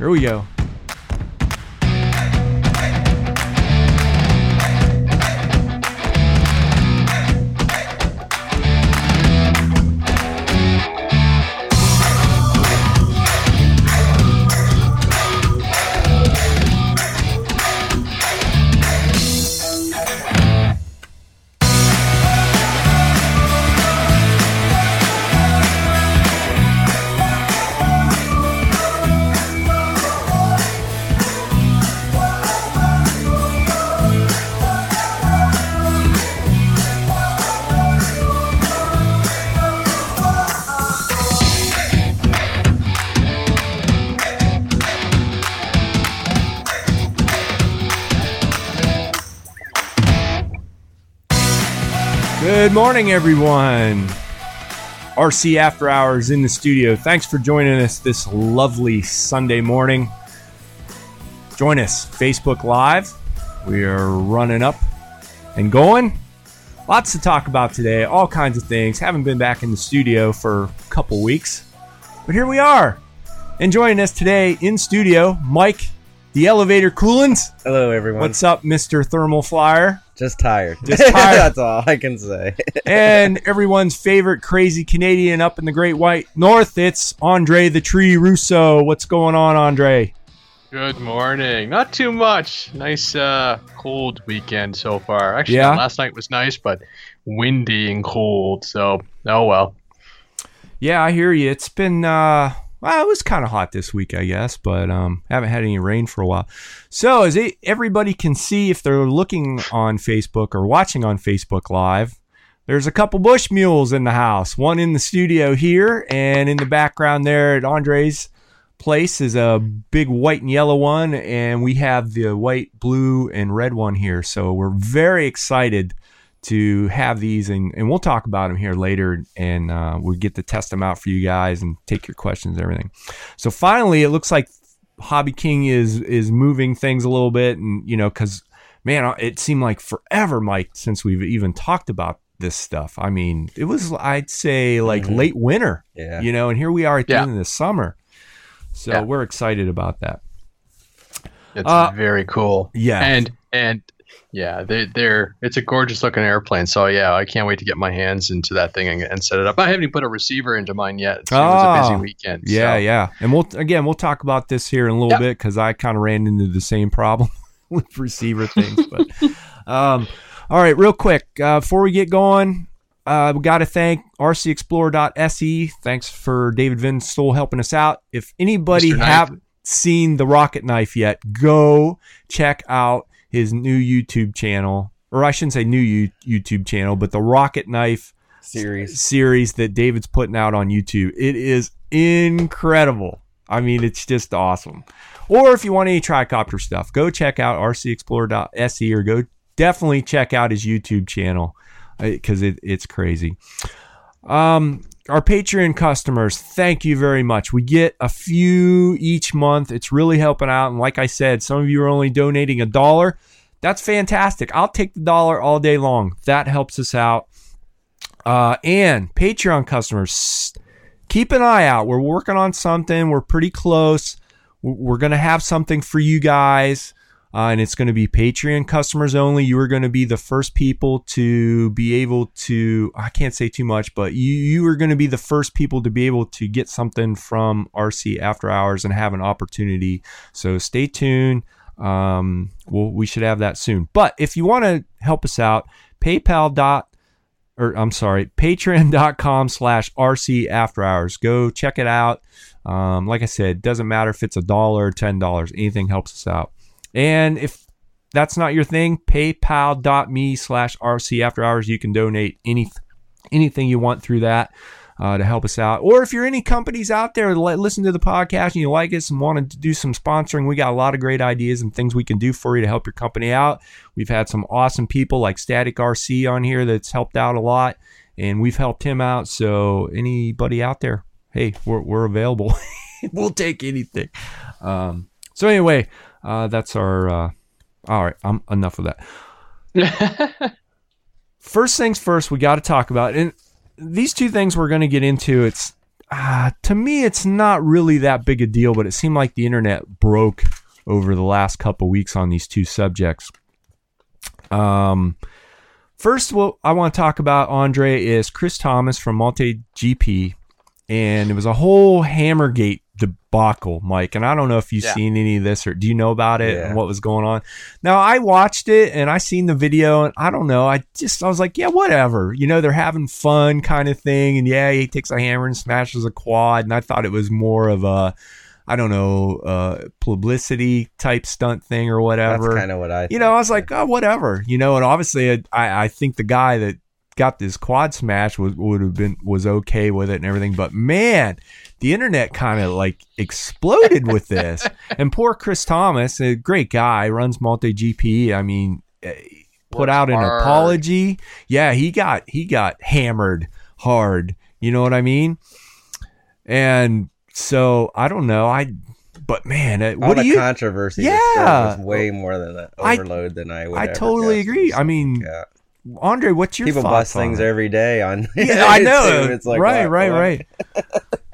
Here we go. Good morning, everyone. RC After Hours in the studio. Thanks for joining us this lovely Sunday morning. Join us, Facebook Live. We are running up and going. Lots to talk about today, all kinds of things. Haven't been back in the studio for a couple weeks, but here we are. And joining us today in studio, Mike, the elevator coolants. Hello, everyone. What's up, Mr. Thermal Flyer? Just tired. Just tired. That's all I can say. and everyone's favorite crazy Canadian up in the Great White North. It's Andre the Tree Russo. What's going on, Andre? Good morning. Not too much. Nice, uh, cold weekend so far. Actually, Yeah? last night was nice, but windy and cold. So, oh well. Yeah, I hear you. It's been uh well, it was kind of hot this week, I guess, but um haven't had any rain for a while. So, as it, everybody can see if they're looking on Facebook or watching on Facebook Live, there's a couple bush mules in the house. One in the studio here, and in the background there at Andre's place is a big white and yellow one, and we have the white, blue, and red one here. So we're very excited to have these, and, and we'll talk about them here later, and uh, we'll get to test them out for you guys and take your questions and everything. So finally, it looks like Hobby King is is moving things a little bit, and you know, because man, it seemed like forever, Mike, since we've even talked about this stuff. I mean, it was I'd say like Mhm. late winter, Yeah. you know, and here we are at the Yeah. end of the summer. So Yeah. we're excited about that. It's Uh, very cool. yeah. And and yeah, they they're it's a gorgeous looking airplane. So yeah, I can't wait to get my hands into that thing and, and set it up. I haven't even put a receiver into mine yet. It was a busy Oh, weekend. Yeah, so- yeah. And we'll again we'll talk about this here in a little Yep. bit because I kind of ran into the same problem with receiver things. But um, all right, real quick uh, before we get going, uh, we got to thank rcexplorer.se. Thanks for David Windestål helping us out. If anybody have seen the Rocket Knife yet, go check out his new YouTube channel, or I shouldn't say new you- YouTube channel, but the Rocket Knife Series. series that David's putting out on YouTube. It is incredible. I mean, it's just awesome. Or if you want any tricopter stuff, go check out rcexplorer.se or go definitely check out his YouTube channel because it, it's crazy. Um, our Patreon customers, thank you very much. We get a few each month. It's really helping out. And like I said, some of you are only donating a dollar. That's fantastic. I'll take the dollar all day long. That helps us out. Uh, and Patreon customers, keep an eye out. We're working on something. We're pretty close. We're going to have something for you guys. Uh, and it's going to be Patreon customers only. You are going to be the first people to be able to, I can't say too much, but you, you are going to be the first people to be able to get something from RC After Hours and have an opportunity. So stay tuned. Um, well, we should have that soon. But if you want to help us out, PayPal dot or I'm sorry, patreon.com slash RC after hours. Go check it out. Um, like I said, doesn't matter if it's a dollar ten dollars, anything helps us out. And if that's not your thing, paypal.me slash RC after hours. You can donate any anything you want through that. Uh, to help us out, or if you're any companies out there that listen to the podcast and you like us and want to do some sponsoring, we got a lot of great ideas and things we can do for you to help your company out. We've had some awesome people like Static RC on here that's helped out a lot, and we've helped him out. So anybody out there, hey, we're, we're available. we'll take anything. Um, so anyway, uh, that's our. Uh, all right, I'm enough of that. First things first, we got to talk about and these two things we're going to get into. It's uh, to me, it's not really that big a deal, but it seemed like the internet broke over the last couple weeks on these two subjects. Um, first, what I want to talk about, Andre, is Chris Thomas from Multi GP, and it was a whole Hammergate debacle, Mike. And I don't know if you've Yeah. seen any of this or do you know about it Yeah. and what was going on. Now I watched it and I seen the video and I don't know. I just I was like, yeah, whatever. You know, they're having fun kind of thing. And yeah, he takes a hammer and smashes a quad. And I thought it was more of a I don't know, uh, publicity type stunt thing or whatever That's kind of what I. you know, I was like, oh, whatever, you know, and obviously, I, I think the guy that got this quad smash was would have been was okay with it and everything, but man, the internet kind of like exploded with this, and poor Chris Thomas, a great guy, runs multi GP. I mean, eh, put Works out an hard. apology. Yeah, he got he got hammered hard. You know what I mean? And so I don't know. I, but man, uh, what do you? controversy. Yeah. Was way more than an I- overload than I would. I totally agree. I mean, Yeah. Andre, what's your people bust things it? every day on. Yeah, I know. It's like right, right, right.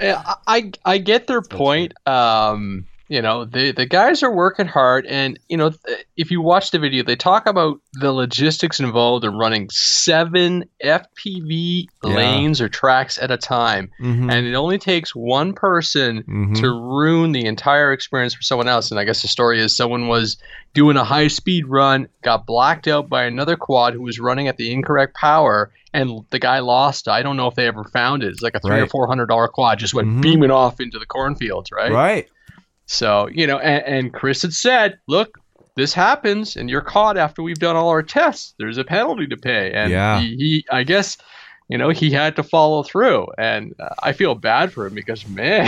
Yeah, I I get their point. Um, you know, the the guys are working hard, and you know, if you watch the video, they talk about the logistics involved in running seven FPV Yeah. lanes or tracks at a time, Mhm, and it only takes one person mhm. to ruin the entire experience for someone else. And I guess the story is someone was doing a high speed run, got blacked out by another quad who was running at the incorrect power, and the guy lost. I don't know if they ever found it. It's like a three or four hundred dollar quad just went Mhm. beaming off into the cornfields, right? right. So you know, and, and Chris had said, "Look." This happens, and you're caught after we've done all our tests. There's a penalty to pay, and Yeah. he, he, I guess, you know, he had to follow through, and uh, I feel bad for him because man,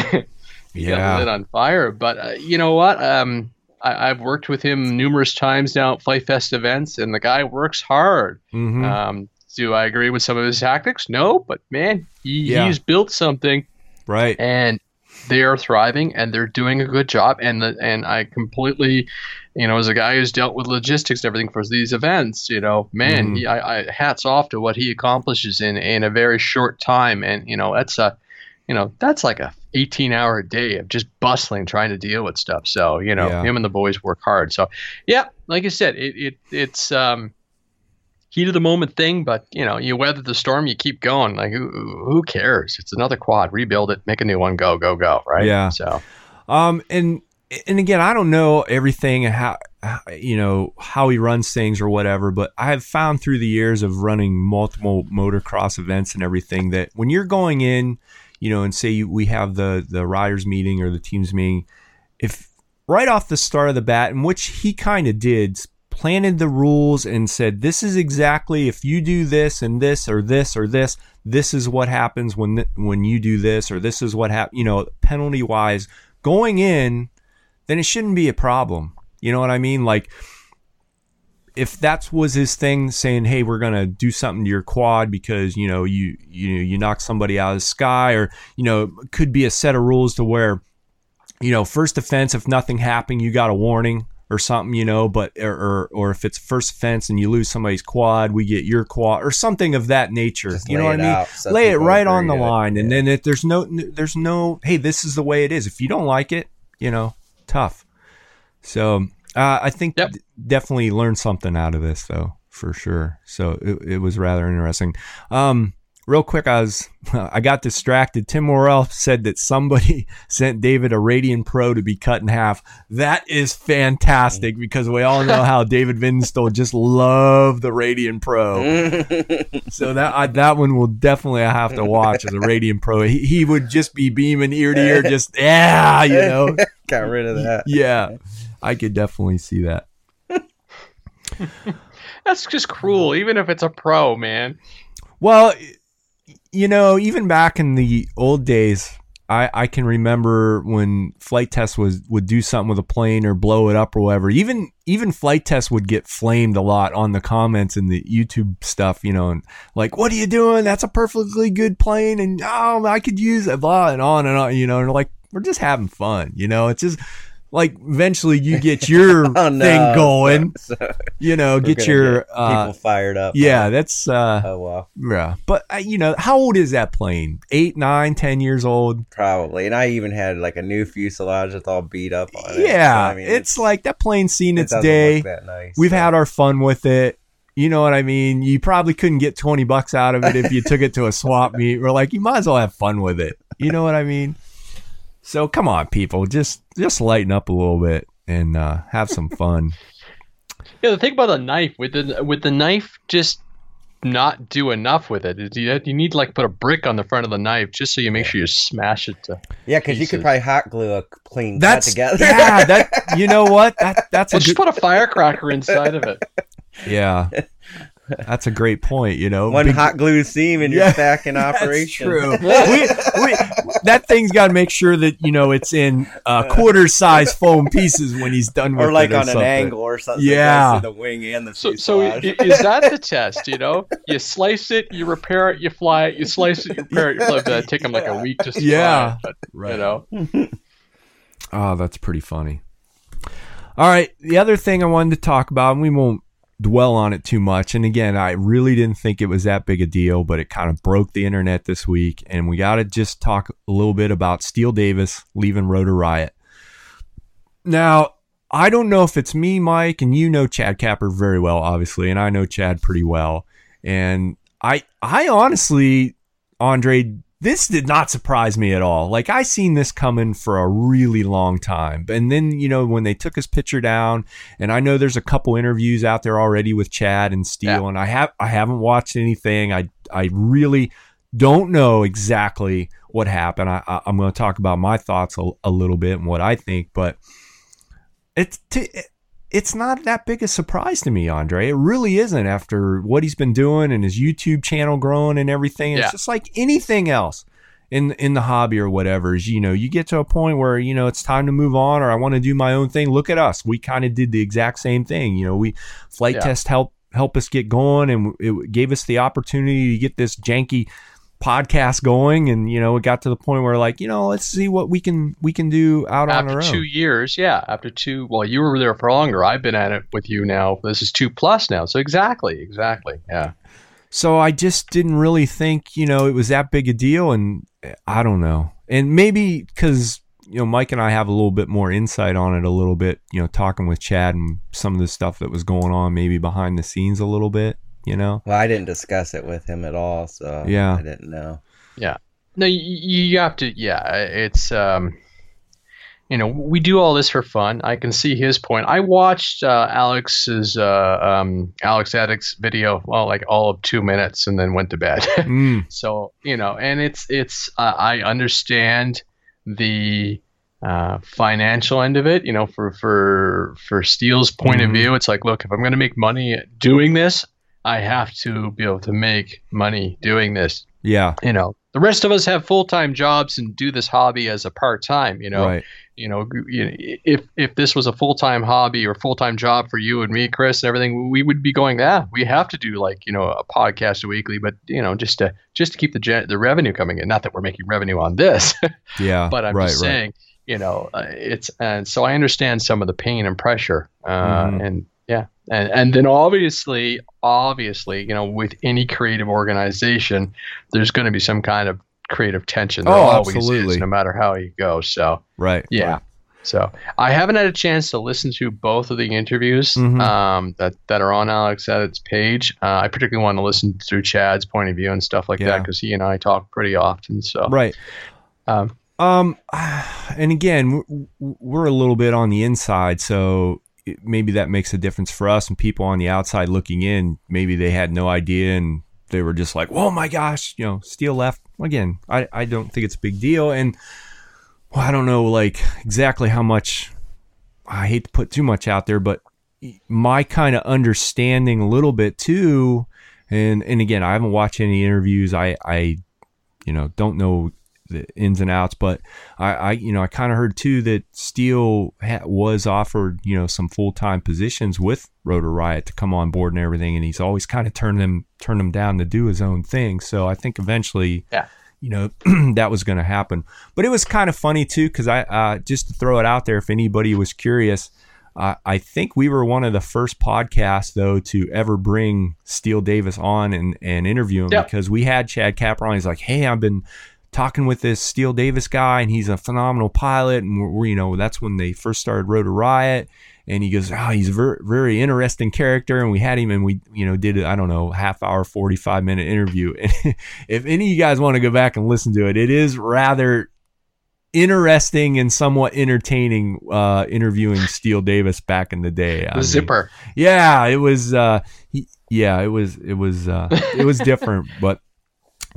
he got Yeah. lit on fire. But uh, you know what? Um, I, I've worked with him numerous times now at FliteFest events, and the guy works hard. Mhm. Um, do I agree with some of his tactics? No, but man, he, Yeah. he's built something, right. and they are thriving, and they're doing a good job. And the, and I completely, you know, as a guy who's dealt with logistics and everything for these events, you know, man, Mhm. he, I, I hats off to what he accomplishes in in a very short time, and you know, that's a you know, that's like a 18 hour day of just bustling trying to deal with stuff. So, you know, Yeah. him and the boys work hard. So, yeah, like I said, it, it it's um heat of the moment thing, but you know, you weather the storm, you keep going. Like who who cares? It's another quad, rebuild it, make a new one, go, go, go, right? Yeah. So, Um, and and again, I don't know everything how you know how he runs things or whatever, but I have found through the years of running multiple motocross events and everything that when you're going in, you know, and say you, we have the the riders meeting or the teams meeting, if right off the start of the bat, in which he kind of did, planted the rules and said, this is exactly if you do this and this or this or this, this is what happens when when you do this or this is what hap- you know, penalty wise going in, then it shouldn't be a problem. You know what I mean? Like if that was his thing saying, "Hey, we're going to do something to your quad because, you know, you you you knocked somebody out of the sky or, you know, could be a set of rules to where you know, first offense if nothing happened, you got a warning or something, you know, but or or, or if it's first offense and you lose somebody's quad, we get your quad or something of that nature. Just you know what I mean? out so lay it right on the agree to it. line and Yeah. then if there's no there's no hey this is the way it is if you don't like it you know tough so uh, i think Yep. d- definitely learned something out of this though for sure so it, it was rather interesting um real quick i was i got distracted tim morrell said that somebody sent david a radian pro to be cut in half that is fantastic mm. because we all know how david windestål just loved the radian pro so that I, that one will definitely I have to watch as a Radian Pro. He, he would just be beaming ear to ear, just yeah, you know, Got rid of that. yeah. I could definitely see that. that's just cruel, even if it's a pro, man. Well, you know, even back in the old days, I, I can remember when Flite Test was would do something with a plane or blow it up or whatever. Even even Flite Test would get flamed a lot on the comments and the YouTube stuff, you know, and like, what are you doing? That's a perfectly good plane, and oh, I could use it, blah, and on and on, you know, and like we're just having fun, you know. It's just like eventually you get your Oh, no. thing going. So, You know, get your get uh, people fired up. yeah. That's uh, Oh well, yeah. But uh, you know, how old is that plane? Eight, nine, ten years old. probably. And I even had like a new fuselage that's all beat up on it. Yeah, So, I mean, it's, like that plane's seen it its day. nice. We've so. had our fun with it. You know what I mean? You probably couldn't get 20 bucks out of it if you took it to a swap meet. We're like, you might as well have fun with it. You know what I mean? So come on, people, just just lighten up a little bit and uh, have some fun. Yeah, the thing about the knife with the with the knife, just not do enough with it. You, you need like put a brick on the front of the knife just so you make sure you smash it. To, Yeah, because you could probably hot glue a clean That's cut together. yeah. That you know what? That that's a just good, put a firecracker inside of it. yeah. That's a great point. You know, One Big- hot glue seam and Yeah, you're back in That's operation. true. we, we, that thing's got to make sure that you know it's in uh, quarter size foam pieces when he's done with Or like it on an angle or something. Yeah. that goes through the wing and the So, so i- fuselage. i- is that the test? You know, you slice it, you repair it, you fly it, you slice it, you repair it, you fly it. That'd take them like a week just to Yeah. fly it, but, Right. you know. Oh, that's pretty funny. All right. The other thing I wanted to talk about, and we won't dwell on it too much. And again, I really didn't think it was that big a deal, but it kind of broke the internet this week. And we got to just talk a little bit about Steele Davis leaving Rotor Riot. Now, I don't know if it's me, Mike, and you know Chad Kapper very well, obviously, and I know Chad pretty well. And I, I honestly, Andre, this did not surprise me at all. Like I seen this coming for a really long time. And then, you know, when they took his picture down, and I know there's a couple interviews out there already with Chad and Steele, Yeah. and I have I haven't watched anything. I I really don't know exactly what happened. I, I I'm going to talk about my thoughts a, a little bit and what I think, but it's t- it's not that big a surprise to me, Andre. It really isn't after what he's been doing and his YouTube channel growing and everything. It's Yeah. just like anything else in in the hobby or whatever. Is you know, you get to a point where you know it's time to move on, or I want to do my own thing. Look at us. We kind of did the exact same thing. You know, we flight Yeah. test help help us get going, and it gave us the opportunity to get this janky podcast going and you know it got to the point where like you know let's see what we can we can do out on our After own two years, yeah. After two, well, you were there for longer. I've been at it with you now. This is two plus now. So exactly, exactly, yeah. So I just didn't really think, you know, it was that big a deal. And eh, I don't know. And maybe because, you know, Mike and I have a little bit more insight on it a little bit, you know, talking with Chad and some of the stuff that was going on maybe behind the scenes a little bit, you know? Well, I didn't discuss it with him at all, so Yeah. I didn't know. Yeah. No, you, you have to. Yeah, it's um, you know, we do all this for fun. I can see his point. I watched uh, Alex's uh, um, Alex Addict's video, well, like all of two minutes, and then went to bed. Mm, so you know, and it's it's uh, I understand the uh, financial end of it. You know, for for for Steele's point Mhm. of view, it's like, look, if I'm going to make money doing this, I have to be able to make money doing this yeah. you know the rest of us have full-time jobs and do this hobby as a part-time you know Right. you know if if this was a full-time hobby or full-time job for you and me chris and everything we would be going ah we have to do like you know a podcast weekly but you know just to just to keep the gen- the revenue coming in not that we're making revenue on this Yeah. but i'm right, just right. saying you know uh, it's and so i understand some of the pain and pressure uh, Mhm. and and and then obviously obviously you know with any creative organization there's going to be some kind of creative tension there Oh, always absolutely. is no matter how you go so Right. yeah right. so i haven't had a chance to listen to both of the interviews Mhm. um, that, that are on alex edit's page uh, i particularly want to listen through chad's point of view and stuff like that because he and i talk pretty often so Right. um, Um, and again, w- w- we're a little bit on the inside, so maybe that makes a difference for us and people on the outside looking in. Maybe they had no idea and they were just like, "Oh my gosh!" You know, Steele left again. I I don't think it's a big deal, and well, I don't know like exactly how much. I hate to put too much out there, but my kind of understanding a little bit too, and and again, I haven't watched any interviews. I I you know don't know the ins and outs, but I, I you know I kind of heard too that Steele ha- was offered you know some full time positions with Rotor Riot to come on board and everything, and he's always kind of turned them turned them down to do his own thing. So I think eventually, Yeah. you know that was going to happen. But it was kind of funny too because I uh, just to throw it out there if anybody was curious. Uh, I think we were one of the first podcasts, though, to ever bring Steele Davis on and, and interview him Yep. because we had Chad Capron. He's like, "Hey, I've been talking with this Steele Davis guy, and he's a phenomenal pilot." And we're, we're you know that's when they first started Rotor Riot, and he goes, "Oh, he's a very, very interesting character." And we had him, and we you know did I don't know half hour, forty five minute interview. And if any of you guys want to go back and listen to it, it is rather interesting and somewhat entertaining uh interviewing Steele Davis back in the day. I The mean, zipper. yeah, it was. Uh, he, yeah, it was. It was. Uh, it was different. But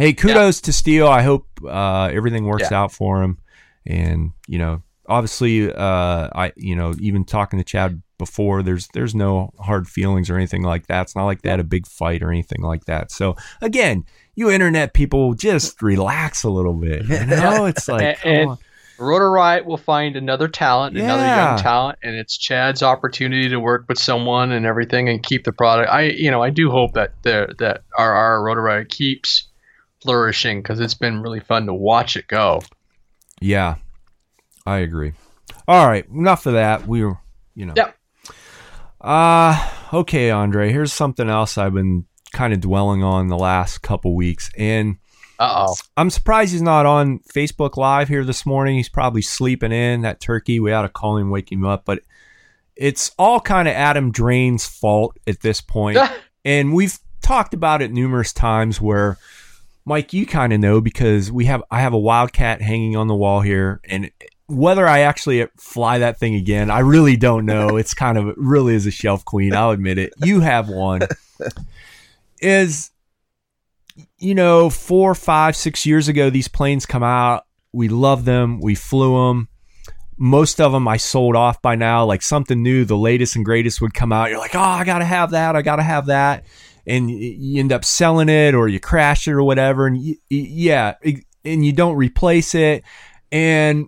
hey, kudos to Steele. I hope uh, everything works out for him. And you know, obviously, uh, I you know, even talking to Chad before, there's there's no hard feelings or anything like that. It's not like they had a big fight or anything like that. So again, you internet people, just relax a little bit. You know, it's like. And- come and- on. Rotor Riot will find another talent, another young talent, and it's Chad's opportunity to work with someone and everything and keep the product. I, you know, I do hope that the that our our Rotor Riot keeps flourishing because it's been really fun to watch it go. Yeah, I agree. All right, enough of that. We were, you know. Yep. Uh okay, Andre. Here's something else I've been kind of dwelling on the last couple weeks, and Uh oh. I'm surprised he's not on Facebook Live here this morning. He's probably sleeping in that turkey. We ought to call him, wake him up, but it's all kind of Adam Drain's fault at this point. and we've talked about it numerous times where Mike, you kind of know because we have I have a wildcat hanging on the wall here, and whether I actually fly that thing again, I really don't know. It's kind of really is a shelf queen. I'll admit it. You have one. Is you know four, five, six years ago these planes come out. We love them. We flew them. Most of them I sold off by now. Like something new, the latest and greatest would come out. You're like, oh, I gotta have that. I gotta have that and you end up selling it or you crash it or whatever and y- y- yeah and you don't replace it. And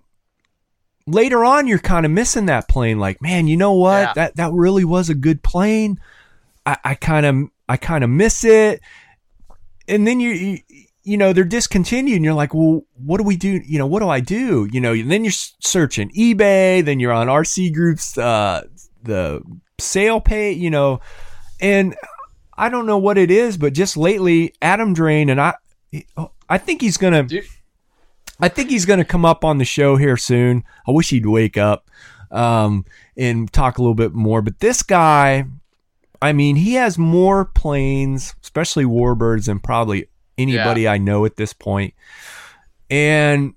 later on you're kind of missing that plane like man you know what? Yeah. that that really was a good plane. I I kind of i kind of miss it. And then you, you you know they're discontinued and you're like well what do we do? You know what do i do? You know and then you're searching ebay then you're on rc groups uh the sale pay you know and I don't know what it is, but just lately, Adam Drain and I, I think he's gonna, Dude. I think he's gonna come up on the show here soon. I wish he'd wake up, um, and talk a little bit more. But this guy, I mean, he has more planes, especially warbirds, than probably anybody I know at this point, and.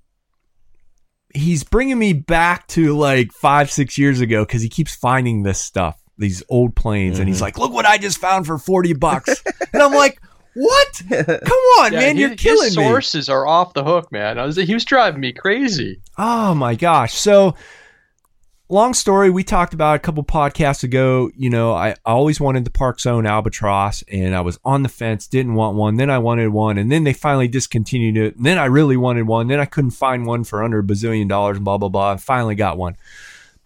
He's bringing me back to like five, six years ago because he keeps finding this stuff, these old planes, and he's Mhm. like, "Look what I just found for forty bucks," and I'm like, "What? Come on, Yeah, man, his, you're killing his me!" sources are off the hook, man. I was, he was driving me crazy. Oh my gosh. So long story, we talked about a couple podcasts ago. You know, I, always wanted the Park Zone Albatross and I was on the fence, didn't want one. Then I wanted one and then they finally discontinued it. And then I really wanted one. Then I couldn't find one for under a bazillion dollars, and blah, blah, blah. I finally got one.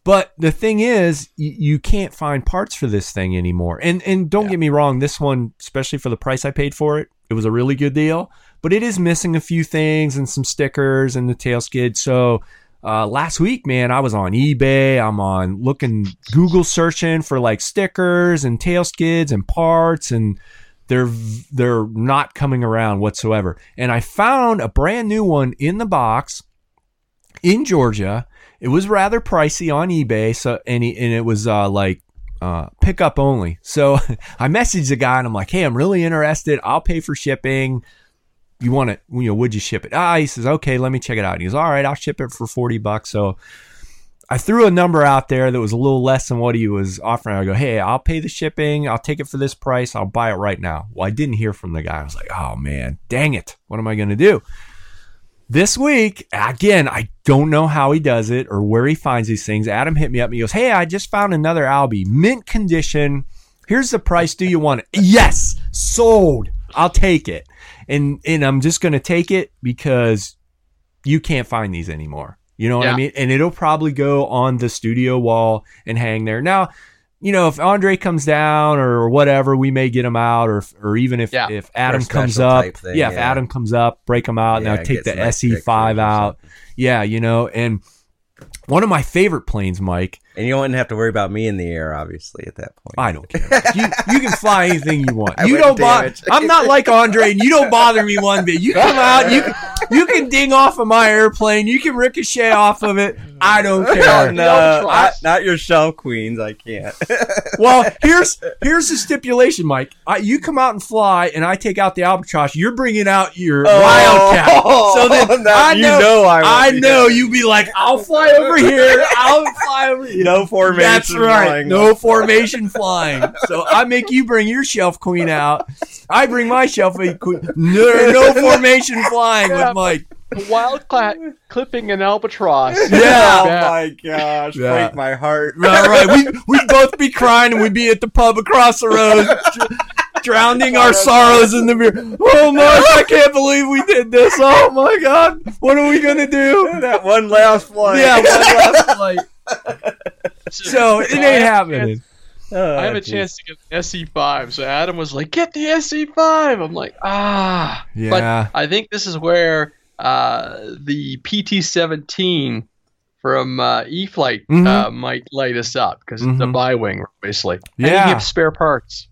But the thing is, you, can't find parts for this thing anymore. And and don't get me wrong, this one, especially for the price I paid for it, it was a really good deal. But it is missing a few things and some stickers and the tail skid. So uh, last week, man, I was on eBay. I'm on looking Google searching for like stickers and tail skids and parts, and they're they're not coming around whatsoever. And I found a brand new one in the box in Georgia. It was rather pricey on eBay, so and, he, and it was uh, like uh, pickup only. So I messaged the guy and I'm like, "Hey, I'm really interested. I'll pay for shipping. You want it? You know, would you ship it?" Ah, he says, "Okay, let me check it out." And he goes, "All right, I'll ship it for forty bucks." So I threw a number out there that was a little less than what he was offering. I go, "Hey, I'll pay the shipping. I'll take it for this price. I'll buy it right now." Well, I didn't hear from the guy. I was like, "Oh man, dang it! What am I going to do?" This week, again, I don't know how he does it or where he finds these things. Adam hit me up and he goes, Hey, I just found another Albie, mint condition. Here's the price. Do you want it? Yes, sold. I'll take it. And and I'm just gonna take it because you can't find these anymore. You know what I mean? And it'll probably go on the studio wall and hang there. Now, you know, if Andre comes down or whatever, we may get him out, or or even if Yeah. if Adam comes up, thing, yeah, if yeah. Adam comes up, break him out, Yeah, now take the nice SE five out, yeah, you know, and one of my favorite planes, Mike. And you wouldn't have to worry about me in the air, obviously, at that point. I don't care. You, you can fly anything you want. I you don't bother. I'm not like Andre, and you don't bother me one bit. You come out, you can, you can ding off of my airplane, you can ricochet off of it. I don't Oh, care. no, I- not your shell queens. I can't. Well, here's here's the stipulation, Mike. I, you come out and fly, and I take out the albatross. You're bringing out your oh. wildcat. So then now I you know, know I, I know there. you be like, I'll fly over here. I'll fly over here. No formation. That's right. flying. No formation flying. So I make you bring your shelf queen out. I bring my shelf queen. No, no formation flying Yeah. with Mike. Wildcat clipping an albatross. Yeah. oh my gosh! Yeah. Break my heart. Right, right. We we'd both be crying and we'd be at the pub across the road, drowning our sorrows in the beer. Oh my! I can't believe we did this. Oh my God! What are we gonna do? that one last flight. Yeah, one last flight. So it ain't happening. Oh, I have a chance to get the SE5. So Adam was like, "Get the SE5." I'm like, "Ah." Yeah. But I think this is where uh, the PT17 from uh, E-flite Mhm. uh, might light us up because it's a bi-wing, basically. And Yeah. you have spare parts.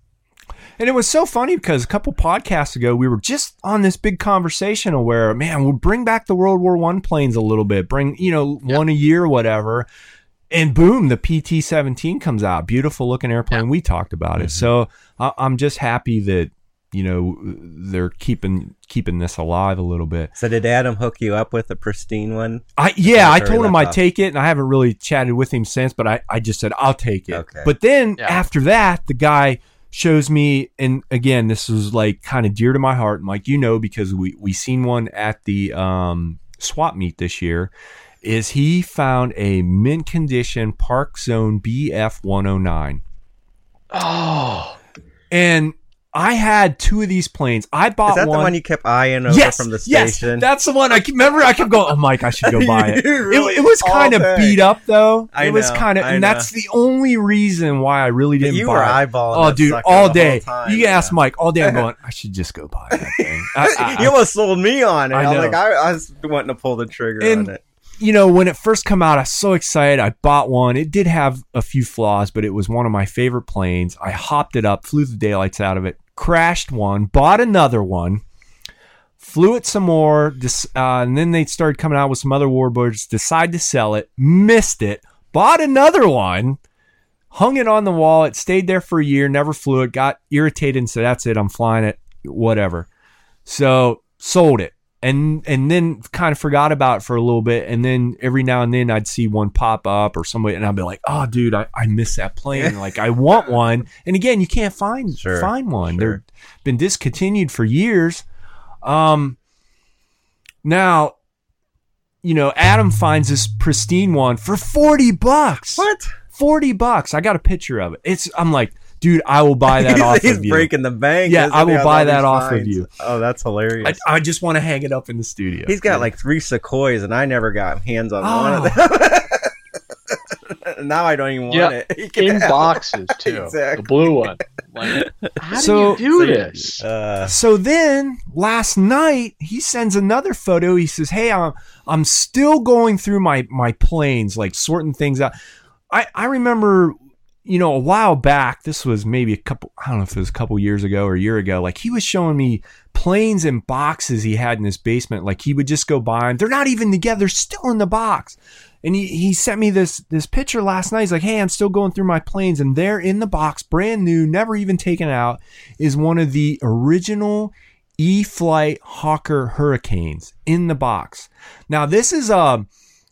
And it was so funny because a couple podcasts ago we were just on this big conversation where, man, we'll bring back the World War One planes a little bit, bring you know one a year, whatever. And boom, the PT seventeen comes out, beautiful looking airplane. We talked about it, so I, I'm just happy that you know they're keeping keeping this alive a little bit. So did Adam hook you up with a pristine one? I yeah, I told him I'd off. take it, and I haven't really chatted with him since. But I, I just said I'll take it. Okay. But then Yeah. after that, the guy shows me, and again, this was like kind of dear to my heart, Mike. You know, because we we seen one at the um, swap meet this year. Is he found a mint condition Park Zone BF 109, Oh, and I had two of these planes. I bought Is that one. the one you kept eyeing over yes, from the station? yes, station? that's the one. I can- remember. I kept going. Oh, Mike, I should go buy it. You It, it was kind of beat up though. I it was kind of, and know. that's the only reason why I really didn't you buy were it. eyeballing. Oh, that dude, sucker all day. time, you can ask. Mike all day. I'm going. I should just go buy that thing. I- I- you almost sold me on it. I I, was know. like, I, I was wanting to pull the trigger And- on it. You know, when it first come out, I was so excited. I bought one. It did have a few flaws, but it was one of my favorite planes. I hopped it up, flew the daylights out of it, crashed one, bought another one, flew it some more, uh, and then they started coming out with some other warbirds. Decided to sell it, missed it, bought another one, hung it on the wall. It stayed there for a year, never flew it. Got irritated and said, "That's it, I'm flying it, whatever." So sold it and and then kind of forgot about it for a little bit and then every now and then I'd see one pop up or somebody and I'd be like oh dude I, I miss that plane. Like I want one. And again you can't find Sure, find one. Sure. they're been discontinued for years. Um now you know Adam finds this pristine one for 40 bucks. What? 40 bucks. I got a picture of it. It's I'm like dude I will buy that off he's of you He's breaking the bank. Yeah, I will buy that these off of you. Oh, that's hilarious. I, I just want to hang it up in the studio He's got like three sequoias, and I never got hands on Oh. one of them. now I don't even want Yeah, it. Can in have- boxes too. Exactly. The blue one. Like, how So- do you do this? Uh, So then last night he sends another photo. He says, "Hey, I'm I'm still going through my my planes, like sorting things out." I I remember, you know, a while back. This was maybe a couple. I don't know if it was a couple years ago or a year ago. Like he was showing me planes and boxes he had in his basement. Like he would just go by them. They're not even together. Still in the box. And he, he sent me this this picture last night. He's like, "Hey, I'm still going through my planes, and there in the box, brand new, never even taken out, is one of the original E-flite Hawker Hurricanes in the box. Now, this is a,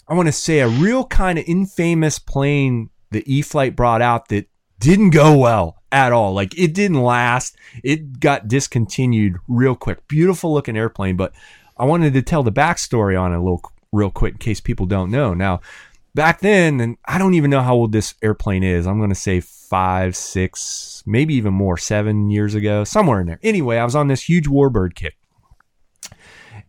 I want to say, a real kind of infamous plane that E-flite brought out that didn't go well at all. Like it didn't last. It got discontinued real quick. Beautiful looking airplane, but I wanted to tell the backstory on it a little real quick in case people don't know. Now, back then, and I don't even know how old this airplane is. I'm going to say five, six, maybe even more, seven years ago, somewhere in there. Anyway, I was on this huge Warbird kick.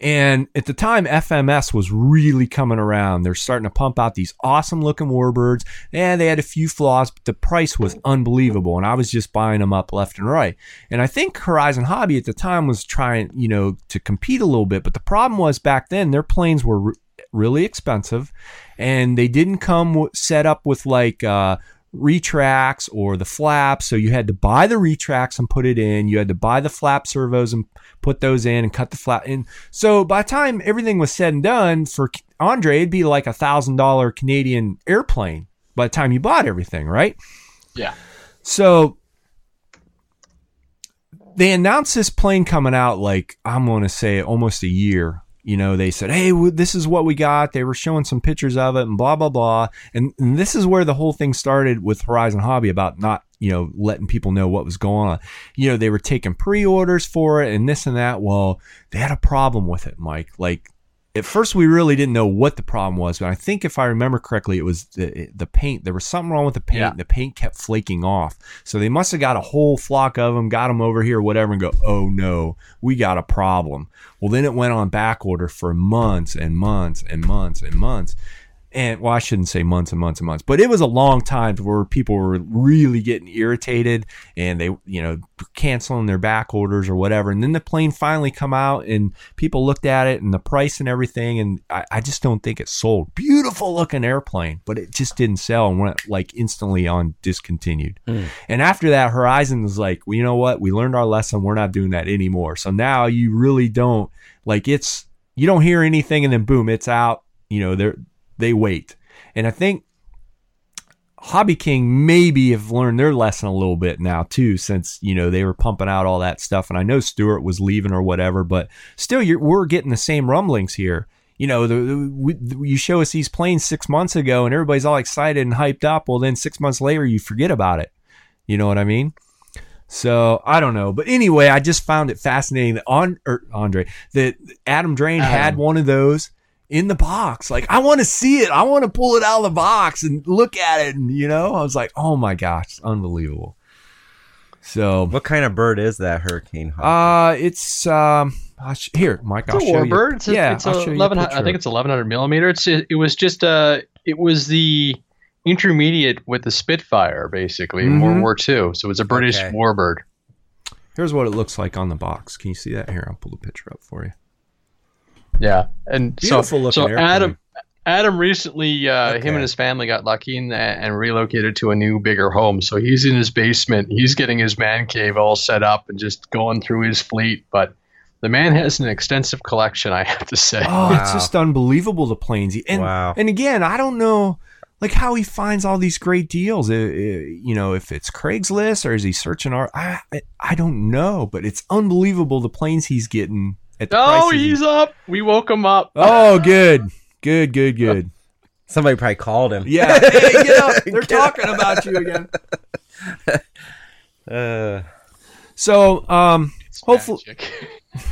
And at the time, FMS was really coming around. They're starting to pump out these awesome looking warbirds. And they had a few flaws, but the price was unbelievable. And I was just buying them up left and right. And I think Horizon Hobby at the time was trying, you know, to compete a little bit. But the problem was back then, their planes were re- really expensive and they didn't come w- set up with like, uh, retracts or the flaps. So you had to buy the retracts and put it in. You had to buy the flap servos and put those in and cut the flap in. So by the time everything was said and done for Andre, it'd be like a thousand dollar Canadian airplane by the time you bought everything, right? Yeah. So they announced this plane coming out like I'm going to say almost a year. You know, they said, "Hey, this is what we got." They were showing some pictures of it and blah blah blah. And, and this is where the whole thing started with Horizon Hobby about not, you know, letting people know what was going on. You know, they were taking pre-orders for it and this and that. Well, they had a problem with it, Mike. Like at first we really didn't know what the problem was, but I think if I remember correctly, it was the the paint. There was something wrong with the paint. Yeah. The paint kept flaking off, so they must have got a whole flock of them, got them over here, whatever, and go, oh no, we got a problem. Well, then it went on back order for months and months and months and months. And well, I shouldn't say months and months and months, but it was a long time where people were really getting irritated and they, you know, canceling their back orders or whatever. And then the plane finally come out and people looked at it and the price and everything. And I, I just don't think it sold. Beautiful looking airplane, but it just didn't sell and went like instantly on discontinued. Hmm. And after that, Horizon was like, well, you know what? We learned our lesson. We're not doing that anymore. So now you really don't like it's, you don't hear anything and then boom, it's out. You know, they're, they wait. And I think Hobby King maybe have learned their lesson a little bit now too, since you know they were pumping out all that stuff. And I know Stewart was leaving or whatever, but still, you're, we're getting the same rumblings here. You know, the, the, we, you show us these planes six months ago, and everybody's all excited and hyped up. Well, then six months later, you forget about it. You know what I mean? So I don't know, but anyway, I just found it fascinating that on or Andre that Adam Drain had one of those in the box. Like I want to see it. I want to pull it out of the box and look at it. And you know, I was like, oh my gosh, it's unbelievable. So What kind of bird is that Hurricane Hawk? uh, it's um I'll sh- here, Mike. I'll It's a show you. warbird. It's a, yeah, it's I'll a show you a 11, I think it's 1100 millimeter. It's it was just uh it was the intermediate with the Spitfire basically in World. War II. So it's a British Okay. warbird. Here's what it looks like on the box. Can you see that? Here, I'll pull the picture up for you. Yeah, and Beautiful so looking so airplane. Adam Adam recently uh, him and his family got lucky and, and relocated to a new bigger home. So he's in his basement. He's getting his man cave all set up and just going through his fleet. But the man has an extensive collection, I have to say. Oh, it's Wow. just unbelievable the planes. And Wow. and again, I don't know like how he finds all these great deals. Uh, uh, you know, if it's Craigslist or is he searching our I I, I don't know, but it's unbelievable the planes he's getting at the Oh, prices he's up. We woke him up. Oh, good. Good, good, good. Somebody probably called him. Yeah. Hey, get up. They're Get up. talking about you again. Uh, So, um hopefully Magic.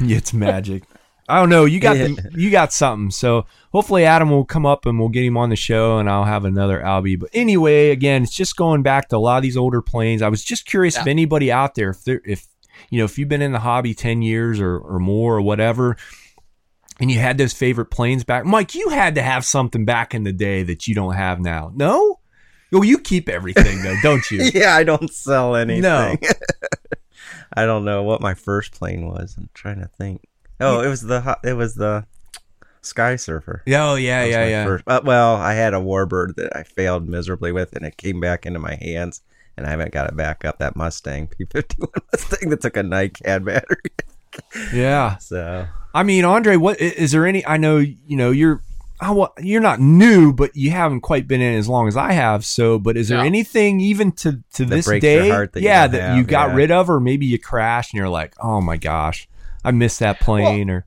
It's magic. I don't know. You got the, you got something. So hopefully Adam will come up and we'll get him on the show and I'll have another Albie. But anyway, again, it's just going back to a lot of these older planes. I was just curious if anybody out there, if there, if you know, if you've been in the hobby ten years or or more or whatever, and you had those favorite planes back, Mike, you had to have something back in the day that you don't have now. No. Well, you keep everything though, don't you? yeah, I don't sell anything. No. I don't know what my first plane was. I'm trying to think. Oh, it was the it was the Sky Surfer. Yeah, oh yeah, yeah, yeah. first- uh, well, I had a Warbird that I failed miserably with, and it came back into my hands, and I haven't got it back up. That Mustang P51 Mustang that took a NiCad battery. Yeah. So I mean, Andre, what is there any? I know you know you're. I, wa- you're not new, but you haven't quite been in as long as I have. So, but is there No. anything even to to That this breaks your day, heart that you yeah, don't that have, you got yeah. rid of, or maybe you crashed and you're like, oh my gosh, I missed that plane, or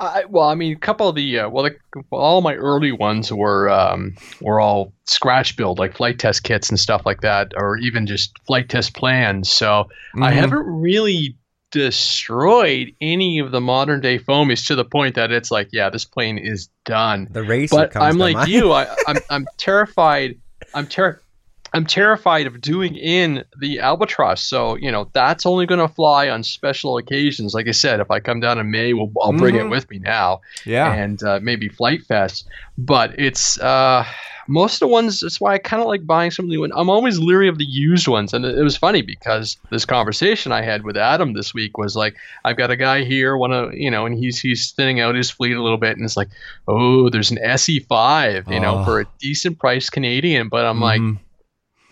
I, well, I mean, a couple of the uh, well, the, all my early ones were um, were all scratch build, like Flite Test kits and stuff like that, or even just Flite Test plans. So I Mhm. haven't really destroyed any of the modern day foamies to the point that it's like, yeah, this plane is done. the race, But comes I'm to like mind. you. I, I'm I'm terrified. I'm ter- I'm terrified of doing in the albatross. So you know that's only going to fly on special occasions. Like I said, if I come down in May, we'll, I'll bring Mhm. it with me now, Yeah. and uh, maybe FliteFest. But it's uh, most of the ones. That's why I kind of like buying some of the new. I'm always leery of the used ones, and it, it was funny because this conversation I had with Adam this week was like, I've got a guy here, one of you know, and he's he's thinning out his fleet a little bit, and it's like, oh, there's an SE5, you know, for a decent price Canadian, but I'm like Mhm.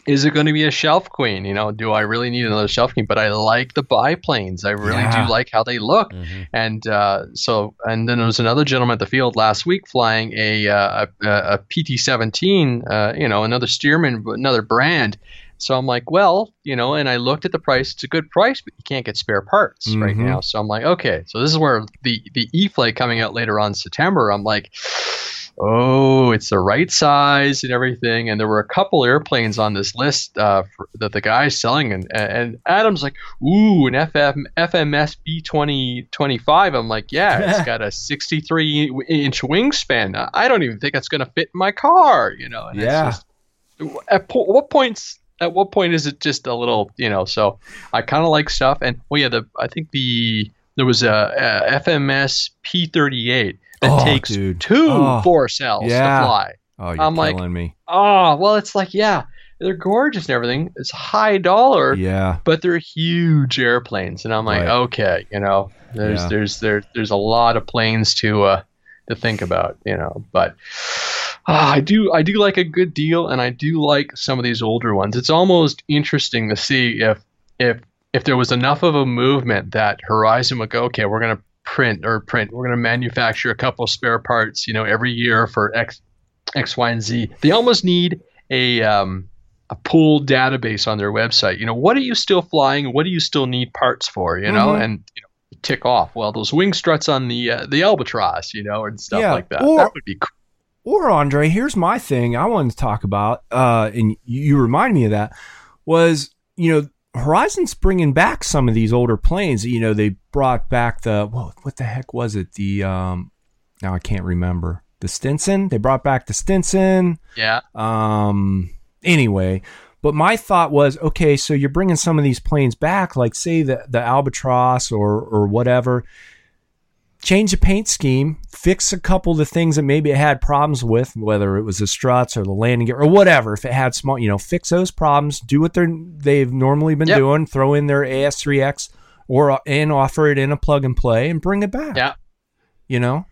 Is it going to be a shelf queen? You know, do I really need another shelf queen? But I like the biplanes. I really Yeah. do like how they look. Mhm. And uh, so, and then there was another gentleman at the field last week flying a uh, a, a PT17. Uh, you know, another Stearman, another brand. So I'm like, well, you know, and I looked at the price. It's a good price, but you can't get spare parts right Mhm. now. So I'm like, okay. So this is where the the E flight coming out later on in September. I'm like, oh, it's the right size and everything. And there were a couple airplanes on this list uh, for, that the guy's selling, and and Adam's like, ooh, an FM FMS B2025. I'm like, yeah, it's got a 63 inch wingspan. I don't even think it's gonna fit in my car, you know. And it's Yeah. just- at po- what points? At what point is it just a little, you know? So I kind of like stuff, and well, yeah, the I think the there was a, a FMS P38 that Oh, takes dude. two Oh, four cells yeah. to fly. Oh, you're I'm like- killing me. Oh, well, it's like, yeah, they're gorgeous and everything. It's high dollar, Yeah. but they're huge airplanes. And I'm like, Right. okay, you know, there's Yeah. there's there there's a lot of planes to uh to think about, you know. But ah, I do I do like a good deal, and I do like some of these older ones. It's almost interesting to see if if if there was enough of a movement that Horizon would go, okay, we're gonna print or print, we're gonna manufacture a couple spare parts, you know, every year for X X, Y, and Z. They almost need a um, a pooled database on their website. You know, what are you still flying? What do you still need parts for? You know, Mhm. and you know, tick off. Well, those wing struts on the uh, the albatross, you know, and stuff Yeah, like that. or- that would be cool. Or Andre, here's my thing I wanted to talk about, uh, and you, you remind me of that, was, you know, Horizon's bringing back some of these older planes. You know, they brought back the, what, what the heck was it? The, um, now I can't remember. The Stinson. They brought back the Stinson. Yeah, Um, anyway, but my thought was, okay, so you're bringing some of these planes back, like say the the Albatross or or whatever. Change the paint scheme, fix a couple of the things that maybe it had problems with, whether it was the struts or the landing gear or whatever. If it had small, you know, fix those problems, do what they're they've normally been Yep. doing, throw in their AS3X or and offer it in a plug and play and bring it back. Yeah. you know,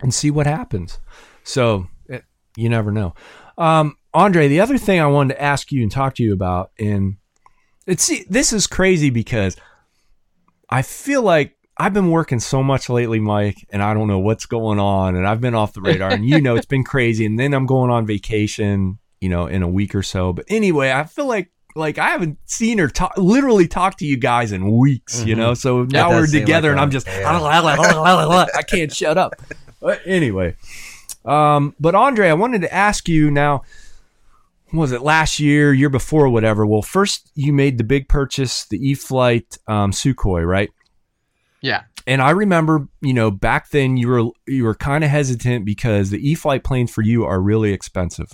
and see what happens. So it, you never know. Um, Andre, the other thing I wanted to ask you and talk to you about, and it's see, this is crazy because I feel like I've been working so much lately, Mike, and I don't know what's going on, and I've been off the radar, and you know it's been crazy, and then I'm going on vacation, you know, in a week or so. But anyway, I feel like like I haven't seen or talk, literally talked to you guys in weeks, you Mhm. know. So now we're together, like and I'm just. I can't shut up. But anyway, um, but Andre, I wanted to ask you now. Was it last year, year before, whatever? Well, first you made the big purchase, the E-flite um, Sukhoi, right? Yeah, And I remember, you know, back then you were you were kind of hesitant because the E-flite planes for you are really expensive.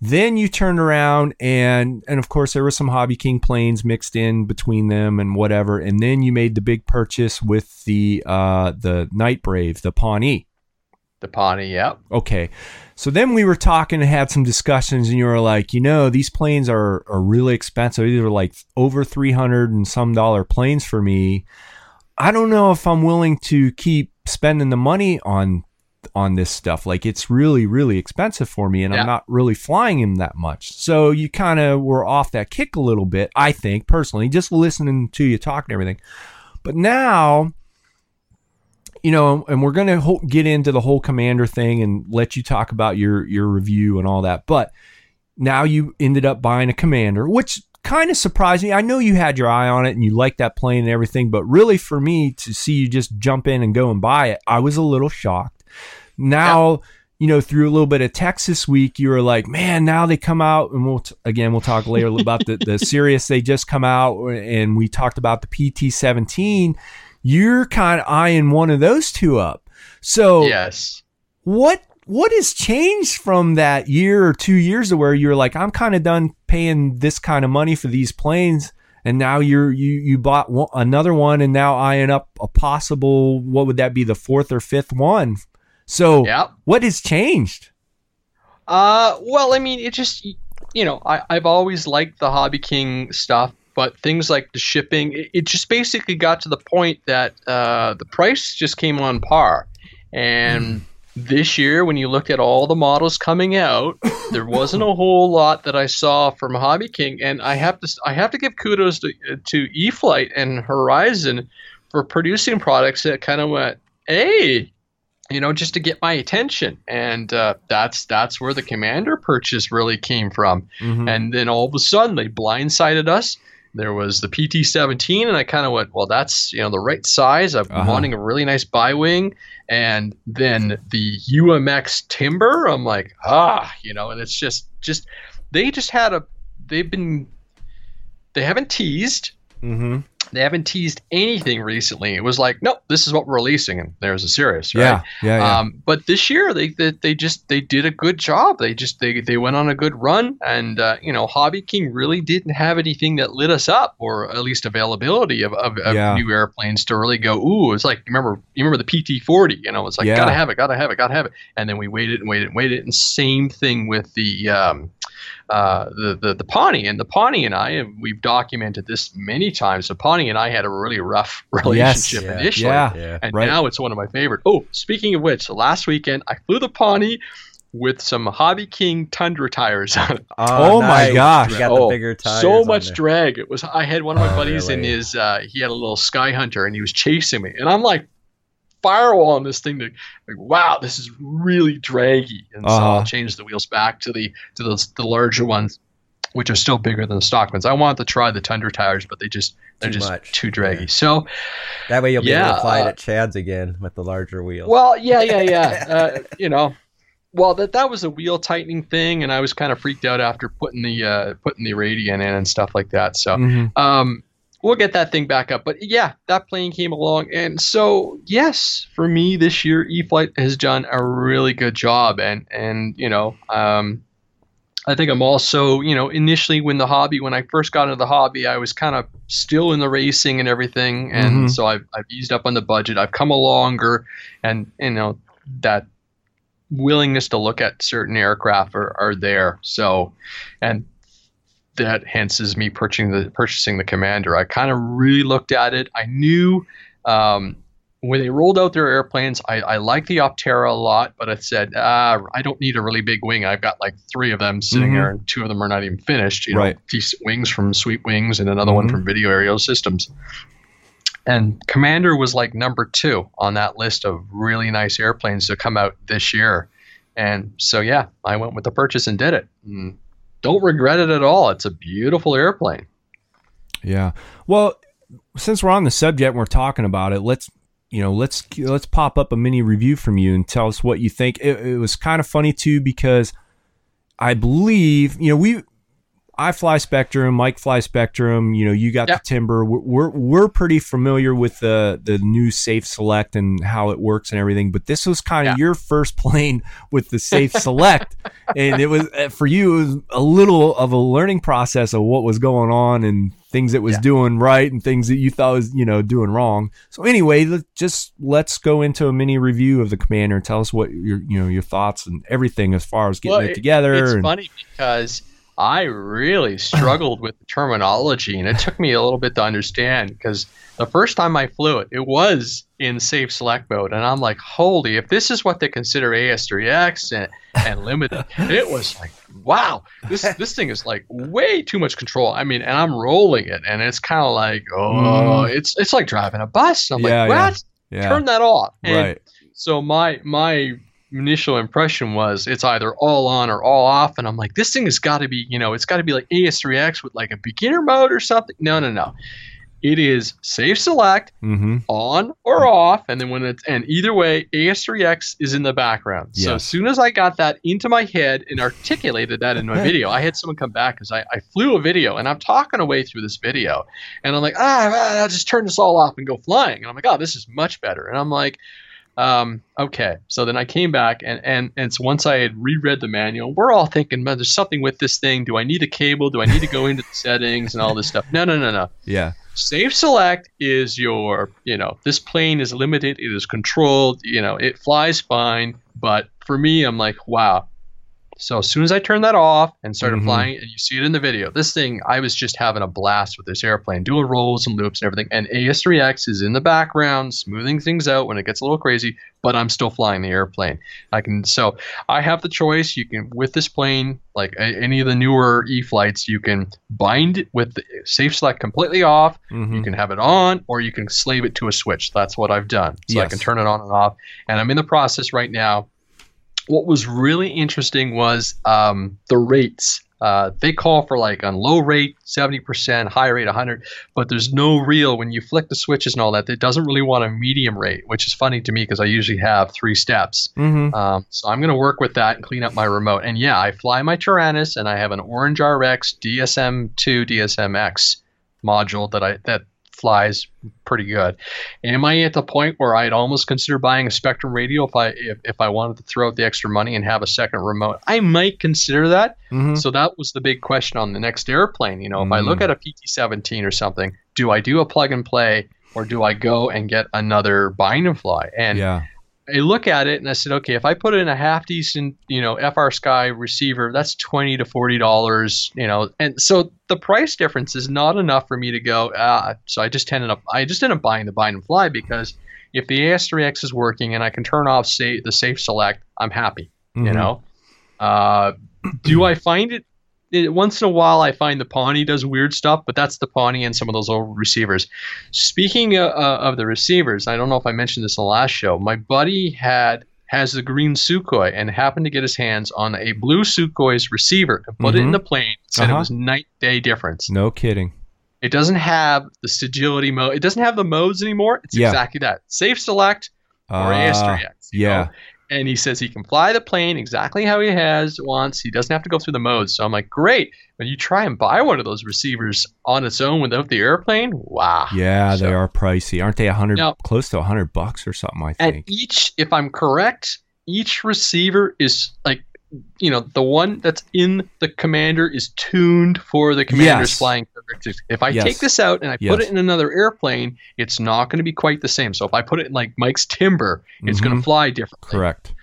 Then you turned around and and of course there were some Hobby King planes mixed in between them and whatever. And then you made the big purchase with the uh the Night Brave, the Pawnee. the Pawnee. yep. Okay. So then we were talking and had some discussions, and you were like, you know, these planes are, are really expensive. These are like over 300 and some dollar planes for me. I don't know if I'm willing to keep spending the money on on this stuff. Like it's really, really expensive for me, and Yeah. I'm not really flying him that much. So you kind of were off that kick a little bit, I think, personally, just listening to you talk and everything. But now you know, and we're going to ho- get into the whole commander thing and let you talk about your your review and all that. But now you ended up buying a commander, which kind of surprised me. I know you had your eye on it and you liked that plane and everything, but really for me to see you just jump in and go and buy it, I was a little shocked. Now, you know, through a little bit of Texas week, you were like, man, now they come out, and we'll t- again we'll talk later about the the Sirius they just come out, and we talked about the PT seventeen you're kind of eyeing one of those two up. So yes. what what has changed from that year or two years to where you're like, I'm kind of done paying this kind of money for these planes, and now you're you you bought one, another one, and now eyeing up a possible what would that be the fourth or fifth one? So Yeah. what has changed? Uh, well, I mean, it just you know, I I've always liked the Hobby King stuff, but things like the shipping, it, it just basically got to the point that uh, the price just came on par, and. This year, when you look at all the models coming out, there wasn't a whole lot that I saw from Hobby King, and I have to I have to give kudos to to E-flite and Horizon for producing products that kind of went, hey, you know, just to get my attention, and uh, that's that's where the Commander purchase really came from. Mhm. And then all of a sudden, they blindsided us. There was the PT-17, and I kind of went, well, that's you know the right size. I'm Uh-huh. wanting a really nice bi-wing, and then the UMX Timber. I'm like, ah, you know, and it's just just they just had a they've been they haven't teased Mhm. They haven't teased anything recently. It was like, nope, this is what we're releasing, and there's a series, right? Yeah, yeah, yeah. Um, but this year they, they they just they did a good job. They just they they went on a good run, and uh, you know Hobby King really didn't have anything that lit us up, or at least availability of, of, of Yeah. new airplanes to really go. Ooh, it's like remember you remember the PT forty? You know, it's like Yeah. gotta have it, gotta have it, gotta have it. And then we waited and waited and waited, and same thing with the. Um, uh, the, the the Pawnee and the Pawnee and I, and we've documented this many times. The Pawnee and I had a really rough relationship Yeah. initially, yeah. Yeah. and Right. now it's one of my favorite. Oh, speaking of which, last weekend I flew the Pawnee with some Hobby King Tundra tires on it. Oh my nice. gosh. You got Oh, the bigger tires. so on much there. drag. It was. I had one of my Oh, buddies in his. Uh, he had a little Sky Hunter, and he was chasing me, and I'm like firewalling this thing. To, like, wow, this is really draggy. And so Uh-huh. I'll change the wheels back to the to the, the larger ones, which are still bigger than the stock ones. I wanted to try the Tundra tires, but they just they're Too just much. too draggy. Yeah. So That way you'll be able to it uh, at Chad's again with the larger wheels. Well, yeah, yeah, yeah. uh, you know, well that that was a wheel tightening thing, and I was kind of freaked out after putting the uh, putting the radiant in and stuff like that. So Mhm. um, we'll get that thing back up. But yeah, that plane came along, and so yes, for me this year, E-flite has done a really good job, and and you know, um, I think I'm also you know initially when the hobby when I first got into the hobby, I was kind of still in the racing and everything, and Mhm. so I've I've eased up on the budget. I've come a longer, and you know that willingness to look at certain aircraft are, are there. So, and that hence is me purchasing the purchasing the commander. I kind of really looked at it. I knew um, when they rolled out their airplanes, I, I like the Opterra a lot, but I said ah, I don't need a really big wing. I've got like three of them sitting Mhm. there, and two of them are not even finished. You know, these wings from Sweet Wings and another one Mhm. from Video Aerial Systems. And Commander was like number two on that list of really nice airplanes to come out this year. And so, yeah, I went with the purchase and did it. And don't regret it at all. It's a beautiful airplane. Yeah. Well, since we're on the subject and we're talking about it, let's you know let's let's pop up a mini review from you and tell us what you think. It, it was kind of funny too because I believe you know we. I fly Spektrum, Mike fly Spektrum. You know, you got Yep. the Timber. We're, we're we're pretty familiar with the the new Safe Select and how it works and everything. But this was kind of Yeah. your first plane with the Safe Select, and it was uh, for you. It was a little of a learning process of what was going on and things it was Yeah. doing right and things that you thought was you know doing wrong. So anyway, let, just let's go into a mini review of the Commander. Tell us what your you know your thoughts and everything as far as getting Well, it it- together. It's and, funny because I really struggled with the terminology, and it took me a little bit to understand because the first time I flew it, it was in safe select mode, and I'm like, holy, if this is what they consider AS3X and, and limited, it was like, wow, this this thing is like way too much control. I mean, and I'm rolling it, and it's kind of like, oh, Mm. it's it's like driving a bus. I'm Yeah, like, yeah. what? yeah, Turn that off. And right. so my my initial impression was it's either all on or all off, and I'm like, this thing has got to be, you know, it's got to be like AS3X with like a beginner mode or something. No, no, no. It is safe select Mm-hmm. on or off, and then when it's and either way, AS3X is in the background. So as soon as I got that into my head and articulated that in my video, I had someone come back because I, I flew a video and I'm talking away through this video, and I'm like, ah, ah, I'll just turn this all off and go flying, and I'm like, oh, this is much better, and I'm like. Um, okay, so then I came back, and and and so once I had reread the manual, we're all thinking, man, there's something with this thing. Do I need a cable? Do I need to go into the settings and all this stuff? No, no, no, no. Yeah. Safe select is your, you know, this plane is limited, it is controlled, you know, it flies fine. But for me, I'm like, wow. So as soon as I turned that off and started Mhm. flying, and you see it in the video, this thing, I was just having a blast with this airplane, doing rolls and loops and everything. And AS3X is in the background, smoothing things out when it gets a little crazy, but I'm still flying the airplane. I can, so I have the choice. You can, with this plane, like a, any of the newer E flights, you can bind it with the safe select completely off. Mhm. You can have it on, or you can slave it to a switch. That's what I've done. So I can turn it on and off. And I'm in the process right now. What was really interesting was um, the rates. Uh, they call for like on low rate 70%, high rate 100, but there's no real when you flick the switches and all that. It doesn't really want a medium rate, which is funny to me because I usually have three steps. Mhm. Um, so I'm going to work with that and clean up my remote. And yeah, I fly my Taranis, and I have an Orange RX DSM2 DSMX module that I that flies pretty good. Am I at the point where I'd almost consider buying a Spektrum radio if I if, if I wanted to throw out the extra money and have a second remote? I might consider that. Mhm. So that was the big question on the next airplane. You know, if I look Mm. at a PT-17 or something, do I do a plug and play? Or do I go and get another bind and fly? And yeah. I look at it and I said, okay, if I put in a half decent, you know, FrSky receiver, that's twenty to forty dollars, you know, and so the price difference is not enough for me to go. Ah, so I just ended up, I just ended up buying the bind and fly because if the AS3X is working and I can turn off say the safe select, I'm happy. You Mhm. know, uh, do I find it? It? Once in a while, I find the Pawnee does weird stuff, but that's the Pawnee and some of those old receivers. Speaking uh, uh, of the receivers, I don't know if I mentioned this in the last show. My buddy had has the green Sukhoi and happened to get his hands on a blue Sukhoi's receiver and put it in Mhm. the plane. Said Uh-huh. it was night day difference. No kidding. It doesn't have the sigility mode. It doesn't have the modes anymore. It's Yeah. exactly that. Safe select or Uh, AS3X. yeah. know? And he says he can fly the plane exactly how he has wants. He doesn't have to go through the modes. So I'm like, great. When you try and buy one of those receivers on its own without the airplane, wow. Yeah, they are pricey, aren't they? A hundred, close to a hundred bucks or something. I think. And each, if I'm correct, each receiver is like, you know, the one that's in the commander is tuned for the commander's Yes. flying characteristics. If I Yes. take this out and I put it in another airplane, it's not going to be quite the same. So if I put it in like Mike's Timber, it's going Mhm. to fly differently. Correct.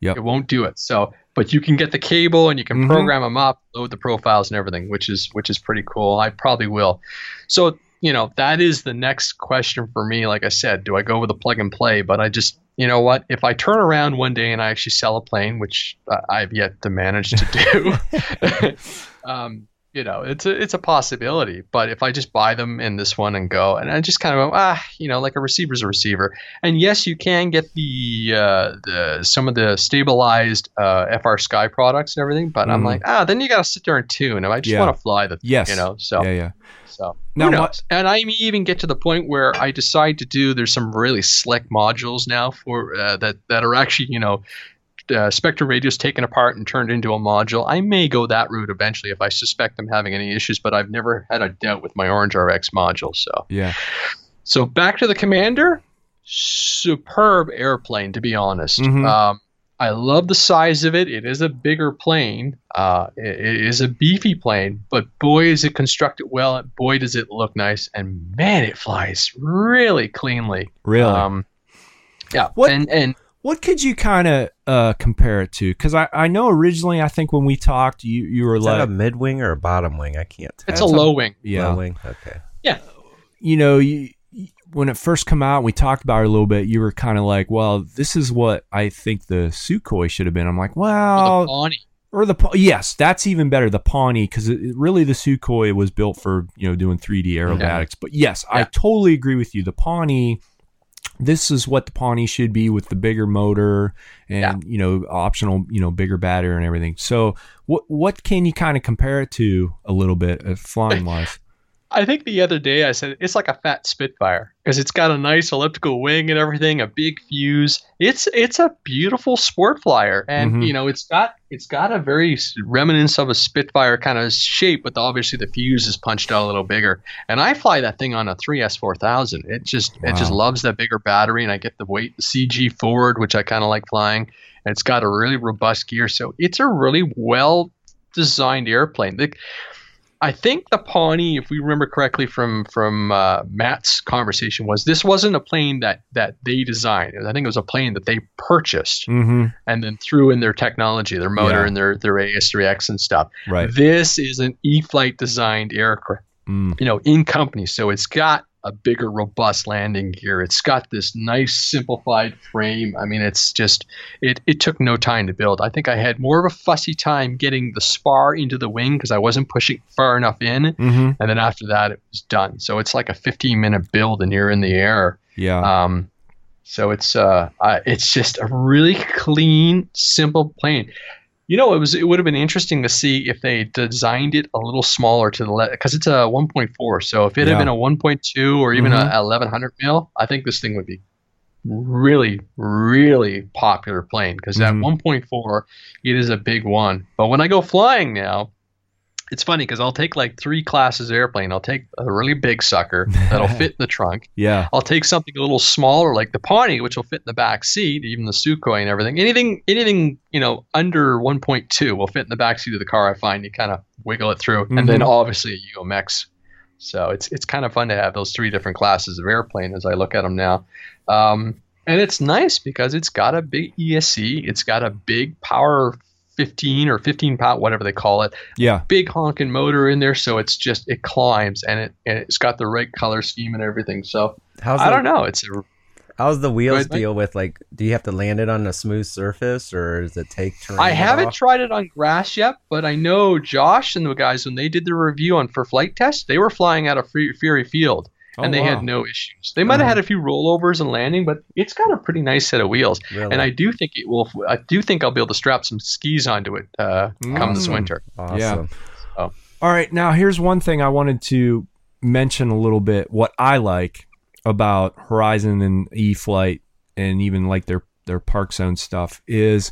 Yep. It won't do it. So, but you can get the cable and you can Mhm. program them up, load the profiles and everything, which is which is pretty cool. I probably will. So, you know, that is the next question for me. Like I said, do I go with a plug and play? But I just, you know what? If I turn around one day and I actually sell a plane, which uh, I've yet to manage to do, um, you know, it's a it's a possibility. But if I just buy them in this one and go, and I just kind of go, ah, you know, like a receiver's a receiver. And yes, you can get the uh, the some of the stabilized uh, FrSky products and everything. But I'm Mhm. like, ah, then you got to sit there and tune. I just Yeah. want to fly the, Yes. you know, so. Yeah, yeah. So Now who knows? what- And I may even get to the point where I decide to do. There's some really slick modules now for uh, that that are actually you know. Uh, Spektrum radios taken apart and turned into a module. I may go that route eventually if I suspect I'm having any issues, but I've never had a doubt with my Orange RX module. So, Yeah. so back to the Commander. Superb airplane, to be honest. Mhm. Um, I love the size of it. It is a bigger plane. Uh, it, it is a beefy plane, but boy, is it constructed well. and Boy, does it look nice. And man, it flies really cleanly. Really. Um, yeah. What- And and what could you kind of uh, compare it to? Because I, I know originally, I think when we talked, you you were Is like, that a mid wing or a bottom wing? I can't tell. it's a a- low wing. yeah, Low wing. Okay. Yeah. You know, you, you- when it first come out, we talked about it a little bit. You were kind of like, well, this is what I think the Sukhoi should have been. I'm like, Or well, the Pawnee. or the Pa- yes, that's even better. The Pawnee, because really the Sukhoi was built for you know doing 3D aerobatics. But yes, I totally agree with you. The Pawnee, this is what the Pawnee should be with the bigger motor and Yeah. you know optional you know bigger battery and everything. So what what can you kind of compare it to a little bit uh, flying wise? I think the other day I said it's like a fat Spitfire because it's got a nice elliptical wing and everything, a big fuse. It's it's a beautiful sport flyer, and Mhm. you know it's got it's got a very remnants of a Spitfire kind of shape, but obviously the fuse is punched out a little bigger. And I fly that thing on a 3S 4000. It just it just loves that bigger battery, and I get the weight, the CG forward, which I kind of like flying. And it's got a really robust gear, so it's a really well designed airplane. The, I think the Pawnee, if we remember correctly from from uh, Matt's conversation, was this wasn't a plane that that they designed. I think it was a plane that they purchased Mm-hmm. and then threw in their technology, their motor Yeah. and their their AS3X and stuff. Right. This is an E-flite designed aircraft, Mm. you know, in company. So it's got a bigger, robust landing gear. It's got this nice, simplified frame. I mean, it's just it. It took no time to build. I think I had more of a fussy time getting the spar into the wing because I wasn't pushing far enough in, Mm-hmm. and then after that, it was done. So it's like a 15 minute build, and you're in the air. Yeah. Um, so it's uh, uh, it's just a really clean, simple plane. You know, it was it would have been interesting to see if they designed it a little smaller to the left because it's a 1.4. So if it Yeah. had been a 1.2 or even Mhm. a 1100 mil, I think this thing would be really, really popular plane because that Mhm. 1.4 it is a big one. But when I go flying now. It's funny because I'll take like three classes of airplane. I'll take a really big sucker that'll fit in the trunk. yeah. I'll take something a little smaller like the Pawnee, which will fit in the back seat, even the Sukhoi and everything. Anything, anything you know under 1.2 will fit in the back seat of the car. I find you kind of wiggle it through, and then Mhm. obviously a UMX. So it's it's kind of fun to have those three different classes of airplane as I look at them now. Um, and it's nice because it's got a big ESC, it's got a big power 15 or 15 pound, whatever they call it, Yeah. big honking motor in there. So it's just it climbs and it and it's got the right color scheme and everything. So How's I the, don't know. It's a, How's the wheels Mike. deal with like? Do you have to land it on a smooth surface, or does it take terrain? I haven't all? tried it on grass yet, but I know Josh and the guys when they did the review on for Flite Test, they were flying out of Fury, Fury Field and Oh, they wow. had no issues. They might have had a few rollovers and landing, but it's got a pretty nice set of wheels. Really? And I do think it will. I do think I'll be able to strap some skis onto it uh, come this Mm. winter. awesome. Yeah. All right, now here's one thing I wanted to mention a little bit. What I like about Horizon and E Flight, and even like their their Park Zone stuff, is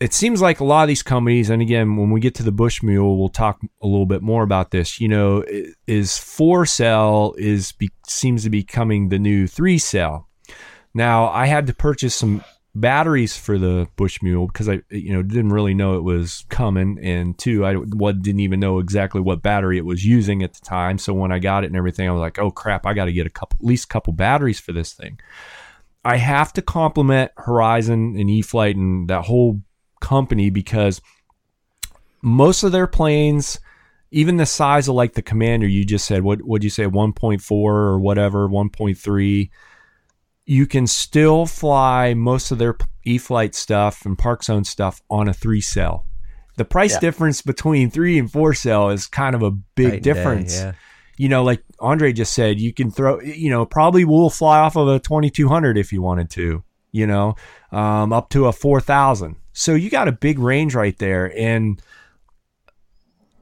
it seems like a lot of these companies, and again, when we get to the Bush Mule, we'll talk a little bit more about this. You know, is four cell is be, seems to be becoming the new three cell. Now, I had to purchase some batteries for the Bush Mule because I, you know, didn't really know it was coming, and two, I what didn't even know exactly what battery it was using at the time. So when I got it and everything, I was like, oh crap, I got to get a couple, at least a couple batteries for this thing. I have to compliment Horizon and E-flite and that whole company because most of their planes, even the size of like the Commander, you just said, what would you say, 1.4 or whatever, 1.3, you can still fly most of their E-flite stuff and Park Zone stuff on a three cell. The price Yeah. difference between three and four cell is kind of a big and day, difference yeah. you know, like Andre just said, you can throw, you know, probably will fly off of a 2200 if you wanted to, you know, um, up to a 4000. So you got a big range right there. And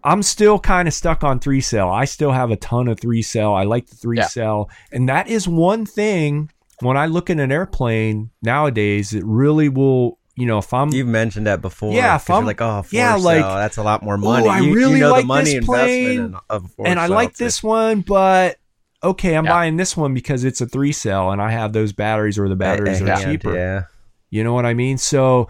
I'm still kind of stuck on three cell. I still have a ton of three cell. I like the three Yeah. cell. And that is one thing when I look in an airplane nowadays, it really will, you know, if I'm You've mentioned that before. Yeah, if I'm- like, oh, four yeah, cell, like, that's a lot more "Ooh, money. I you, you really know like the money this plane, investment in, of a four and I like too. this one, but okay, I'm Yeah. buying this one because it's a three cell and I have those batteries or the batteries At are cheaper. Yeah. You know what I mean? So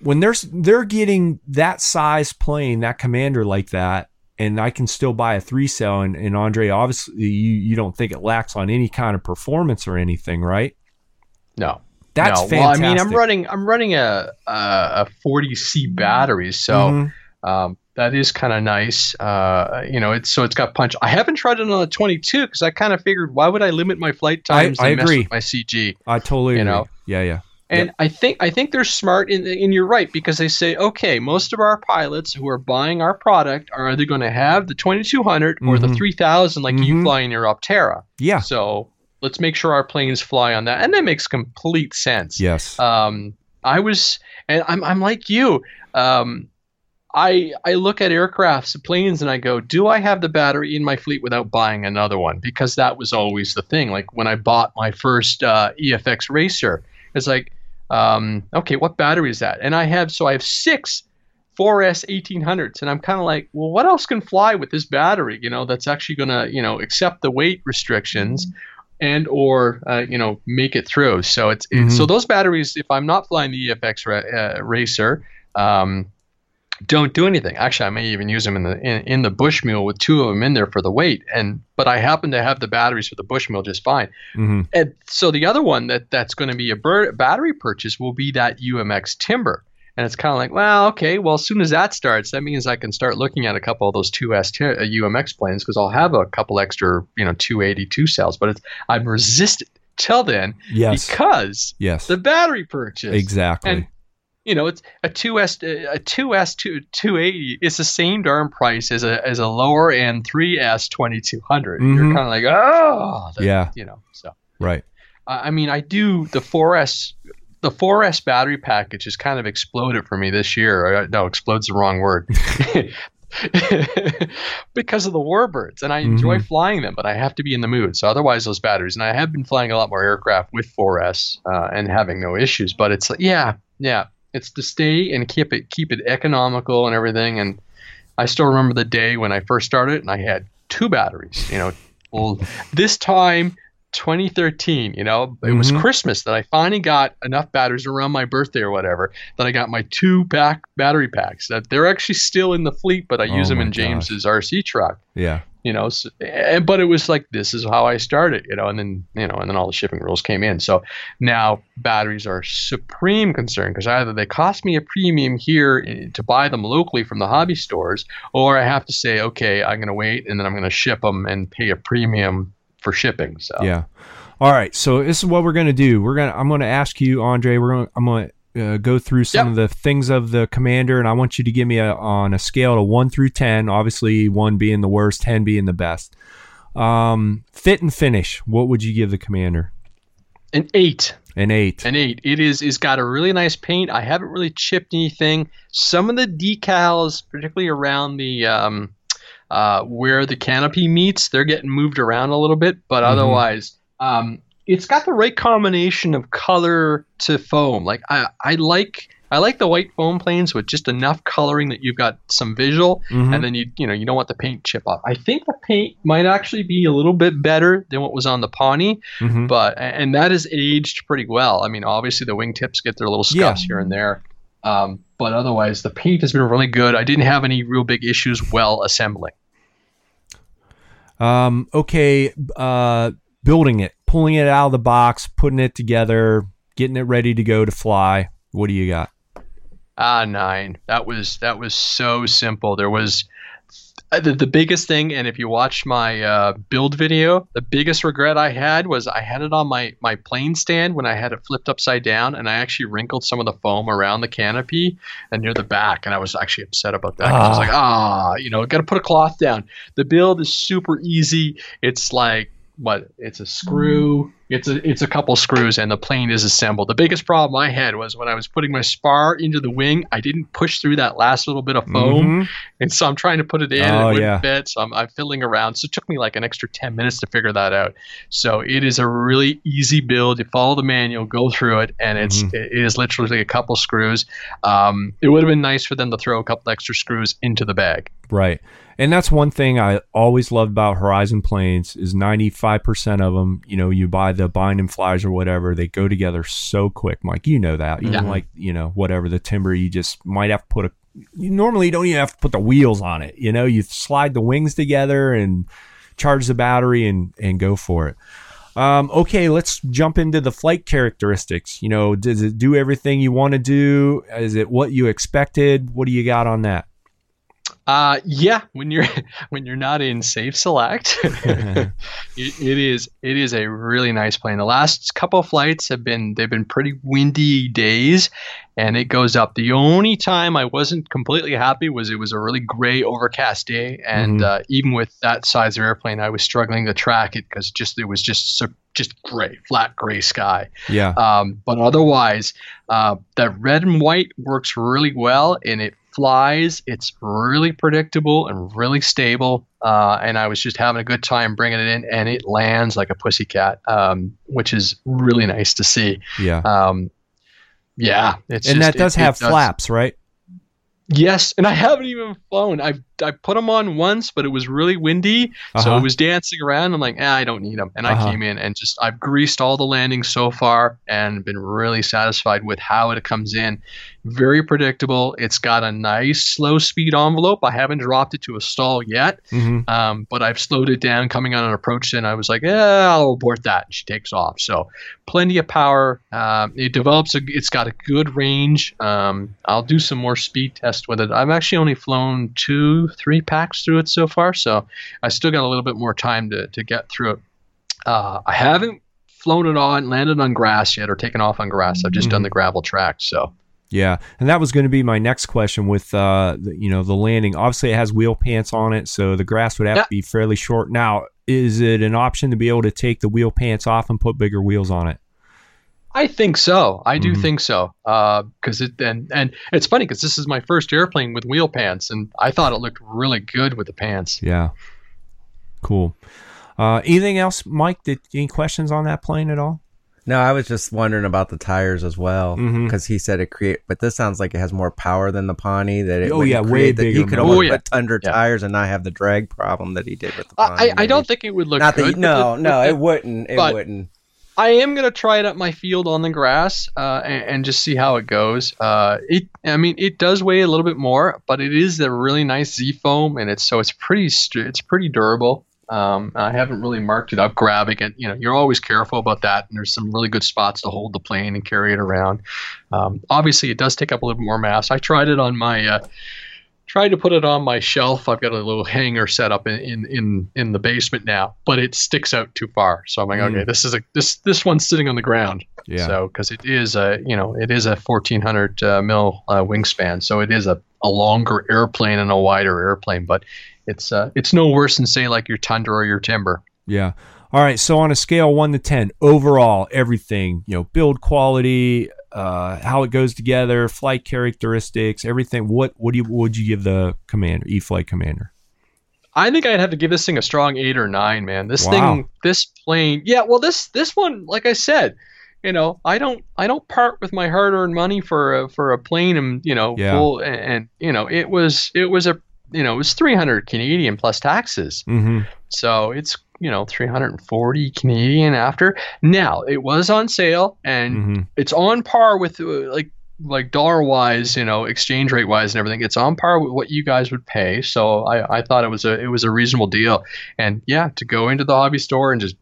when they're they're getting that size plane, that commander like that, and I can still buy a three cell and, and Andre, obviously you, you don't think it lacks on any kind of performance or anything, right? No, That's no. fantastic. Well, I mean, I'm running I'm running a a, a 40C battery, so Mhm. um, that is kind of nice. Uh, you know, it's so it's got punch. I haven't tried it on a 22 because I kind of figured why would I limit my flight I- times I and mess agree. with my CG? I totally you agree. know. Yeah, yeah. And I think I think they're smart, in, and you're right because they say, okay, most of our pilots who are buying our product are either going to have the 2200 or the Mhm. 3000, like you Mhm. fly in your Opterra. Yeah. So let's make sure our planes fly on that, and that makes complete sense. Yes. Um, I was, and I'm I'm like you. Um, I I look at aircrafts planes and I go, do I have the battery in my fleet without buying another one? Because that was always the thing. Like when I bought my first uh, EFX Racer, it's like, um, okay, what battery is that? And I have so I have six 4S 1800s, and I'm kind of like, well, what else can fly with this battery? You know, that's actually gonna you know accept the weight restrictions. And or uh, you know make it through. So it's, Mhm. it's so those batteries. If I'm not flying the EFX ra- uh, racer, um, don't do anything. Actually, I may even use them in the in, in the Bushmule with two of them in there for the weight. And but I happen to have the batteries for the Bushmule just fine. hmm And so the other one that that's going to be a bur- battery purchase will be that UMX Timber. And it's kind of like, well, okay, well, as soon as that starts, that means I can start looking at a couple of those 2S ti- uh, UMX planes because I'll have a couple extra, you know, 282 cells. But it's, I'm resisted till then Yes. because yes. the battery purchase exactly. and- you know, it's a 2S a 2S 2 280 is the same darn price as a as a lower end 3S 2200. You're Mhm. kind of like, oh, that- Yeah. you know. So right. I mean, I do the 4S the 4S battery package has kind of exploded for me this year. Uh, No, explode's the wrong word. because of the warbirds and I enjoy flying them, but I have to be in the mood. So otherwise, those batteries. And I have been flying a lot more aircraft with 4S uh, and having no issues. But it's like, yeah, yeah, it's to stay and keep it keep it economical and everything. And I still remember the day when I first started and I had two batteries. You know, well, this time. 2013, you know, it was Mhm. Christmas that I finally got enough batteries around my birthday or whatever that I got my two back battery packs. That they're actually still in the fleet, but I use Oh them in gosh. James's RC truck Yeah. You know so, and, eh, but it was like this is how i started you know and then you know and then all the shipping rules came in so now batteries are supreme concern because either they cost me a premium here eh, to buy them locally from the hobby stores or i have to say okay i'm going to wait and then i'm going to ship them and pay a premium for shipping so Yeah. All right. So this is what we're gonna do. We're gonna. I'm gonna ask you, Andre. We're gonna. I'm gonna uh, go through some Yep. of the things of the commander, and I want you to give me a on a scale of one through ten. Obviously, one being the worst, ten being the best. Um, fit and finish. What would you give the commander? an eight An eight. An eight. It is. It's got a really nice paint. I haven't really chipped anything. Some of the decals, particularly around the um, uh, where the canopy meets, they're getting moved around a little bit. But Mhm. otherwise, um, it's got the right combination of color to foam. Like I, I like. I like the white foam planes with just enough coloring that you've got some visual, Mhm. and then you you know you don't want the paint chip off. I think the paint might actually be a little bit better than what was on the Pawnee Mhm. but and that is aged pretty well. I mean, obviously the wingtips get their little Yeah. scuffs here and there, um, but otherwise the paint has been really good. I didn't have any real big issues well assembling. Um, okay, uh, building it, pulling it out of the box, putting it together, getting it ready to go to fly. What do you got? Ah, nine. That was that was so simple. There was uh, the, the biggest thing, and if you watch my uh, build video, the biggest regret I had was I had it on my my plane stand when I had it flipped upside down, and I actually wrinkled some of the foam around the canopy and near the back, and I was actually upset about that. 'cause I was Ah. like, ah, you know, got to put a cloth down. The build is super easy. It's like what? It's a screw. It's a it's a couple screws, and the plane is assembled. The biggest problem I had was when I was putting my spar into the wing, I didn't push through that last little bit of foam, Mhm. and so I'm trying to put it in, and Oh, it wouldn't yeah. fit. So I'm, I'm fiddling around. So it took me like an extra ten minutes to figure that out. So it is a really easy build. You follow the manual, go through it, and it's Mhm. it is literally a couple screws. Um, it would have been nice for them to throw a couple extra screws into the bag. Right. And that's one thing I always loved about Horizon planes is 95% of them, you know, you buy the bind and flies or whatever, they go together so quick. Mike, you know that. Yeah. like, you know, whatever the timber, you just might have to put a you normally don't even have to put the wheels on it. You know, you slide the wings together and charge the battery and and go for it. Um, okay, let's jump into the flight characteristics. You know, does it do everything you want to do? Is it what you expected? What do you got on that? Uh, yeah, when you're when you're not in safe select, it, it is it is a really nice plane. The last couple of flights have been they've been pretty windy days, and it goes up. The only time I wasn't completely happy was it was a really gray, overcast day, and Mhm. uh, even with that size of airplane, I was struggling to track it because just it was just so, just gray, flat gray sky. Yeah. Um, but otherwise, uh, that red and white works really well, and it flies, it's really predictable and really stable. Uh, and I was just having a good time bringing it in, and it lands like a pussycat, um, which is really nice to see. Yeah. Um, yeah, it's and just- that does it- it have flaps, right? Yes, and I haven't even flown. I I put them on once, but it was really windy, so Uh-huh. it was dancing around. I'm like, ah, I don't need them, and Uh-huh. I came in and just I've greased all the landings so far, and been really satisfied with how it comes in. Very predictable. It's got a nice slow speed envelope. I haven't dropped it to a stall yet, hmm um, but I've slowed it down coming on an approach, and I was like, yeah, I'll abort that. And she takes off. So plenty of power. Um, it develops. A, it's got a good range. Um, I'll do some more speed tests with it. I've actually only flown two, three packs through it so far, so I still got a little bit more time to to get through it. Uh, I haven't flown it on, landed on grass yet, or taken off on grass. I've just done Mhm. the gravel track. So Yeah, and that was going to be my next question with uh, the, you know, the landing. Obviously, it has wheel pants on it, so the grass would have Yeah. to be fairly short. Now, is it an option to be able to take the wheel pants off and put bigger wheels on it? I think so. I do Mhm. think so. Because it and and it's funny because this is my first airplane with wheel pants, and I thought it looked really good with the pants. Yeah, cool. Uh, anything else, Mike? Did any questions on that plane at all? No, I was just wondering about the tires as well because he said it create, but this sounds like it has more power than the Pawnee. That it Oh, yeah, way create that bigger He could motor. almost Oh, yeah. put Tundra Yeah. tires and not have the drag problem that he did with the I, Pawnee. I, I don't think it would look Not that good. you, no, the- no, with it wouldn't. It but- wouldn't. I am gonna try it at my field on the grass uh, and, and just see how it goes. Uh, it, I mean, it does weigh a little bit more, but it is a really nice Z foam, and it's so it's pretty it's pretty durable. Um, I haven't really marked it up grabbing it. You know, you're always careful about that, and there's some really good spots to hold the plane and carry it around. Um, obviously, it does take up a little bit more mass. I tried it on my. Uh, tried to put it on my shelf. I've got a little hanger set up in, in, in, in the basement now, but it sticks out too far. So I'm like, Mm. okay, this is a this this one's sitting on the ground. Yeah, So because it is a you know it is a 1400 uh, mil uh, wingspan, so it is a, a longer airplane and a wider airplane, but it's uh, it's no worse than say like your Tundra or your Timber. yeah. All right. So on a scale one to ten, overall, everything you know, build quality, uh, how it goes together, flight characteristics, everything. What what do you would you give the commander, E flight commander? I think I'd have to give this thing a strong eight or nine, man. This Wow. thing, this plane, yeah. Well, this this one, like I said, you know, I don't I don't part with my hard-earned money for a, for a plane and you know Yeah. full and, and you know it was it was a you know it was 300 Canadian plus taxes. Mm-hmm. So it's you know 340 Canadian after. Now it was on sale and Mm-hmm. it's on par with uh, like like dollar wise, you know, exchange rate wise and everything. It's on par with what you guys would pay. So I, I thought it was a it was a reasonable deal. And yeah, to go into the hobby store and just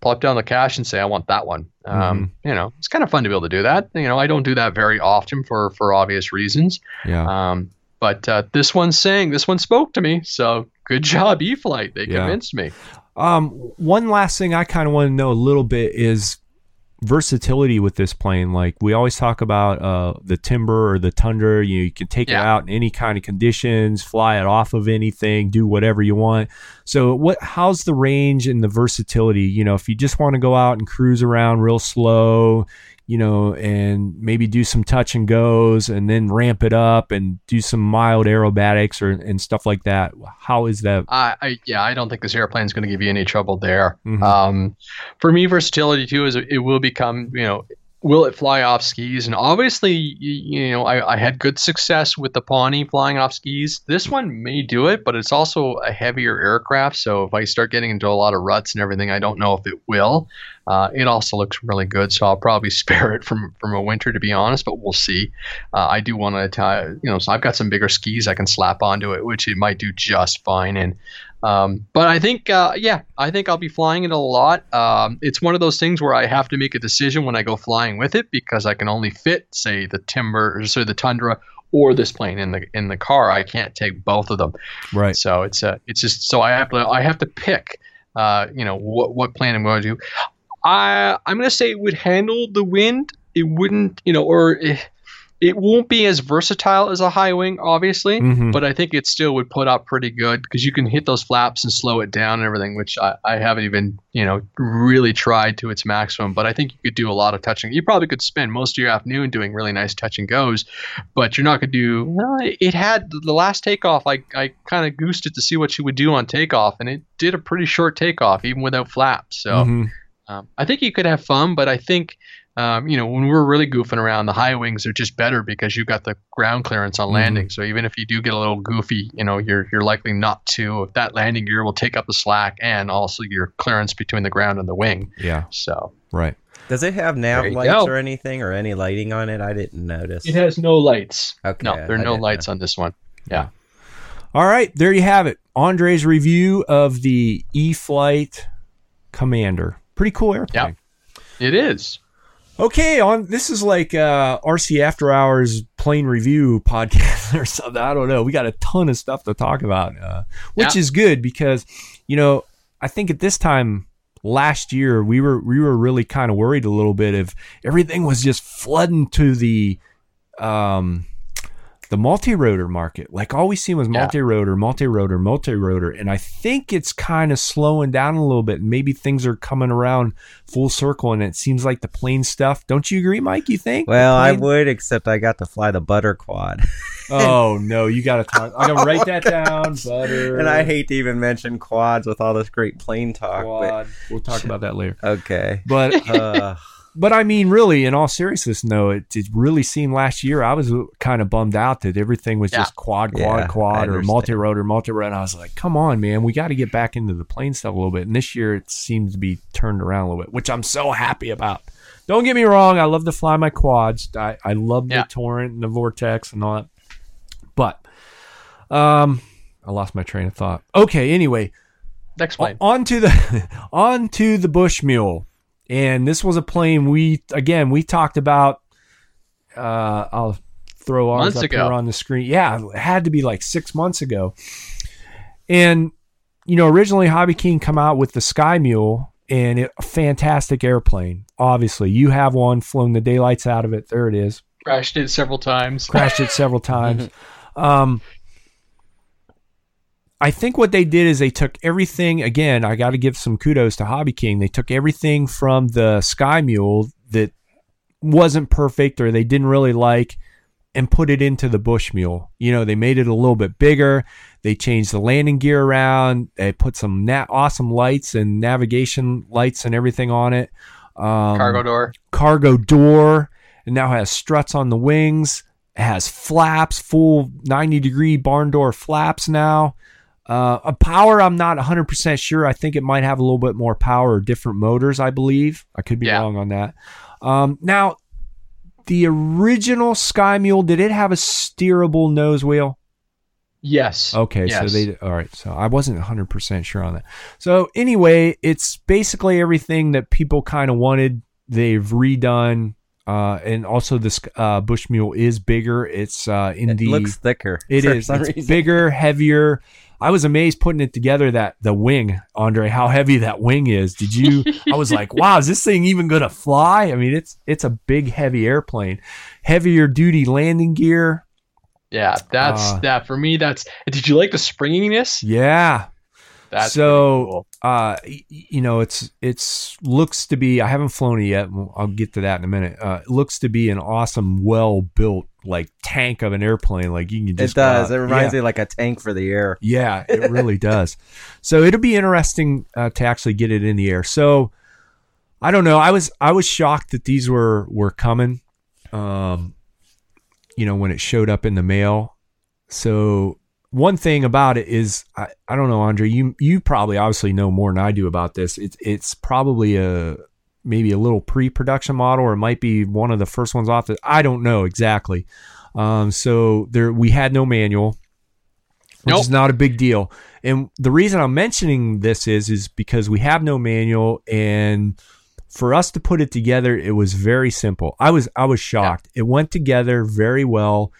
plop down the cash and say I want that one. Um, you know, it's kind of fun to be able to do that. You know, I don't do that very often for for obvious reasons. Yeah. Um, but uh, this one's saying this one spoke to me. So good job, E Flight. They Yeah. convinced me. Um, one last thing I kind of want to know a little bit is versatility with this plane. Like we always talk about uh, the timber or the tundra. You, know, you can take it out in any kind of conditions, fly it off of anything, do whatever you want. So what? How's the range and the versatility? You know, if you just want to go out and cruise around real slow. You know, and maybe do some touch and goes, and then ramp it up and do some mild aerobatics or and stuff like that. How is that? I, I yeah, I don't think this airplane is going to give you any trouble there. Mhm. Um, for me, versatility too is it will become you know will it fly off skis? And obviously, you, you know I, I had good success with the Pawnee flying off skis. This one may do it, but it's also a heavier aircraft. So if I start getting into a lot of ruts and everything, I don't know if it will. Uh, it also looks really good, so I'll probably spare it from from a winter to be honest, but we'll see. Uh, I do want to you know, so I've got some bigger skis I can slap onto it, which it might do just fine in. Um, but I think, uh, yeah, I think I'll be flying it a lot. Um, it's one of those things where I have to make a decision when I go flying with it because I can only fit, say, the Timber or so the Tundra or this plane in the in the car. I can't take both of them. Right. So it's uh, it's just so I have to I have to pick, uh, you know, what what plane I'm going to do. I I'm going to say it would handle the wind. It wouldn't, you know, or it, it won't be as versatile as a high wing, obviously, Mhm. but I think it still would put up pretty good because you can hit those flaps and slow it down and everything, which I, I haven't even, you know, really tried to its maximum. But I think you could do a lot of touching. You probably could spend most of your afternoon doing really nice touch and goes, but you're not going to do. Well, it- had the last takeoff. I, I kind of goosed it to see what you would do on takeoff, and it did a pretty short takeoff, even without flaps. So. Mhm. Um, I think you could have fun, but I think um, you know when we're really goofing around, the high wings are just better because you've got the ground clearance on Mhm. landing. So even if you do get a little goofy, you know you're you're likely not to. That landing gear will take up the slack and also your clearance between the ground and the wing. Yeah. So Right. Does it have nav lights go. or anything or any lighting on it? I didn't notice. it has no lights. Okay, No, there are I no lights know. on this one. Yeah. All right, there you have it. Andre's review of the E-flite Commander. Pretty cool airplane. Yeah. It is. Okay, on this is like uh, RC After Hours plane review podcast or something. I don't know. We got a ton of stuff to talk about, uh, which Yeah. is good because you know I think at this time last year we were we were really kind of worried a little bit if everything was just flooding to the um the multi-rotor market. Like all we seen was multi-rotor, multi-rotor, multi-rotor, and I think it's kind of slowing down a little bit. Maybe things are coming around full circle, and it seems like the plane stuff. Don't you agree, Mike? You think? Well, I would, except I got to fly the butter quad, Oh no, you got to talk. I'm gonna write that down. Butter. and I hate to even mention quads with all this great plane talk. Quad. We'll talk about that later. Okay, But uh, but I mean, really, in all seriousness, no, it, it really seemed last year. I was kind of bummed out that everything was Yeah. just quad, quad, Yeah, quad, or understand. multi-rotor, multi-rotor. And I was like, come on, man, we got to get back into the plane stuff a little bit. And this year, it seems to be turned around a little bit, which I'm so happy about. Don't get me wrong, I love to fly my quads. I, I love the Torrent and the Vortex and all that. But um, I lost my train of thought. Okay, anyway, Next plane. on to the on to the Bushmule, and this was a plane we again we talked about. Uh, I'll throw ours Months up ago. here on the screen. Yeah, it had to be like six months ago, and you know originally Hobby King come out with the Sky Mule. And it, a fantastic airplane. Obviously, you have one, flown the daylights out of it. There it is Crashed it several times. crashed it several times. Um, I think what they did is they took everything. Again, I got to give some kudos to Hobby King. They took everything from the Sky Mule that wasn't perfect or they didn't really like, and put it into the Bush Mule. You know, they made it a little bit bigger. They changed the landing gear around. They put some na- awesome lights and navigation lights and everything on it. Um, Cargo door. cargo door. It now has struts on the wings. It has flaps, full 90 degree barn door flaps now. Uh, a power, I'm not 100% sure. I think it might have a little bit more power or different motors, I believe. I could be Yeah. wrong on that. Um, now, the original Sky Mule, did it have a steerable nose wheel? Yes. Okay, so they all right. So I wasn't 100% sure on that. So anyway, it's basically everything that people kind of wanted. They've redone uh and also this uh Bush Mule is bigger. It's uh in it the looks thicker. it for is some it's reason. bigger, heavier. I was amazed putting it together that the wing, Andre, how heavy that wing is. Did you I was like, wow, is this thing even gonna fly? I mean, it's it's a big heavy airplane. Heavier duty landing gear. Yeah, that's Uh, that for me. That's. Did you like the springiness? Yeah. That's So- cool. uh you know it's it's looks to be i haven't flown it yet i'll get to that in a minute uh it looks to be an awesome well built like tank of an airplane like you can It just go does. out- It reminds yeah. me like a tank for the air. yeah it really does so it'll be interesting uh, to actually get it in the air so i don't know i was i was shocked that these were were coming um you know when it showed up in the mail so one thing about it is I, I don't know andre you you probably obviously know more than i do about this. It's it's probably a maybe a little pre-production model or it might be one of the first ones off the i don't know exactly. Um so there we had no manual which Nope. is not a big deal. And the reason i'm mentioning this is is because we have no manual and for us to put it together it was very simple. I was i was shocked. It went together very well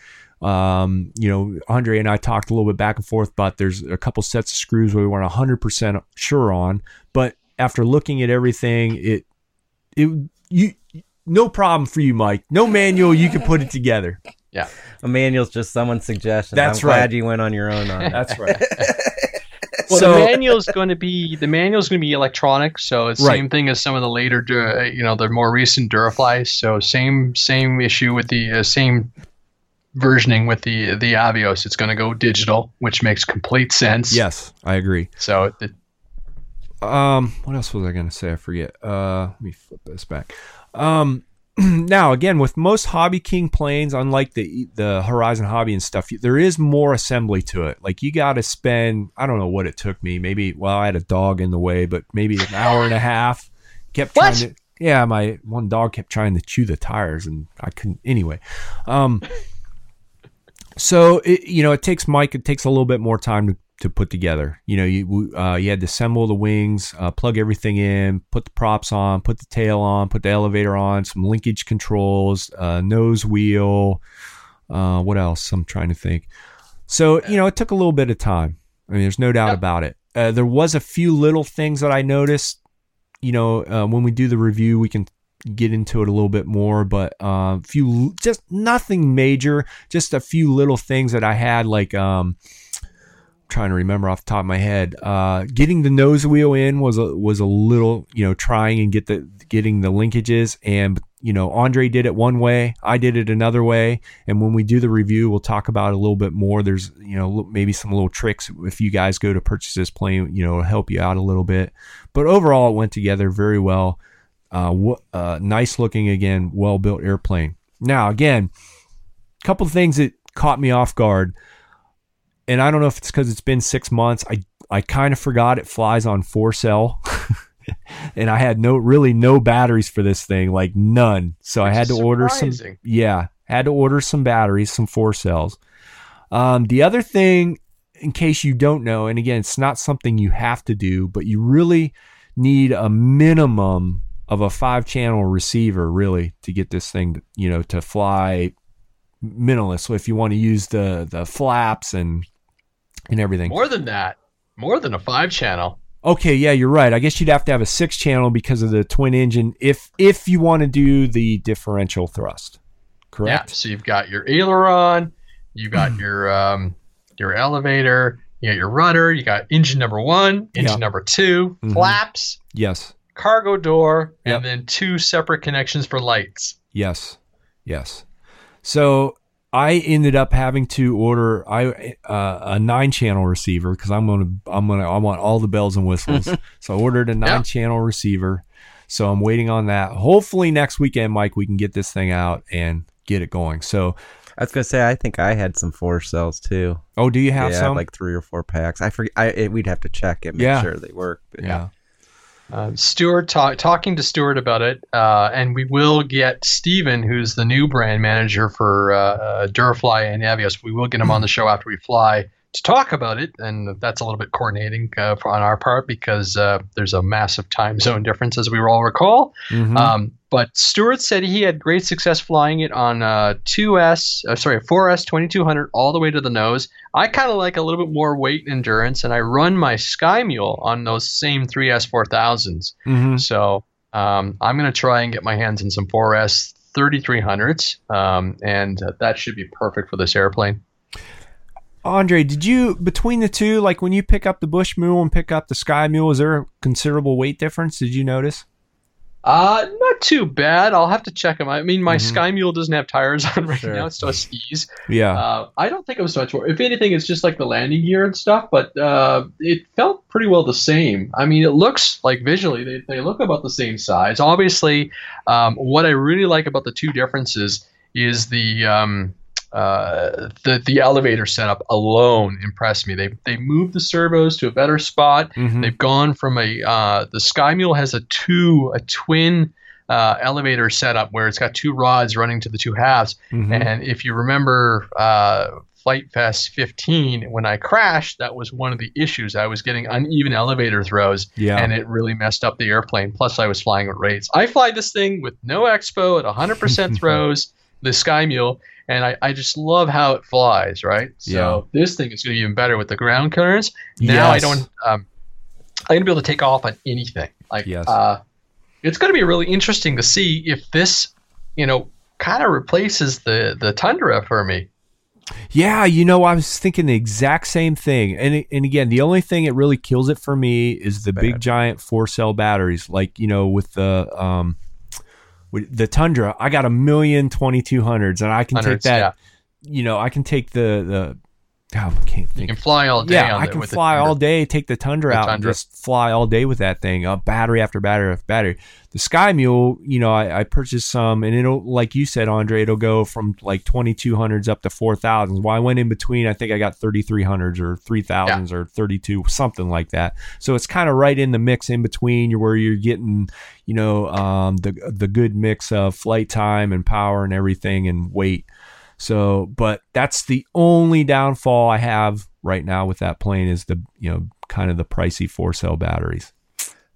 um, you know, Andre and I talked a little bit back and forth but there's a couple sets of screws we weren't 100% sure on, but after looking at everything, it, it, you, no problem for you, Mike. No manual, you can put it together. Yeah. A manual's just someone's suggestion. That's I'm glad right. you went on your own on it. That's right. Well, so the manual's going to be the manual's going to be electronic, so it's the Right. same thing as some of the later, you know, the more recent Duraflies. So same same issue with the uh, same versioning with the the Avios. It's going to go digital, which makes complete sense. yes, I agree. So it, Um, what else was I going to say? I forget. Uh, let me flip this back. Um, now again, with most Hobby King planes, unlike the the Horizon Hobby and stuff, there is more assembly to it. Like you got to spend. I don't know what it took me. Maybe well, I had a dog in the way, but maybe an hour and a half. Kept What? trying to. Yeah, my one dog kept trying to chew the tires, and I couldn't. Anyway, um, so it, you know, it takes Mike. It takes a little bit more time to, to put together. You know, you uh, you had to assemble the wings, uh, plug everything in, put the props on, put the tail on, put the elevator on, some linkage controls, uh, nose wheel. Uh, what else? I'm trying to think. So you know, it took a little bit of time. I mean, there's no doubt Yep. about it. Uh, there was a few little things that I noticed. You know, uh, when we do the review, we can get into it a little bit more, but a few just nothing major, just a few little things that I had like um trying to remember off the top of my head. Uh getting the nose wheel in was a was a little, you know, trying and get the getting the linkages and you know, Andre did it one way, I did it another way, and when we do the review, we'll talk about a little bit more. There's, you know, maybe some little tricks if you guys go to purchase this plane, you know, help you out a little bit. But overall, it went together very well. Uh, w- uh, nice looking again, well built airplane. Now, again, a couple things that caught me off guard, and I don't know if it's because it's been six months. I I kind of forgot it flies on four cell, and I had no really no batteries for this thing, like none. So I had to order some. Surprising. Yeah, had to order some batteries, some four cells. Um, the other thing, in case you don't know, and again, it's not something you have to do, but you really need a minimum of a five channel receiver really to get this thing, you know, to fly minimalist. So if you want to use the the flaps and and everything. more than that, more than a five channel. Okay, yeah, you're right. I guess you'd have to have a six channel because of the twin engine if if you want to do the differential thrust. Correct? Yeah. So you've got your aileron, you got your um, your elevator, you got your rudder, you got engine number one, engine Yeah. number 2 Mhm. flaps, Yes. Cargo door, Yep. and then two separate connections for lights. Yes, yes. So I ended up having to order I uh, a nine channel receiver because I'm gonna I'm gonna I want all the bells and whistles. so I ordered a nine Yeah. channel receiver. So I'm waiting on that. Hopefully next weekend, Mike, we can get this thing out and get it going. So I was gonna say I think I had some four cells too. oh, do you have yeah, some? like three or four packs. I forget. I it, we'd have to check and make Yeah. sure they work. But yeah. Um, Stuart ta- talking to Stuart about it, uh, and we will get Steven, who's the new brand manager for uh, uh, Durafly and Avios. We will get him on the show after we fly to talk about it, and that's a little bit coordinating uh, for, on our part because uh, there's a massive time zone difference, as we all recall. Mhm. Um, but Stuart said he had great success flying it on uh, 2S, uh, sorry, 4S 2200 all the way to the nose. I kind of like a little bit more weight and endurance, and I run my Sky Mule on those same 3S 4000s. Mhm. So um, I'm going to try and get my hands on some 4S 3300s, um, and uh, that should be perfect for this airplane. Andre, did you between the two, like when you pick up the Bush Mule and pick up the Sky Mule, is there a considerable weight difference? Did you notice? Uh, not too bad. I'll have to check them. I mean, my Mhm. Sky Mule doesn't have tires on right Sure. now. It's just skis. Yeah. Uh, I don't think it was much more. If anything, it's just like the landing gear and stuff, but uh, it felt pretty well the same. I mean, it looks like visually they, they look about the same size. Obviously, um, what I really like about the two differences is the um, uh, the the elevator setup alone impressed me. They they moved the servos to a better spot. Mhm. They've gone from a uh, the Sky Mule has a two a twin uh, elevator setup where it's got two rods running to the two halves. Mhm. And if you remember uh, FliteFest 15, when I crashed, that was one of the issues. I was getting uneven elevator throws, yeah. and it really messed up the airplane. Plus, I was flying at rates. I fly this thing with no expo at 100% throws, the Sky Mule, and I, I just love how it flies, right? So this thing is going to be even better with the ground clearance. Now I don't. Um, I'm gonna be able to take off on anything. Like, Yes. uh, it's gonna be really interesting to see if this you know, kind of replaces the the Tundra for me. Yeah, you know, I was thinking the exact same thing. And and again, the only thing that really kills it for me is the big giant four cell batteries. Like you know, with the um, the Tundra, I got a million twenty two hundreds, and I can take that. yeah. You know, I can take the the. Oh, I can't You think. can fly all day. yeah, I can fly all day. Take the Tundra The out and just fly all day with that thing. Uh, battery after battery after battery. The Sky Mule, you know, I, I purchased some, and it'll, like you said, Andre, it'll go from like twenty two hundreds up to four thousands. Well, I went in between. I think I got thirty three hundreds or three thousands or thirty two, something like that. So it's kind of right in the mix in between. You're where you're getting, you know, um, the the good mix of flight time and power and everything and weight. So, but that's the only downfall I have right now with that plane is the you know kind of the pricey four cell batteries.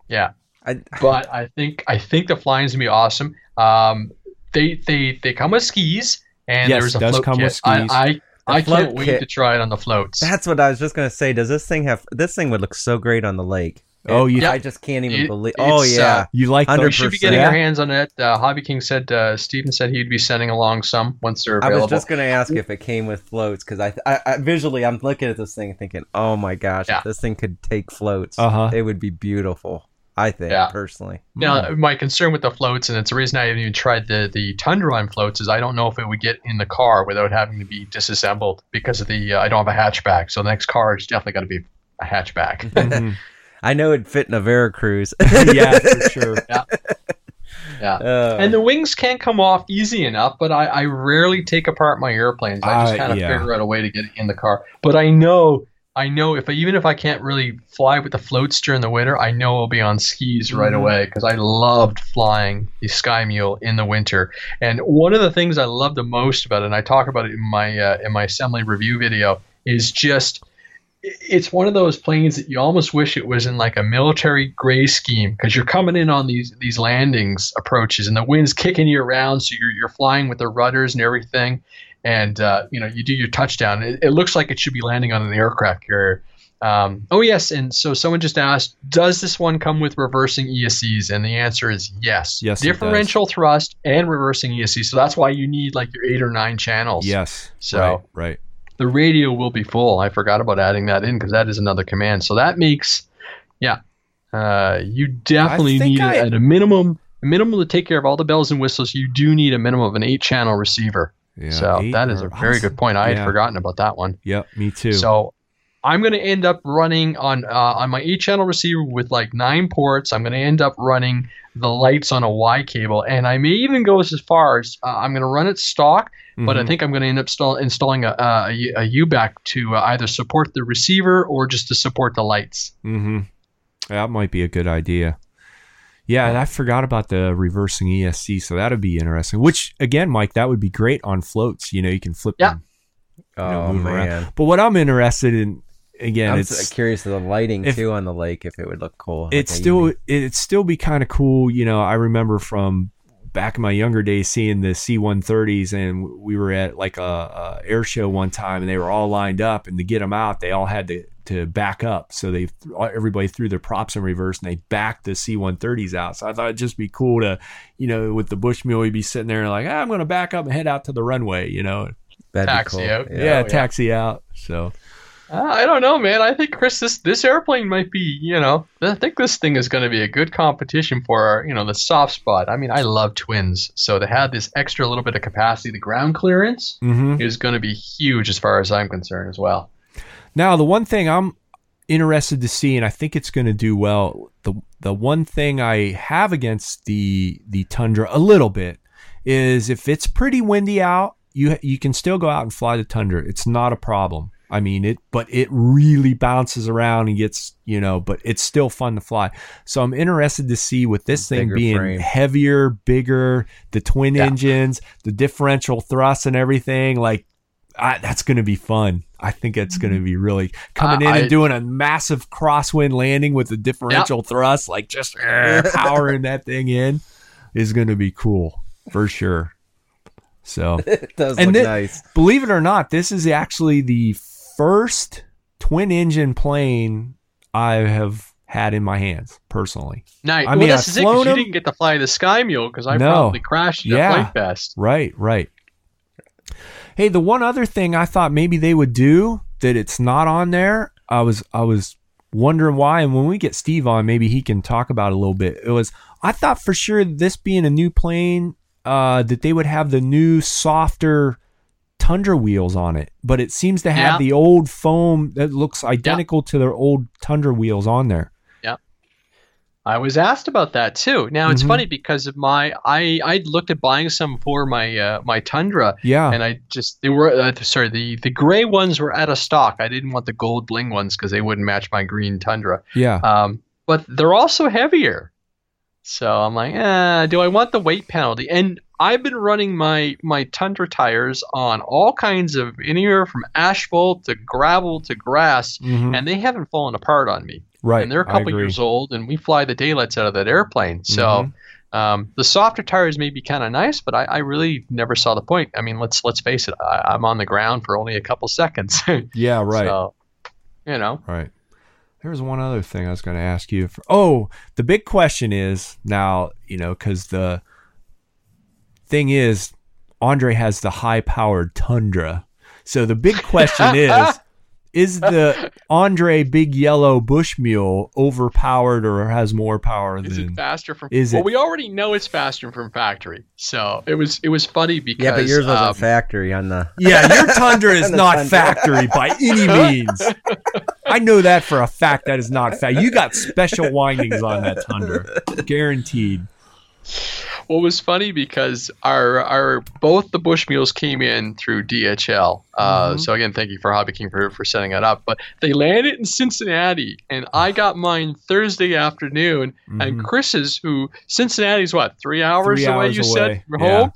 Yeah, I, but I think I think the flying's gonna be awesome. Um, they they they come with skis, and Yes, there's a does float come kit. with skis. I I, I float can't wait kit- to try it on the floats. that's what I was just gonna say. Does this thing have? This thing would look so great on the lake. Oh, you I just can't even It- believe. Oh yeah, uh, you like Hundred you the should be getting Yeah. your hands on it. Uh, Hobby King said uh, Steven said he'd be sending along some once they're available. I was just gonna ask if it came with floats because I, I, I visually I'm looking at this thing thinking, oh my gosh, Yeah. if this thing could take floats, Uh-huh. it would be beautiful. I think Yeah. personally. Now, my concern with the floats, and it's the reason I haven't even tried the the Tundra floats, is I don't know if it would get in the car without having to be disassembled because of the uh, I don't have a hatchback. So the next car is definitely going to be a hatchback. I know it'd fit in a Veracruz. yeah, for sure. yeah. Uh, And the wings can't come off easy enough, but I, I rarely take apart my airplanes. I just Uh, kind of yeah. figure out a way to get it in the car. But I know, I know if I, even if I can't really fly with the floats during the winter, I know I'll be on skis right Mhm. away because I loved flying the Sky Mule in the winter. And one of the things I love the most about it, and I talk about it in my uh, in my assembly review video, is just it's one of those planes that you almost wish it was in like a military gray scheme because you're coming in on these these landings approaches and the wind's kicking you around so you're, you're flying with the rudders and everything and uh, you know you do your touchdown. It, it looks like it should be landing on an aircraft carrier. Um, oh yes and so someone just asked does this one come with reversing ESCs and the answer is yes. Yes, differential thrust and reversing ESC so that's why you need like your eight or nine channels. Yes. So- right, right. The radio will be full. I forgot about adding that in because that is another command. So that makes, yeah, uh, you definitely need I- at a minimum, a minimum to take care of all the bells and whistles. You do need a minimum of an eight-channel receiver. Yeah, so that is a very good point. I had forgotten about that one. Yep, me too. So I'm going to end up running on uh, on my eight channel receiver with like nine ports. I'm going to end up running the lights on a Y cable, and I may even go as far as uh, I'm going to run it stock. But I Mhm. think I'm going to end up install, installing a, a, a UBEC to uh, either support the receiver or just to support the lights. Mm-hmm. That might be a good idea. Yeah, and I forgot about the reversing ESC, so that'd be interesting. Which again, Mike, that would be great on floats. You know, you can flip Yeah. them. you oh know, move around. man, But what I'm interested in, again, I'm it's curious of the lighting if- too on the lake if it would look cool. like it's a still UV. it'd still be kind of cool. You know, I remember from back in my younger days seeing the C-130s, and we were at like a, a air show one time, and they were all lined up, and to get them out, they all had to to back up. So they everybody threw their props in reverse, and they backed the C-130s out. So I thought it'd just be cool to, you know, with the Bushmule, you'd be sitting there like, ah, I'm going to back up and head out to the runway. You know, That'd taxi be cool. out. yeah, yeah. taxi out. So I don't know, man. I think Chris, this this airplane might be, you know, I think this thing is going to be a good competition for, you know, the soft spot. I mean, I love twins, so to have this extra little bit of capacity, the ground clearance mhm. is going to be huge as far as I'm concerned as well. Now, the one thing I'm interested to see, and I think it's going to do well, the the one thing I have against the the Tundra a little bit is if it's pretty windy out, you you can still go out and fly the Tundra. It's not a problem. I mean it, but it really bounces around and gets you know, but it's still fun to fly. So I'm interested to see with this thing being frame. heavier, bigger, the twin Yeah. engines, the differential thrust and everything. Like I, that's going to be fun. I think it's going to be really coming in I- and doing a massive crosswind landing with the differential thrust, like just eh, powering that thing in, is going to be cool for sure. So, it does And look thi- nice. believe it or not, this is actually the first twin engine plane I have had in my hands personally. Nice. I well, mean, that's I've 'cause flown you didn't get to fly the Sky Mule because I No. probably crashed it Yeah. at Flight Fest. Right, right. Hey, the one other thing I thought maybe they would do that it's not on there, I was I was wondering why, and when we get Steve on, maybe he can talk about it a little bit. It was I thought for sure this being a new plane, uh, that they would have the new softer Tundra wheels on it, but it seems to have Yeah. the old foam that looks identical to their old Tundra wheels on there. Yeah. I was asked about that too. Now it's Mhm. funny because of my I I looked at buying some for my uh, my Tundra Yeah, and I just they were uh, sorry the the gray ones were out of stock. I didn't want the gold bling ones because they wouldn't match my green Tundra. yeah, Um, but they're also heavier. So I'm like, eh, do I want the weight penalty? And I've been running my my Tundra tires on all kinds of anywhere from asphalt to gravel to grass, Mhm. and they haven't fallen apart on me. right. And they're a couple years old, and we fly the daylights out of that airplane. So Mhm. um, the softer tires may be kind of nice, but I, I really never saw the point. I mean, let's let's face it, I, I'm on the ground for only a couple seconds. Yeah, right. So, you know, Right. There was one other thing I was going to ask you. For, oh, the big question is now, you know, because the thing is, Andre has the high powered Tundra. So the big question is is the Andre Big Yellow Bush Mule overpowered or has more power is than. Is it faster from? is well, it- we already know it's faster from factory. So it was it was funny because Yeah, but yours wasn't um, factory on the. Yeah, your Tundra is not Tundra. factory by any means. I know that for a fact. That is not fact. You got special windings on that Tundra, guaranteed. It was funny because our our both the bush mules came in through DHL. Uh, Mhm. So again, thank you for Hobby King for for setting that up. But they landed in Cincinnati, and I got mine Thursday afternoon. And Mhm. Chris's, who Cincinnati's what three hours Three away? hours you away, said from yeah. home.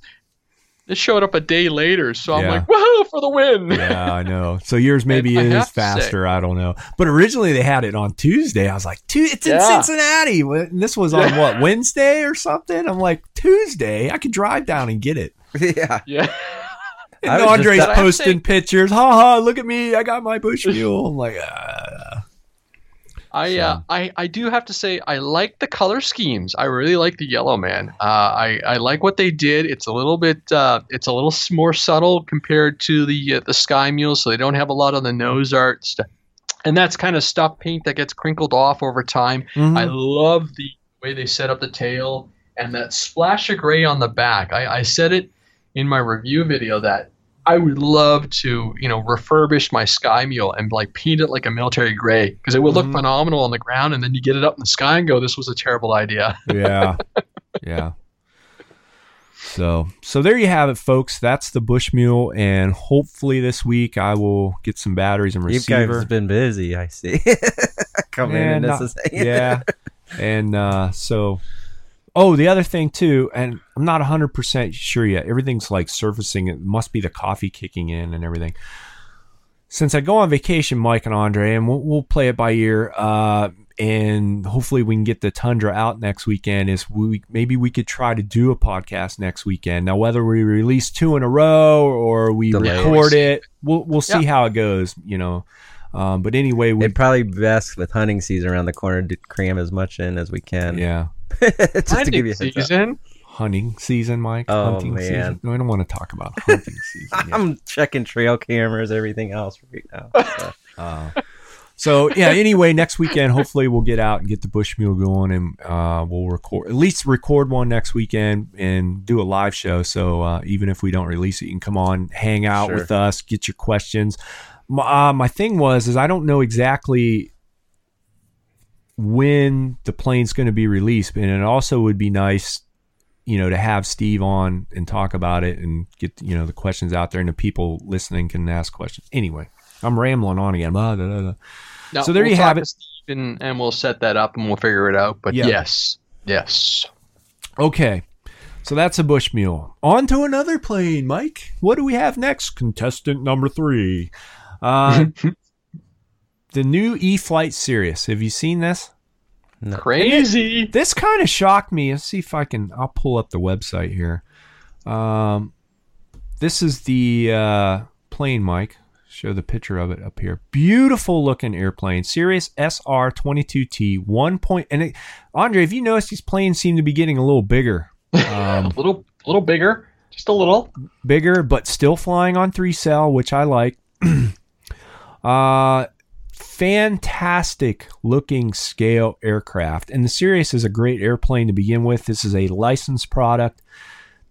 It showed up a day later, so I'm Yeah. like, "Woohoo for the win!" Yeah, I know. So yours maybe I is have to say- faster. I don't know. But originally they had it on Tuesday. I was like, "Tu- it's in Yeah. Cincinnati. And this was on what Wednesday or something. I'm like, Tuesday. I could drive down and get it. yeah. yeah. And I was just- Andre's But I have to posting say- pictures. Ha ha! Look at me. I got my bush mule. I'm like, ah. I, uh, I I do have to say I like the color schemes. I really like the yellow man. Uh, I I like what they did. It's a little bit uh, it's a little more subtle compared to the uh, the sky mule, so they don't have a lot on the nose art stuff. And that's kind of stuff paint that gets crinkled off over time. Mhm. I love the way they set up the tail and that splash of gray on the back. I, I said it in my review video that I would love to, you know, refurbish my Sky Mule and like paint it like a military gray because it would look Mhm. phenomenal on the ground, and then you get it up in the sky and go, "This was a terrible idea." yeah yeah so so there you have it folks that's the bush mule and hopefully this week i will get some batteries and receiver. You receiver guys been busy, I see. Coming Yeah, in, this not- is yeah and uh so oh the other thing too and i'm not 100% sure yet everything's like surfacing it must be the coffee kicking in and everything since i go on vacation mike and andre and we'll, we'll play it by ear uh and hopefully we can get the tundra out next weekend is we maybe we could try to do a podcast next weekend now whether we release two in a row or we Delay. record it we'll, we'll see Yeah. how it goes you know um, but anyway we It'd probably be best with hunting season around the corner to cram as much in as we can. yeah Just to Hunting give you a heads up. season. hunting season, Mike. Oh, hunting man. season. No, I don't want to talk about hunting season. yet. I'm checking trail cameras, everything else right now. So. Uh, so yeah. Anyway, next weekend, hopefully we'll get out and get the bush mule going, and uh, we'll record at least record one next weekend and do a live show. So uh, even if we don't release it, you can come on, hang out Sure. with us, get your questions. My, uh, my thing was is I don't know exactly when the plane's going to be released, and it also would be nice you know, to have Steve on and talk about it and get, you know, the questions out there and the people listening can ask questions. Anyway, I'm rambling on again. Blah, blah, blah. No, So there we'll you have it. And, and we'll set that up and we'll figure it out. But Yeah. yes, yes. Okay. So that's a bush mule. On to another plane, Mike. What do we have next? Contestant number three. Uh, the new E Flight Cirrus. Have you seen this? No. Crazy. This kind of shocked me. Let's see if I can. I'll pull up the website here. Um, this is the uh, plane, Mike. show the picture of it up here. Beautiful looking airplane, Cirrus SR 22T, one point. And it, Andre, if you noticed, these planes seem to be getting a little bigger, um, a little, a little bigger, just a little. bigger, but still flying on three cell, which I like. uh, fantastic looking scale aircraft, and the Cirrus is a great airplane to begin with. This is a licensed product.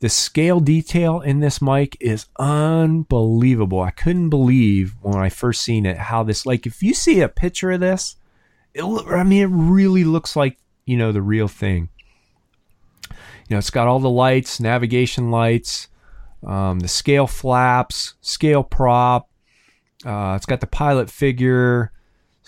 The scale detail in this mic is unbelievable. I couldn't believe when I first seen it how this like if you see a picture of this, it I mean it really looks like, you know, the real thing. You know, it's got all the lights, navigation lights, um, the scale flaps, scale prop. Uh, it's got the pilot figure,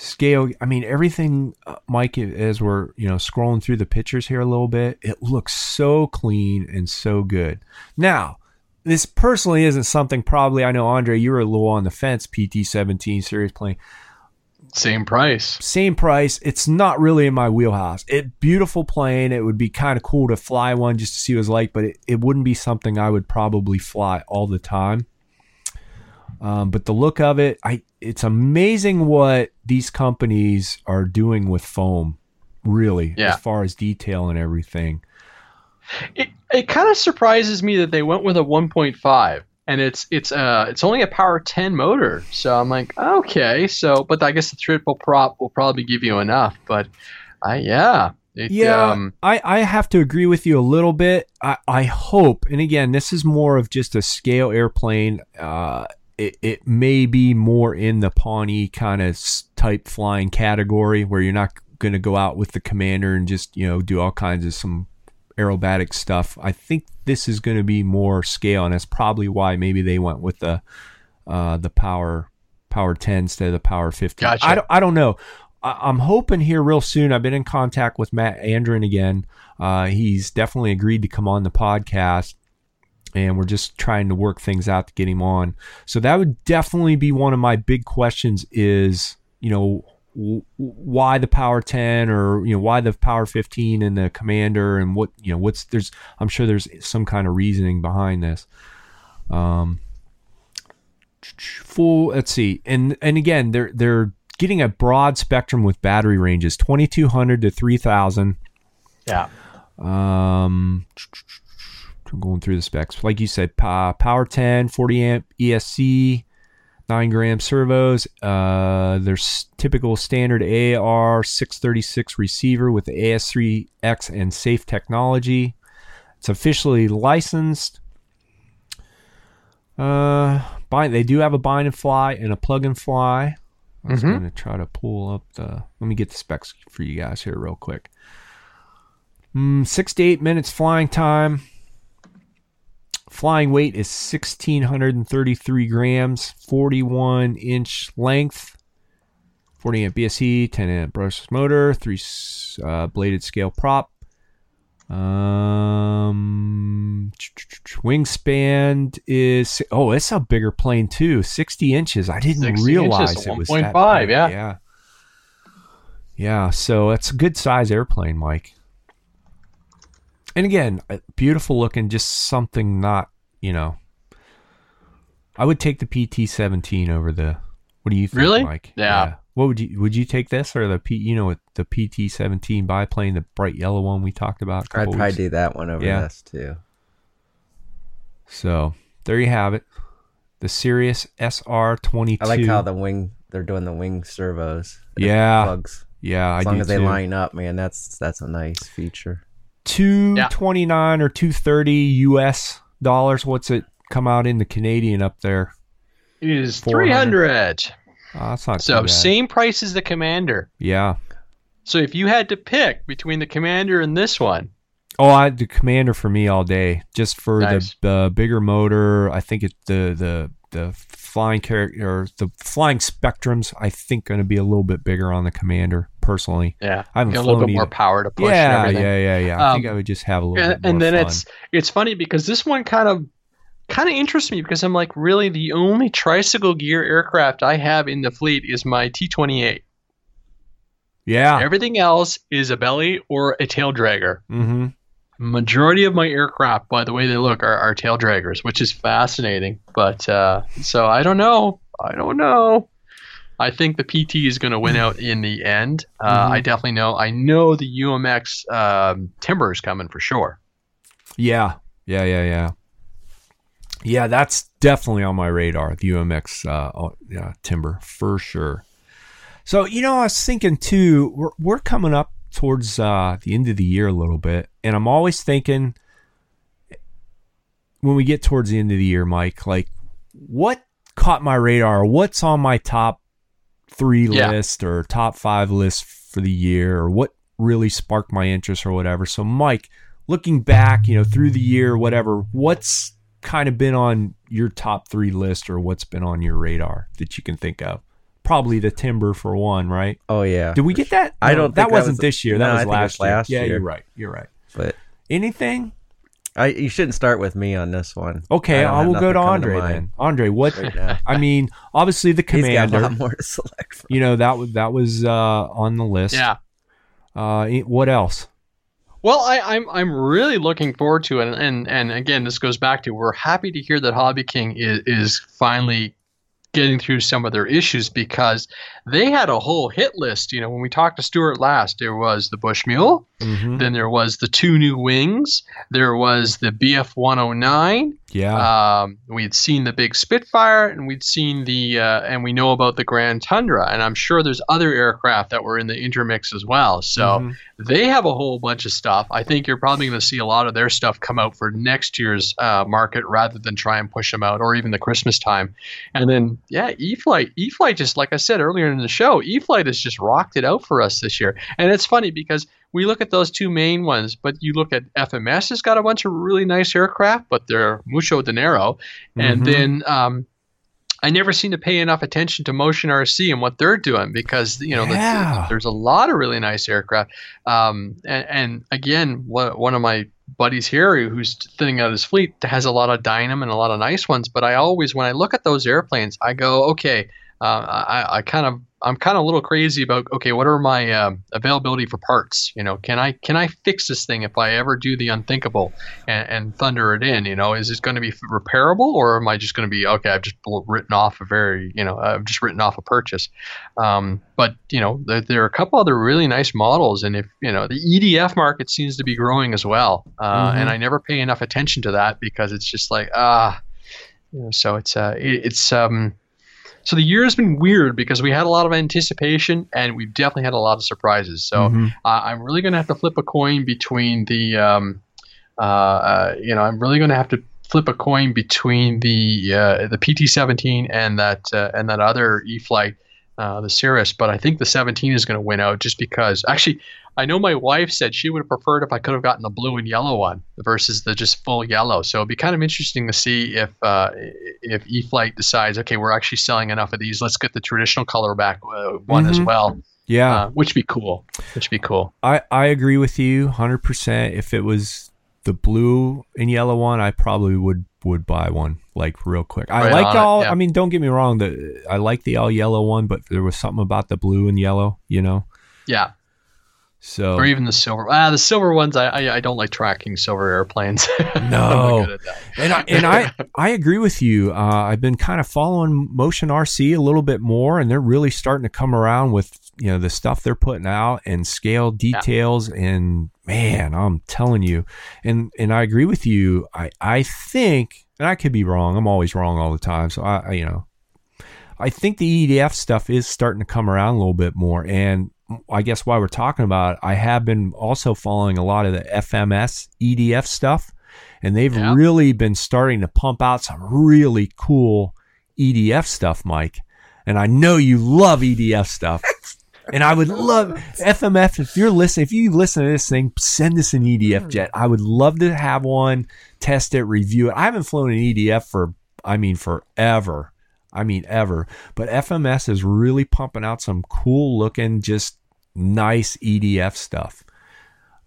scale. I mean, everything, uh, Mike. As we're you know scrolling through the pictures here a little bit, it looks so clean and so good. Now, this personally isn't something. Probably, I know Andre, you were a little on the fence. PT seventeen series plane Same price. same price. It's not really in my wheelhouse. It beautiful plane. It would be kind of cool to fly one just to see what it's like, but it, it wouldn't be something I would probably fly all the time. Um, but the look of it, I it's amazing what these companies are doing with foam. Really, Yeah. as far as detail and everything. It it kind of surprises me that they went with a 1.5 and it's it's uh it's only a power 10 motor. So I'm like, okay, so but I guess the triple prop will probably give you enough, but I yeah. It, Yeah, um, I, I have to agree with you a little bit. I, I hope, and again, this is more of just a scale airplane. Uh, it, it may be more in the Pawnee kind of type flying category where you're not going to go out with the commander and just, you know, do all kinds of some aerobatic stuff. I think this is going to be more scale, and that's probably why maybe they went with the uh, the power power 10 instead of the power 15. Gotcha. I don't, I don't know. I- I'm hoping here real soon. I've been in contact with Matt Andrin again. Uh, he's definitely agreed to come on the podcast, and we're just trying to work things out to get him on. So that would definitely be one of my big questions. Is you know w- why the Power 10 or you know why the Power 15 and the Commander and what you know what's there's I'm sure there's some kind of reasoning behind this. Um, full let's see and and again they're they're getting a broad spectrum with battery ranges 2200 to 3000 yeah. um going through the specs like you said pa- power 10 40 amp esc 9 gram servos uh there's typical standard ar 636 receiver with the as3x and safe technology it's officially licensed uh, bind. They do have a bind and fly and a plug and fly. I was Mhm. going to try to pull up the. Let me get the specs for you guys here real quick. Mm, six to eight minutes flying time. Flying weight is sixteen hundred and thirty-three grams. Forty-one inch length. Forty amp BSE, ten amp brushless motor, three uh, bladed scale prop. Um, wingspan is oh, it's a bigger plane too, sixty inches. I didn't 60 realize inches, it was 1.5, that big. yeah. yeah, yeah. So it's a good size airplane, Mike. And again, uh, beautiful looking. Just something not, you know. I would take the PT seventeen over the. What do you think, Really? Mike? Yeah. What would you would you take this or the P? You know, the PT seventeen biplane, the bright yellow one we talked about. I'd probably weeks do that one over Yeah. this too. So there you have it. The Cirrus SR twenty two. I like how the wing they're doing the wing servos. Yeah. plugs. yeah, As I long do as they too. line up, man, that's that's a nice feature. Two twenty nine or two thirty U.S. dollars. What's it come out in the Canadian up there? It is 400. 300. Oh, that's not So same price as the Commander. Yeah. So if you had to pick between the Commander and this one, Oh, I the Commander for me all day, just for Nice. the the bigger motor. I think it the the the flying character the flying spectrums. I think going to be a little bit bigger on the Commander personally. yeah, I haven't a little bit more power to push Yeah, yeah, yeah, yeah. I think Um, I would just have a little and, bit more and then fun. it's it's funny because this one kind of kind of interests me because I'm like really the only tricycle gear aircraft I have in the fleet is my T28. yeah. Everything else is a belly or a tail dragger. mm-hmm. Majority of my aircraft, by the way they look, are, are tail draggers, which is fascinating. But uh, so I don't know. I don't know. I think the PT is going to win out in the end. Uh, Mhm. I definitely know. I know the UMX um, timber is coming for sure. Yeah, yeah, yeah, yeah. Yeah, that's definitely on my radar. The UMX uh, oh, yeah, timber for sure. So you know, I was thinking too. We're we're coming up towards uh, the end of the year a little bit, and I'm always thinking when we get towards the end of the year, Mike, like what caught my radar? What's on my top three Yeah. list or top five list for the year, or what really sparked my interest or whatever? So, Mike, looking back, you know, through the year, whatever, what's kind of been on your top three list or what's been on your radar that you can think of? Probably the timber for one, right? Oh yeah. Did we get that? I No, don't That think wasn't was- this year. no, That I was think it was last, year. last Yeah, you're right. You're right. But Anything? I you shouldn't start with me on this one. Okay, don't I, will go to Andre mind then. Andre, what? Right. I mean, obviously the commander. He's got a lot more to select from. You know that was that was uh, on the list. Yeah. Uh, what else? Well, I, I'm I'm really looking forward to it, and, and and again, this goes back to we're happy to hear that Hobby King is is finally getting through some of their issues because they had a whole hit list. You know, when we talked to Stuart last, there was the Bushmule, Mhm. then there was the two new wings, there was the BF 109. Yeah. Um, we had seen the big Spitfire, and we'd seen the, uh, and we know about the Grand Tundra, and I'm sure there's other aircraft that were in the intermix as well. So Mhm. they have a whole bunch of stuff. I think you're probably going to see a lot of their stuff come out for next year's uh, market rather than try and push them out, or even the Christmas time. And then, yeah, E-flite, E-flite just like I said earlier in the show, E-flite has just rocked it out for us this year. And it's funny because we look at those two main ones, but you look at FMS has got a bunch of really nice aircraft, but they're mucho dinero. And Mhm. then um, I never seem to pay enough attention to Motion RC and what they're doing because you know the- Yeah. there's a lot of really nice aircraft. Um, and, and again, one one of my buddies here who's thinning out his fleet has a lot of Dynam and a lot of nice ones. But I always, when I look at those airplanes, I go, okay, uh, I, I kind of I'm kind of a little crazy about okay, what are my um, availability for parts? You know, can I can I fix this thing if I ever do the unthinkable and, and thunder it in? You know, is it going to be repairable or am I just going to be okay? I've just written off a very you know I've just written off a purchase. Um, but you know, there, there are a couple other really nice models, and if you know the EDF market seems to be growing as well, uh, Mhm. and I never pay enough attention to that because it's just like ah, you know, so it's uh it, it's um. So the year has been weird because we had a lot of anticipation and we've definitely had a lot of surprises. So Mhm. uh, I'm really going to have to flip a coin between the, um, uh, uh, you know, I'm really going to have to flip a coin between the uh, the PT17 and that uh, and that other E-flite, uh, the Cirrus. But I think the 17 is going to win out just because. Actually, I know my wife said she would have preferred if I could have gotten the blue and yellow one versus the just full yellow. So it'd be kind of interesting to see if uh, if E-flite decides, okay, we're actually selling enough of these. Let's get the traditional color back uh, one as Mhm. well Yeah. uh, which would be cool. Which would be cool. I, I agree with you 100%. If it was the blue and yellow one, I probably would would buy one like real quick. I Right like it, all yeah. I mean, don't get me wrong, the I like the all yellow one, but there was something about the blue and yellow, you know. Yeah, So or even the silver. Ah, the silver ones. I I, I don't like tracking silver airplanes. No. not good at that. and I and I I agree with you. Uh, I've been kind of following Motion RC a little bit more, and they're really starting to come around with you know the stuff they're putting out and scale details. And man, I'm telling you, and and I agree with you. I I think, and I could be wrong. I'm always wrong all the time. So I, I you know, I think the EDF stuff is starting to come around a little bit more, and I guess why we're talking about it, I have been also following a lot of the FMS EDF stuff, and they've Yeah. really been starting to pump out some really cool EDF stuff, Mike. And I know you love EDF stuff. And I would love FMF if you're listening. If you listen to this thing, send us an EDF jet. I would love to have one, test it, review it. I haven't flown an EDF for, I mean, forever. I mean, ever. But FMS is really pumping out some cool looking, just nice EDF stuff.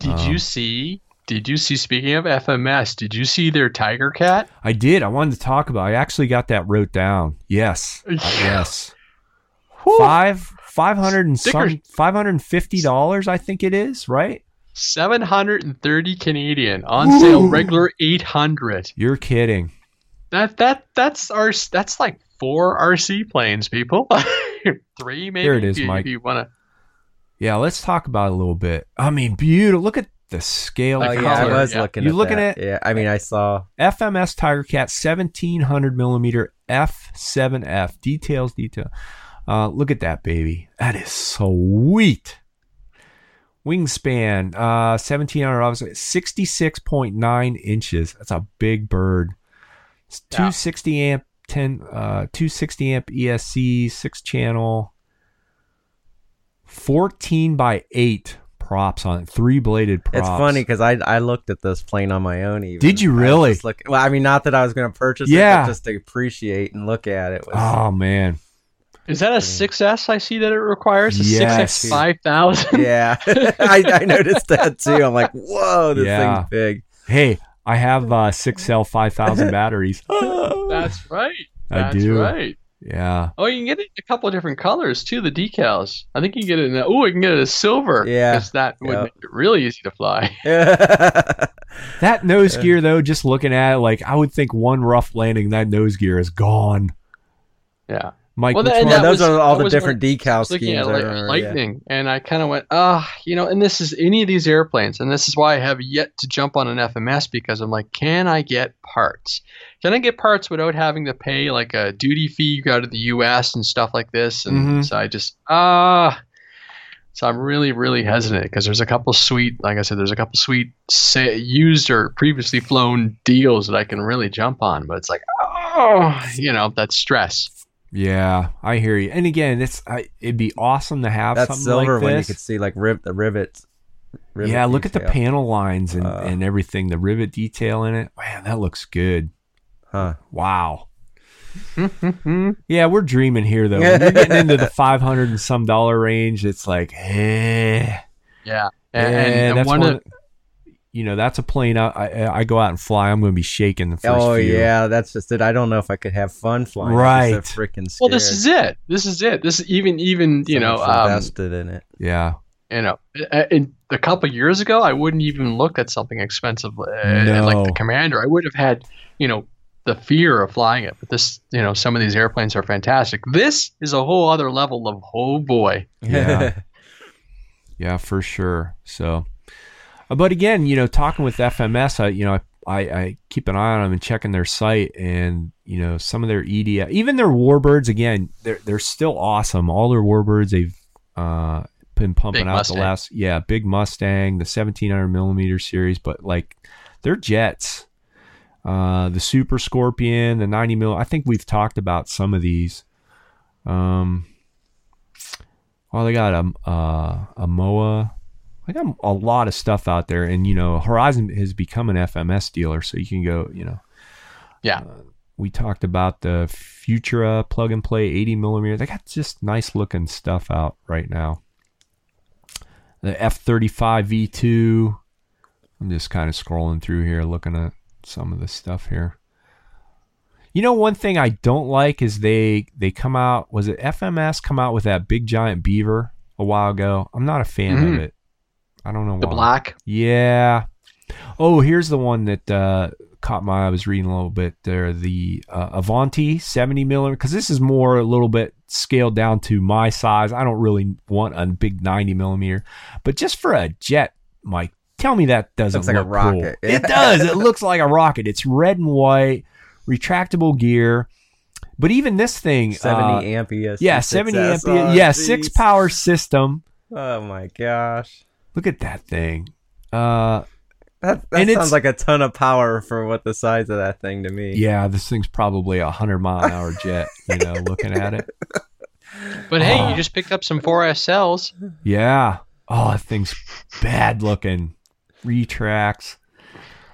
Did Um, you see? Did you see? Speaking of FMS, did you see their Tiger Cat? I did. I wanted to talk about. I actually got that wrote down. Yes, yes. Five five hundred and some five hundred and fifty dollars. I think it is right. Seven hundred and thirty Canadian on sale, regular eight hundred. You're kidding. that that that's our that's like four RC planes, people. Three maybe. Here it is, if you, Mike. If you want to. Yeah, let's talk about it a little bit. I mean, beautiful. Look at the scale. Oh Like yeah, I was yeah. looking. You at looking that. at- Yeah, I mean, I saw. FMS Tiger Cat 1700 millimeter F7F. Details, detail. Uh, look at that baby. That is sweet. Wingspan, uh, 1700, obviously, 66.9 inches. That's a big bird. It's Yeah. 260 amp, 10, uh, 260 amp ESC, six channel, 14 by 8 props on it, three bladed props. It's funny because I I looked at this plane on my own. Even Did you I really? just look- well, I mean, not that I was going to purchase Yeah. it, but just to appreciate and look at it. Was, Oh, man. Is that a 6S I see that it requires? A Yes. 6S 5000? yeah, I, I noticed that too. I'm like, whoa, this Yeah. thing's big. Hey, I have uh, six cell five thousand batteries. That's right. I That's do. right. Yeah, Oh, you can get it a couple of different colors too. The decals. I think you can get it in. Oh, you can get it as silver. Yeah. because that would Yeah. make it really easy to fly. that nose gear though. Just looking at it, like I would think one rough landing, that nose gear is gone. Yeah. Mike, Well, that- and that those was- are all the different one- decal I was looking schemes. at I like, remember, yeah. lightning, and I kind of went, ah, you know. And this is any of these airplanes, and this is why I have yet to jump on an FMS because I'm like, can I get parts? Can I get parts without having to pay like a duty fee out of the U.S. and stuff like this? And Mhm. so I just ah. So I'm really, really hesitant because there's a couple sweet, like I said, there's a couple sweet sa- used or previously flown deals that I can really jump on. But it's like, oh, you know, that stress. Yeah, I hear you. And again, it's I, it'd be awesome to have That's something silver like when you could see like riv- the rivets. rivet yeah, look at the panel lines and, Uh. and everything, the rivet detail in it. Man, that looks good. Huh. Wow. Yeah, we're dreaming here though. When you're getting into the five hundred and some dollar range, it's like, eh. Yeah. Yeah, And, and, and that's one one. of, you know, that's a plane. I, I I go out and fly. I'm going to be shaking the first. Oh few. yeah, that's just it. I don't know if I could have fun flying. Right. I'm so freaking. Well, this is it. This is it. This is even even you So know much um, invested in it. yeah. you know a- in a couple years ago I wouldn't even look at something expensive uh, like the Commander. I would have had you know the fear of flying it. But this you know some of these airplanes are fantastic. This is a whole other level of oh boy. Yeah. Yeah, for sure. So, but again, you know, talking with FMS, I, you know, I, I keep an eye on them and checking their site and, you know, some of their EDF, even their Warbirds, again, they're, they're still awesome. All their Warbirds, they've, uh, been pumping Big out Mustang. the last, yeah, big Mustang, the 1700 millimeter series, but like they're jets. Uh, the Super Scorpion, the 90 mil. I think we've talked about some of these. Um, well, they got a uh, a MOA. They got a lot of stuff out there, and you know, Horizon has become an FMS dealer, so you can go. You know, Yeah. Uh, we talked about the Futura plug and play 80 millimeter. They got just nice looking stuff out right now. The F35 V2. I'm just kind of scrolling through here, looking at some of the stuff here. You know, one thing I don't like is they they come out. Was it FMS come out with that big giant beaver a while ago? I'm not a fan of Mhm. it. I don't know The why. black. Yeah. Oh, here's the one that uh, caught my eye. I was reading a little bit there. The uh, Avanti 70 millimeter, because this is more a little bit scaled down to my size. I don't really want a big 90 millimeter, but just for a jet, Mike, tell me that doesn't Looks like a look cool. rocket. It does. It looks like a rocket. It's red and white, retractable gear. But even this thing, Seventy uh, amp ESC. yeah, 70 amp, 6S. Yeah, six power system. Oh my gosh, Look at that thing. Uh, that, that And sounds like a ton of power for what the size of that thing to me. Yeah, this thing's probably a hundred mile an hour jet. You know, looking at it. But hey, Oh. you just picked up some 4S cells. Yeah. Oh, that thing's bad looking. Retracts.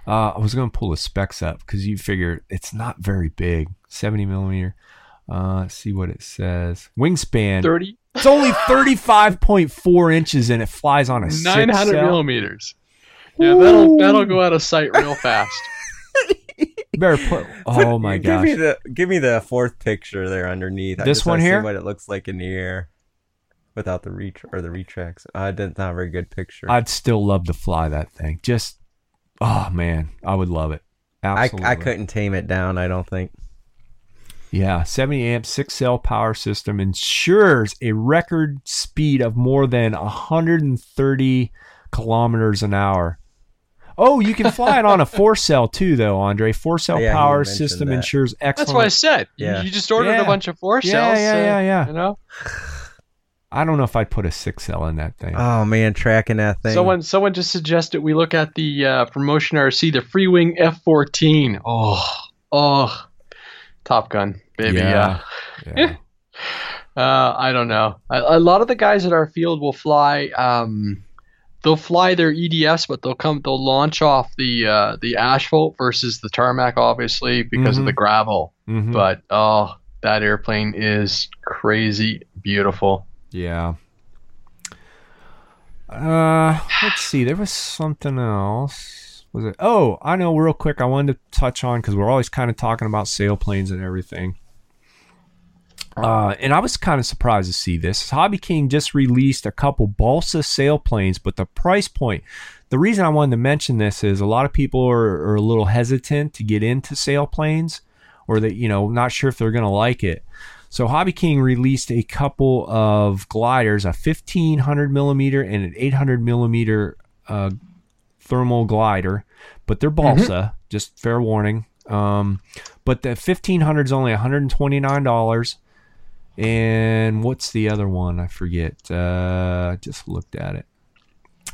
Uh, I was gonna pull the specs up because you figure it's not very big. Seventy millimeter. Uh, see what it says. Wingspan. 30, It's only thirty-five point four inches, and it flies on a 900 cell. millimeters. Yeah, that'll that'll go out of sight real fast. Better put. Oh my give me gosh. the give me the fourth picture there underneath. I This just one wanna see here? what it looks like in the air, without the reach or the retracts. Uh, didn't a very good picture. I'd still love to fly that thing. Just, oh man, I would love it. I, I couldn't tame it down. I don't think. Yeah, 70 amp six cell power system ensures a record speed of more than 130 kilometers an hour. Oh, you can fly it on a four cell too, though, Andre. Four cell Yeah, power system that. ensures excellent. That's what I said. You- Yeah. You, just ordered Yeah. a bunch of four Yeah, cells. yeah, uh, yeah, yeah. You know, I don't know if I'd put a six cell in that thing. Oh man, tracking that thing. someone someone just suggested we look at the uh, promotion RC, the Freewing F14. Oh, oh, Top Gun, baby. Yeah. Yeah. yeah. Uh, I don't know. A, a lot of the guys at our field will fly. Um, they'll fly their EDS, but they'll come. They'll launch off the uh, the asphalt versus the tarmac, obviously because Mhm. of the gravel. Mhm. But oh, that airplane is crazy beautiful. Yeah. Uh, let's see. There was something else. Was it? Oh, I know. Real quick, I wanted to touch on because we're always kind of talking about sailplanes and everything. Uh, and I was kind of surprised to see this. Hobby King just released a couple balsa sailplanes, but the price point. The reason I wanted to mention this is a lot of people are, are a little hesitant to get into sailplanes, or that you know not sure if they're going to like it. So Hobby King released a couple of gliders, a 1500 millimeter and an 800 millimeter uh, thermal glider, but they're balsa. Just fair warning. Um, but the 1500 is only 129 dollars. And what's the other one? I forget. Uh, just looked at it.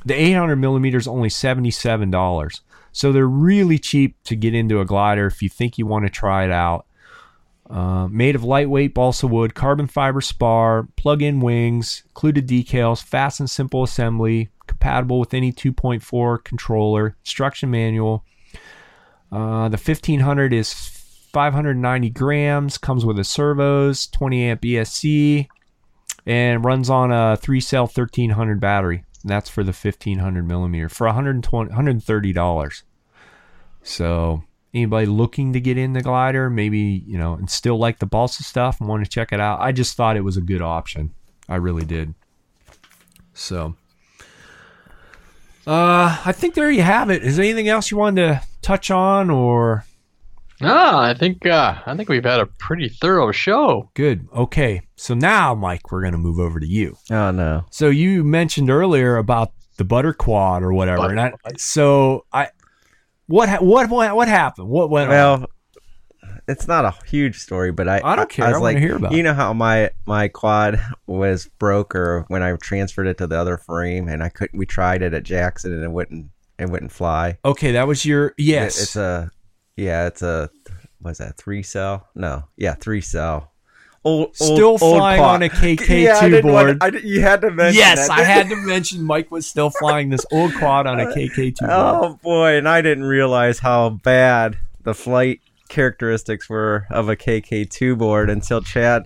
The 800 millimeter is only 77 dollars. So they're really cheap to get into a glider if you think you want to try it out. Uh, made of lightweight balsa wood, carbon fiber spar, plug-in wings, included decals, fast and simple assembly, compatible with any 2.4 controller, instruction manual. Uh, the 1500 is 590 grams, comes with a servos, 20 amp ESC, and runs on a three cell 1300 battery. And that's for the 1500 millimeter for 120 $130. So anybody looking to get in the glider, maybe, you know, and still like the balsa stuff and want to check it out, I just thought it was a good option. I really did. So uh I think there you have it. Is there anything else you wanted to touch on or Ah, I think uh, I think we've had a pretty thorough show. good? Okay. So now, Mike, we're gonna move over to you. oh no. So you mentioned earlier about the butter quad or whatever. Butter and I, so I what ha- what what what happened? What went on? It's not a huge story, but I I don't care. was I like, hear about You know how my my quad was broke, or when I transferred it to the other frame, and I couldn't. We tried it at Jackson, and it wouldn't. It wouldn't fly. Okay, that was your yes. It- it's a yeah. It's a was that? Three cell? No, yeah, three cell. Old, Still old, old flying quad. on a KK2 yeah, I didn't want- board. I you had to mention yes. I had to mention Mike was still flying this old quad on a KK2 board. Oh boy, and I didn't realize how bad the flight characteristics were of a KK2 board until Chad.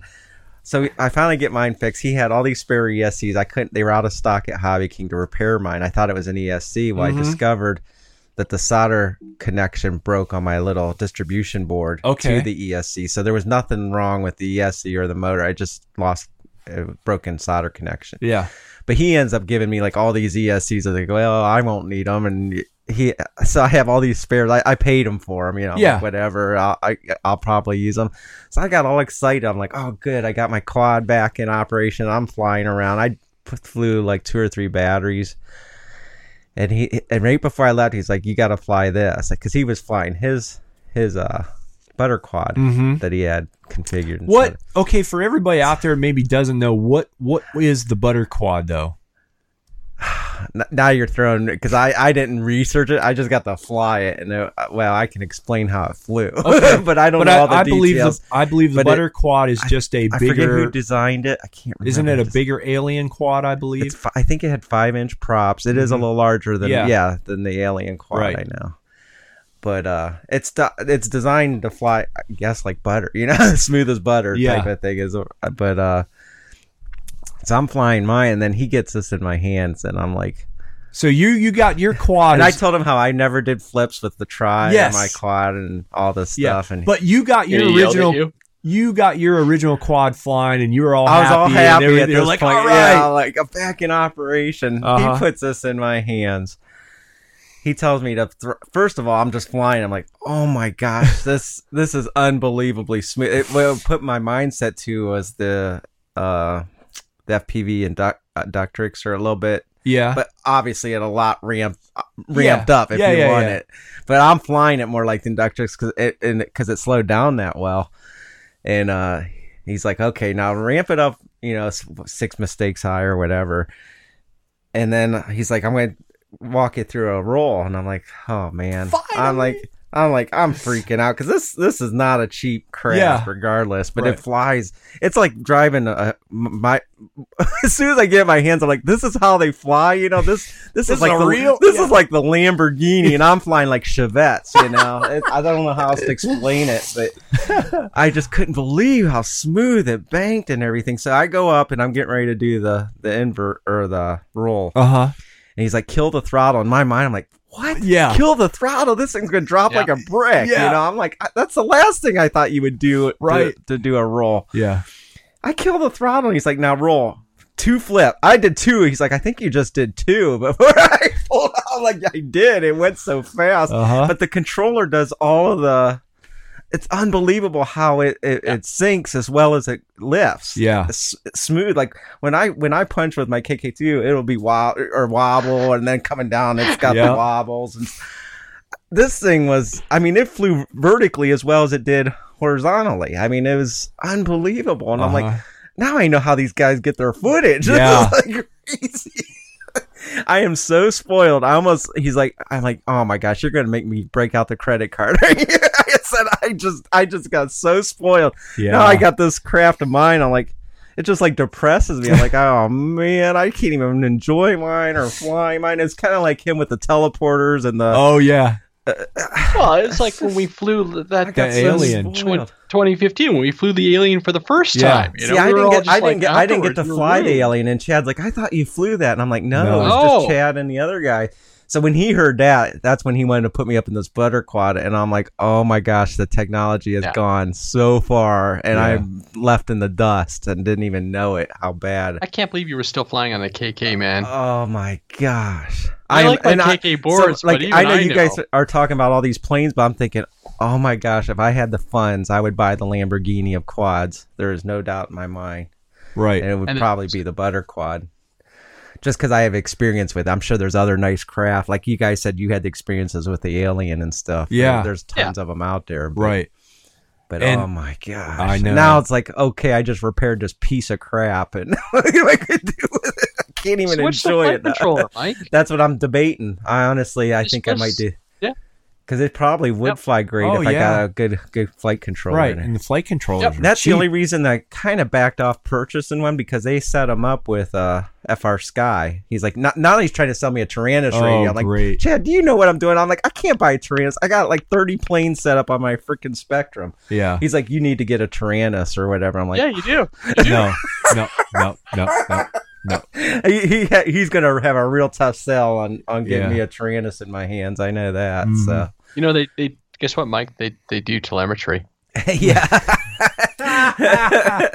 So I finally get mine fixed. He had all these spare ESCs. I couldn't. They were out of stock at Hobby King to repair mine. I thought it was an ESC. Well, Mhm. I discovered that the solder connection broke on my little distribution board Okay. to the ESC. So there was nothing wrong with the ESC or the motor. I just lost a broken solder connection Yeah. but he ends up giving me like all these ESCs. I was like, well, I won't need them, and he. So I have all these spares. I, I paid him for them, you know, Yeah. whatever. I'll, I I'll probably use them. So I got all excited. I'm like, oh, good, I got my quad back in operation. I'm flying around. I flew like two or three batteries. And he and right before I left, he's like, "You got to fly this," because he was flying his his uh butter quad Mm-hmm. that he had configured. What? set. Okay, for everybody out there maybe doesn't know what what is the butter quad though. Now you're throwing because I, I didn't research it. I just got to fly it, and it, well, I can explain how it flew, Okay. but I don't But know I, all the I believe the I believe the But it- butter quad is just a I forget who designed it. I can't. remember. Isn't it a bigger alien quad? I believe. It's, fi- I think it had five inch props. It is a Mhm. little larger than Yeah. yeah, than the alien quad. Right. I know, but uh, it's de- it's designed to fly. I guess like butter, you know, smooth as butter Yeah. type of thing. Is but uh, so I'm flying mine, and then he gets this in my hands, and I'm like. So you you got your quad. And I told him how I never did flips with the tri Yes. on my quad and all this stuff. yeah, stuff. And but you got your He yelled at original. you? You got your original quad flying, and you were all I was happy. all and happy everything. at You're this like, point. all Yeah, like I'm back in operation. Uh-huh. He puts this in my hands, he tells me to thr first of all i'm just flying i'm like oh my gosh this this is unbelievably smooth it, what it put my mindset to was the uh the fpv and duck uh, ductrix are a little bit Yeah. but obviously it a lot ramped uh, ramped up if Yeah, you yeah, want yeah. it. But i'm flying it more like the Inductrix because it because it slowed down that well. And uh he's like okay now ramp it up you know six mistakes high or whatever. And then he's like i'm gonna walk it through a roll. And i'm like oh man. I'm like i'm like i'm freaking out because this this is not a cheap craft Yeah. regardless but Right. it flies it's like driving a my as soon as i get my hands i'm like this is how they fly you know this this, This is is like the, real- this yeah. is like the lamborghini and i'm flying like chevettes you know it, i don't know how else to explain it but I just couldn't believe how smooth it banked and everything. So I go up and I'm getting ready to do the the invert or the roll, Uh huh. and he's like, "Kill the throttle." In my mind, I'm like, "What? Yeah. Kill the throttle? This thing's gonna drop Yeah. like a brick." Yeah. You know, I'm like, "That's the last thing I thought you would do to- Right. to, do a roll." Yeah. I kill the throttle. And he's like, "Now roll." Two flip. I did two. He's like, I think you just did two. Before I pulled out, I'm like, I did. It went so fast Uh huh. but the controller does all of the it's unbelievable how it it, it sinks as well as it lifts Yeah. it's, it's smooth like when i when i punch with my kk2 it'll be wild or wobble and then coming down it's got Yeah. the wobbles and this thing was i mean it flew vertically as well as it did horizontally i mean it was unbelievable and i'm like Uh-huh. now I know how these guys get their footage. Yeah. Like crazy. I am so spoiled. I almost he's like I'm like, oh my gosh, you're gonna make me break out the credit card. I said I just I just got so spoiled. yeah. Now I got this craft of mine. I'm like it just like depresses me. I'm like, oh man, I can't even enjoy mine or fly mine. It's kind of like him with the teleporters and the. Oh yeah. Uh, well, it's like when we flew that, I the so alien. spoiled. tw- 2015 when we flew the alien for the first Yeah. time. You know, See, I we were didn't get, I like didn't get, I didn't get to afterwards, we fly the alien, and Chad's like, I thought you flew that, and I'm like, no, No. it was Oh. just Chad and the other guy. So when he heard that, that's when he wanted to put me up in this butter quad, and I'm like, oh my gosh, the technology has Yeah. gone so far, and Yeah. I'm left in the dust and didn't even know it. How bad? I can't believe you were still flying on the KK, uh, man. Oh my gosh! I I'm- like my and I- KK boards, so, like but even I know I you know. guys are talking about all these planes, but I'm thinking, oh my gosh, if I had the funds, I would buy the Lamborghini of quads. There is no doubt in my mind, Right. and it would And it- probably be the butter quad. Just because I have experience with, it. I'm sure there's other nice craft. Like you guys said, you had the experiences with the alien and stuff. Yeah. There- there's tons of them out there. But, Right. But And- oh my gosh, I know. Now it's like, okay, I just repaired this piece of crap, and what am I gonna do with it? I can't even Switch enjoy flight it. controller, Mike. That's what I'm debating. I honestly, I Just think I might do. Yeah. Because it probably would Yep. fly great Oh, if I yeah. got a good good flight controller. Right. And the flight controllers. Yep. are That's cheap. the only reason that I kind of backed off purchasing one because they set them up with uh, FrSky. He's like, not now he's trying to sell me a Taranis Oh, radio. I'm like, great. Chad, do you know what I'm doing? I'm like, I can't buy a Taranis. I got like 30 planes set up on my freaking Spektrum. Yeah. He's like, you need to get a Taranis or whatever. I'm like, yeah, you do. No. No. No. No. No. No. he, he he's gonna have a real tough sell on on getting Yeah. me a Taranis in my hands. I know that. Mhm. So You know, they, they guess what, Mike? They they do telemetry. yeah.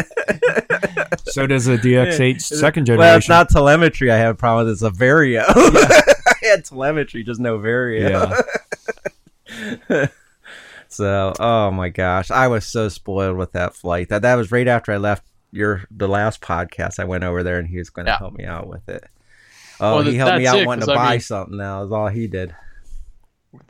So does the DX8 second generation. Well, it's not telemetry. I have a problem with. It's a Vario. I had telemetry, just no Vario. Yeah. So, oh my gosh, I was so spoiled with that flight. That that was right after I left your the last podcast. I went over there and he was going to Yeah. help me out with it. Oh, Well, he helped me out it, wanting to I buy mean- something. Now is all he did.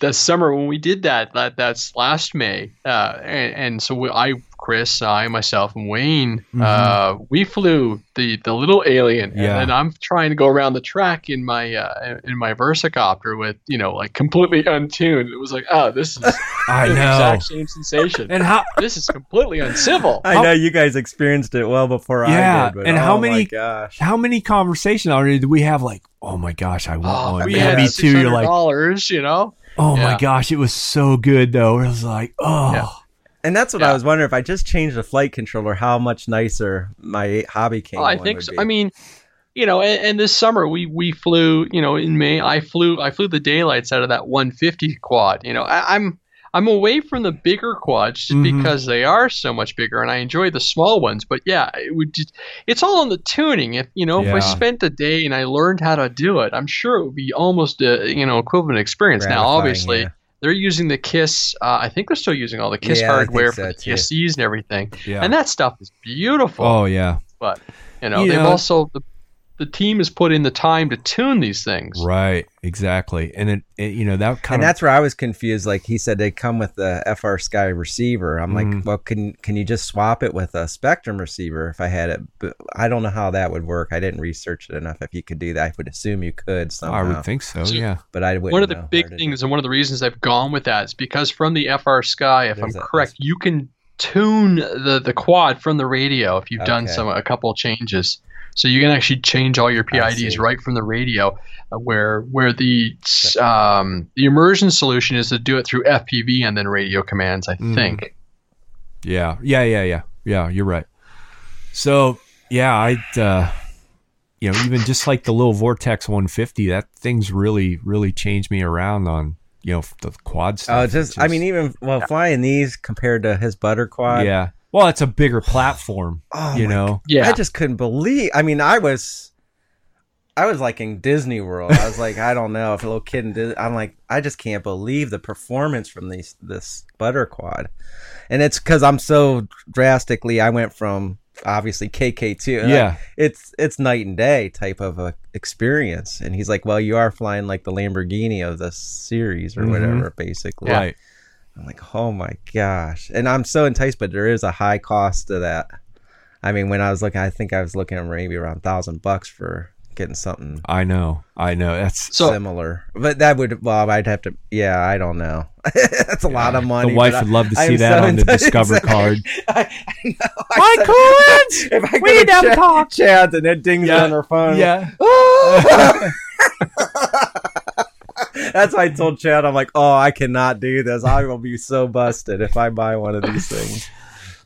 the summer when we did that, that that's last May, uh, and, and so we, I, Chris, I, myself, and Wayne, uh, we flew the the little alien, Yeah. and I'm trying to go around the track in my uh, in my Versacopter with you know like completely untuned. It was like, oh, this is I the know. exact same sensation. And how? this is completely uncivil. I How- know you guys experienced it well before Yeah, I did. But and how oh my many- gosh. How many conversations already do we have? Like, oh my gosh, I want Oh, one. we Yeah, had me six too. You're like, dollars, you know. oh my gosh, it was so good though. It was like, oh, Yeah. And that's what Yeah. I was wondering if I just changed the flight controller, how much nicer my hobby came. Oh, I think so. I mean, you know, and, and this summer we we flew. You know, in May I flew I flew the daylights out of that 150 quad. You know, I, I'm I'm away from the bigger quads just Mhm. because they are so much bigger, and I enjoy the small ones. But yeah, it would just, it's all on the tuning. If you know, if I spent a day and I learned how to do it, I'm sure it would be almost a you know equivalent experience. now, obviously, yeah. They're using the Kiss. Uh, I think they're still using all the Kiss Yeah, hardware so, for the. ESCs and everything, Yeah. and that stuff is beautiful. oh yeah. But you know, you they've know- also the, the team has put in the time to tune these things. Right. Exactly. And it, it you know that kind and of that's where I was confused. Like he said, they come with the FrSky receiver. I'm Mhm. like, well, can can you just swap it with a Spektrum receiver if I had it? But I don't know how that would work. I didn't research it enough. If you could do that, I would assume you could I would think so. So- Yeah. but I wouldn't. One of the know big how to do things and one of the reasons I've gone with that is because from the FrSky, if There's I'm a- correct, you can tune the the quad from the radio if you've done some a couple changes. So you can actually change all your PIDs right from the radio, uh, where where the um, the immersion solution is to do it through FPV and then radio commands. I Mhm. think. Yeah. Yeah. Yeah. Yeah. Yeah. You're right. So yeah, I'd uh, you know even just like the little Vortex 150, that thing's really really changed me around on you know the quad stuff. Oh, It's just, I mean, even well, flying these compared to his butter quad. yeah. Well, it's a bigger platform. Oh you my know. Yeah. I just couldn't believe. I mean, I was, I was like in Disney World. I was like, I don't know if a little kid in Disney. I'm like, I just can't believe the performance from these this butter quad, and it's because I'm so drastically. I went from obviously KK2. and, like, Yeah. it's it's night and day type of a experience. And he's like, well, you are flying like the Lamborghini of this series or Mhm. whatever, basically. Right. I'm like, oh my gosh. And I'm so enticed, but there is a high cost to that. I mean, when I was looking, I think I was looking at maybe around thousand bucks for getting something I know. I know. That's So- similar. But that would, well, I'd have to, yeah, I don't know. That's a lot of money. the wife but would love to see I'm that so on the. Discover card. I, I know. I My said- If I We go to don't Chad, talk. Chad's and it dings Yeah. on her phone. Yeah. That's why I told Chad, I'm like, oh, I cannot do this. I will be so busted if I buy one of these things.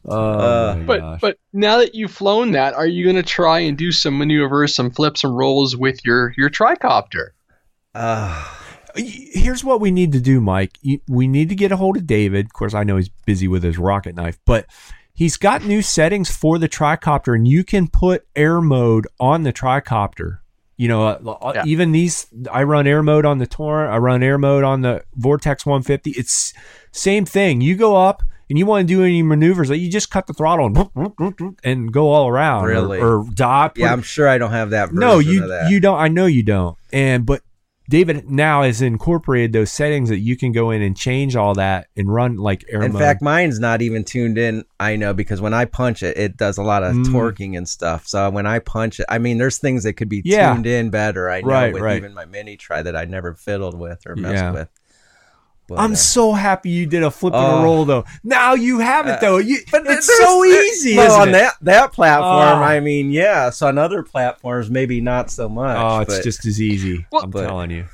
Oh Uh, But gosh. but now that you've flown that, are you going to try and do some maneuvers, some flips and rolls with your your tricopter? Uh, here's what we need to do, Mike. We need to get a hold of David. Of course, I know he's busy with his rocket knife, but he's got new settings for the tricopter, and you can put air mode on the tricopter. You know, uh, Yeah. even these, I run air mode on the Torrent. I run air mode on the Vortex 150. It's same thing. You go up and you want to do any maneuvers, you just cut the throttle and, and go all around. or- Really? Or, dot. yeah, I'm sure I don't have that. No, you that. you don't. I know you don't. And but David now has incorporated those settings that you can go in and change all that and run like air In mode. fact, mine's not even tuned in. I know because when I punch it, it does a lot of Mm. torquing and stuff. So when I punch it, I mean, there's things that could be Yeah. tuned in better. I know Right, with right. even my mini tri that I never fiddled with or messed Yeah. with. But, I'm uh, so happy you did a flip and a Oh. roll though. Now you have it Uh, though. You, But it's so easy. Well, isn't on it? that that platform, Oh. I mean, yeah. So on other platforms, maybe not so much. Oh, it's but- just as easy. Well- I'm But- telling you.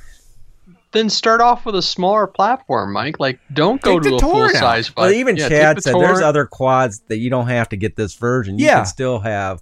Then start off with a smaller platform, Mike. Like don't go Take to the a full Torrent out. size. Well, even yeah, Chad take the said there's other quads that you don't have to get this version. You Yeah. can still have.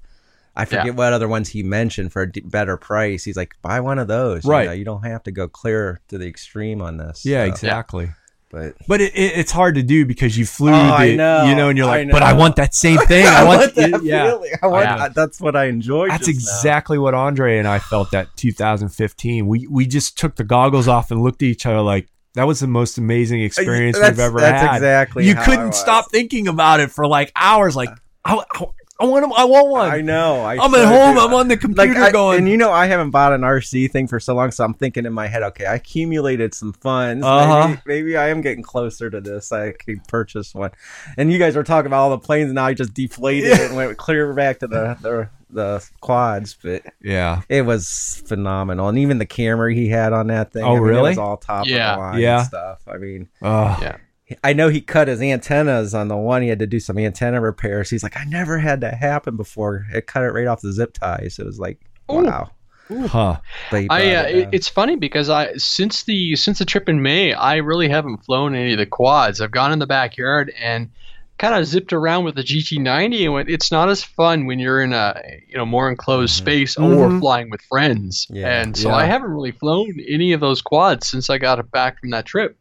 I forget what other ones he mentioned for a d- better price. He's like, buy one of those. You Right. know, You, don't have to go clear to the extreme on this. Yeah, so, exactly. But But it, it, it's hard to do because you flew. Oh, the, I know. You know, and you're I like, but I want that same thing. I, want, that yeah. feeling. I want, Yeah. That's what I enjoyed. That's just now. exactly what Andre and I felt that 2015. We we just took the goggles off and looked at each other like that was the most amazing uh, experience That's- we've ever that's had. exactly you how couldn't was. stop thinking about it for like hours. Like I, I, I want 'em- I want one. I know. I I'm at home. do. I'm on the like computer I, going. and you know I haven't bought an RC thing for so long, so I'm thinking in my head, okay, I accumulated some funds. Uh-huh. Maybe, maybe I am getting closer to this. I could purchase one. And you guys were talking about all the planes, and now I just deflated it and went clear back to the the, the quads. But yeah. it was phenomenal, and even the camera he had on that thing. Oh, I mean, really? It was all top Yeah. of the line Yeah. and stuff. I mean. Oh, Yeah. I know he cut his antennas on the one. He had to do some antenna repairs. He's like, I never had that happen before. It cut it right off the zip ties. It was like, Ooh. wow. Huh. I uh, it it, it's funny because I since the since the trip in May, I really haven't flown any of the quads. I've gone in the backyard and kind of zipped around with the GT90, and went, it's not as fun when you're in a you know more enclosed Mhm. space or Mhm. flying with friends. Yeah. and so Yeah. I haven't really flown any of those quads since I got back from that trip.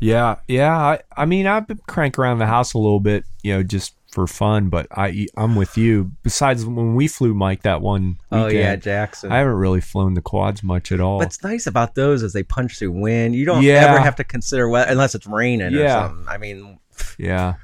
Yeah, yeah. I, I mean, I've been crank around the house a little bit, you know, just for fun. But I, I'm with you. Besides, when we flew Mike that one, Oh weekend, yeah, Jackson. I haven't really flown the quads much at all. What's nice about those is they punch through wind. You don't Yeah. ever have to consider weather unless it's raining or Yeah. something. I mean, yeah,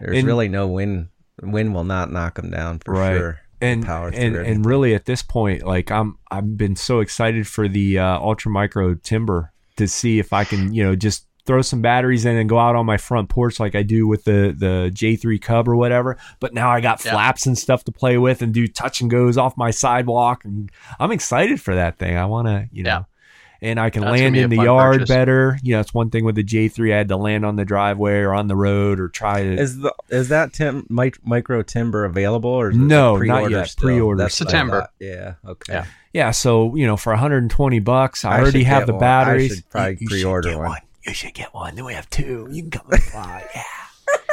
there's And- really no wind. Wind will not knock them down for Right. sure. and Power and everything. and really at this point, like I'm, I've been so excited for the uh, ultra micro timber to see if I can, you know, just throw some batteries in and go out on my front porch like I do with the the J3 Cub or whatever. But now I got Yeah. flaps and stuff to play with and do touch and goes off my sidewalk, and I'm excited for that thing. I want to, you know. Yeah. And I can That's land in the yard purchase. better. You know, it's one thing with the J3. I had to land on the driveway or on the road or try to. Is the is that tim, mic, micro timber available or is No, not pre-order yet. still? Pre-order That's September. Yeah. Okay. Yeah. Yeah, so you know, for 120 bucks, I, I already have the one. I batteries. should probably You- you pre-order should get one. You should get one. Then we have two. You can come and fly. Yeah.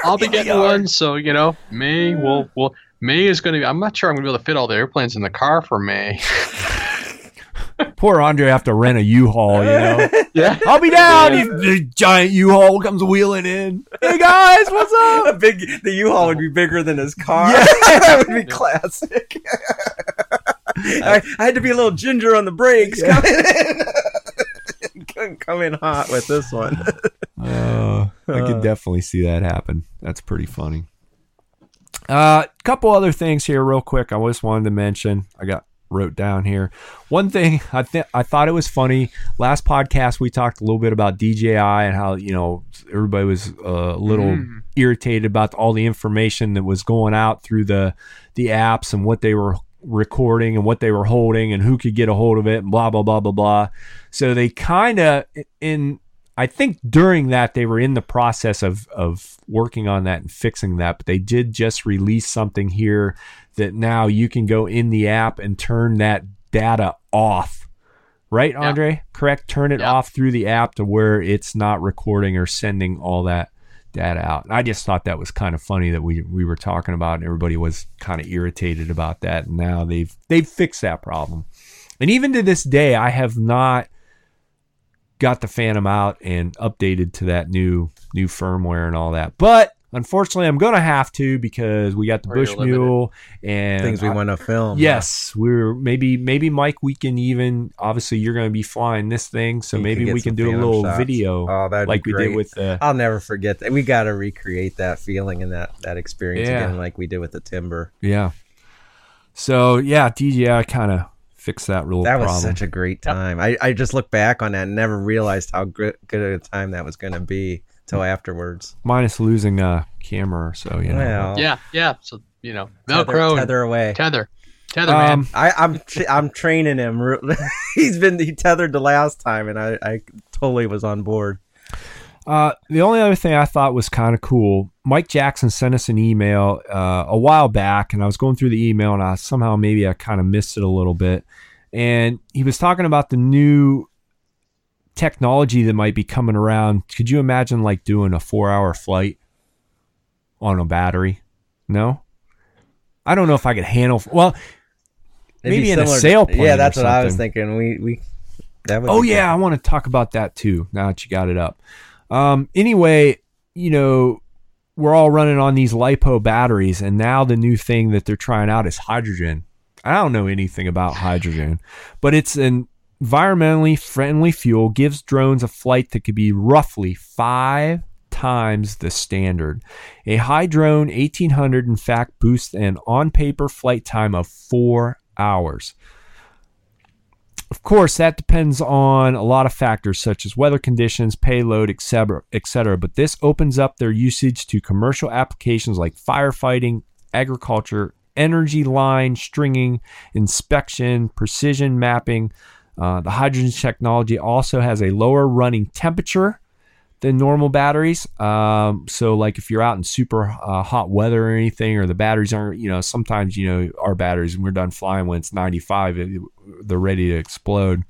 I'll be getting one. So you know, May will will May is going to be. I'm not sure I'm going to be able to fit all the airplanes in the car for May. Poor Andre have to rent a U-Haul. You know, yeah. I'll be down. He- The giant U-Haul comes wheeling in. Hey guys, what's A up? big the U-Haul would be bigger than his car. Yeah. that would be classic. I, I had to be a little ginger on the brakes coming in. Couldn't come in hot with this one. Uh, I Uh. could definitely see that happen. That's pretty funny. A uh, couple other things here, real quick. I just wanted to mention. I got wrote down here. One thing I think I thought it was funny. Last podcast we talked a little bit about DJI and how you know everybody was uh, a little Mm. irritated about all the information that was going out through the the apps and what they were recording and what they were holding and who could get a hold of it and blah blah blah blah blah. So they kind of in I think during that they were in the process of of working on that and fixing that, but they did just release something here that now you can go in the app and turn that data off. Right, Yeah. Andre? Correct. Turn it Yeah. off through the app to where it's not recording or sending all that data out. And I just thought that was kind of funny that we we were talking about and everybody was kind of irritated about that. And now they've they've fixed that problem. And even to this day, I have not got the Phantom out and updated to that new new firmware and all that. But unfortunately, I'm gonna have to because we got the Or Bush. Mule and Things we want to film. Yes, we're maybe maybe Mike. We can even obviously you're going to be flying this thing, so You maybe get we can do a little shots. video Oh, that'd like be we did with the. I'll never forget that. We got to recreate that feeling and that that experience Yeah. again, like we did with the timber. Yeah. So yeah, DJI kind of fixed that real That was such a great time. I, I just look back on that and never realized how good, good a time that was going to be till afterwards. Minus losing a camera or so, you know. Well, Yeah. Yeah. So you know, Velcro, and tether away. tether, tether, man. Um, I, I'm tr- I'm training him. He's been he tethered the last time, and I, I totally was on board. Uh, the only other thing I thought was kind of cool, Mike Jackson sent us an email uh, a while back, and I was going through the email, and I somehow maybe I kind of missed it a little bit. And he was talking about the new technology that might be coming around. Could you imagine like doing a four-hour flight on a battery? No, I don't know if I could handle. Well, It'd Maybe in a sailplane Yeah, that's what I was thinking. We we that would. Oh yeah, I want to talk about that too. Now that you got it up. Um, anyway, you know, we're all running on these lipo batteries, and now the new thing that they're trying out is hydrogen. I don't know anything about hydrogen, but it's an environmentally friendly fuel. Gives drones a flight that could be roughly five times the standard. A HyDrone 1800, in fact, boosts an on-paper flight time of four hours. Of course, that depends on a lot of factors such as weather conditions, payload, etc., etc. But this opens up their usage to commercial applications like firefighting, agriculture, energy line stringing, inspection, precision mapping. Uh, the hydrogen technology also has a lower running temperature than normal batteries. Um, so, like if you're out in super uh, hot weather or anything, or the batteries aren't, you know, sometimes you know our batteries when we're done flying when it's 95, it, they're ready to explode.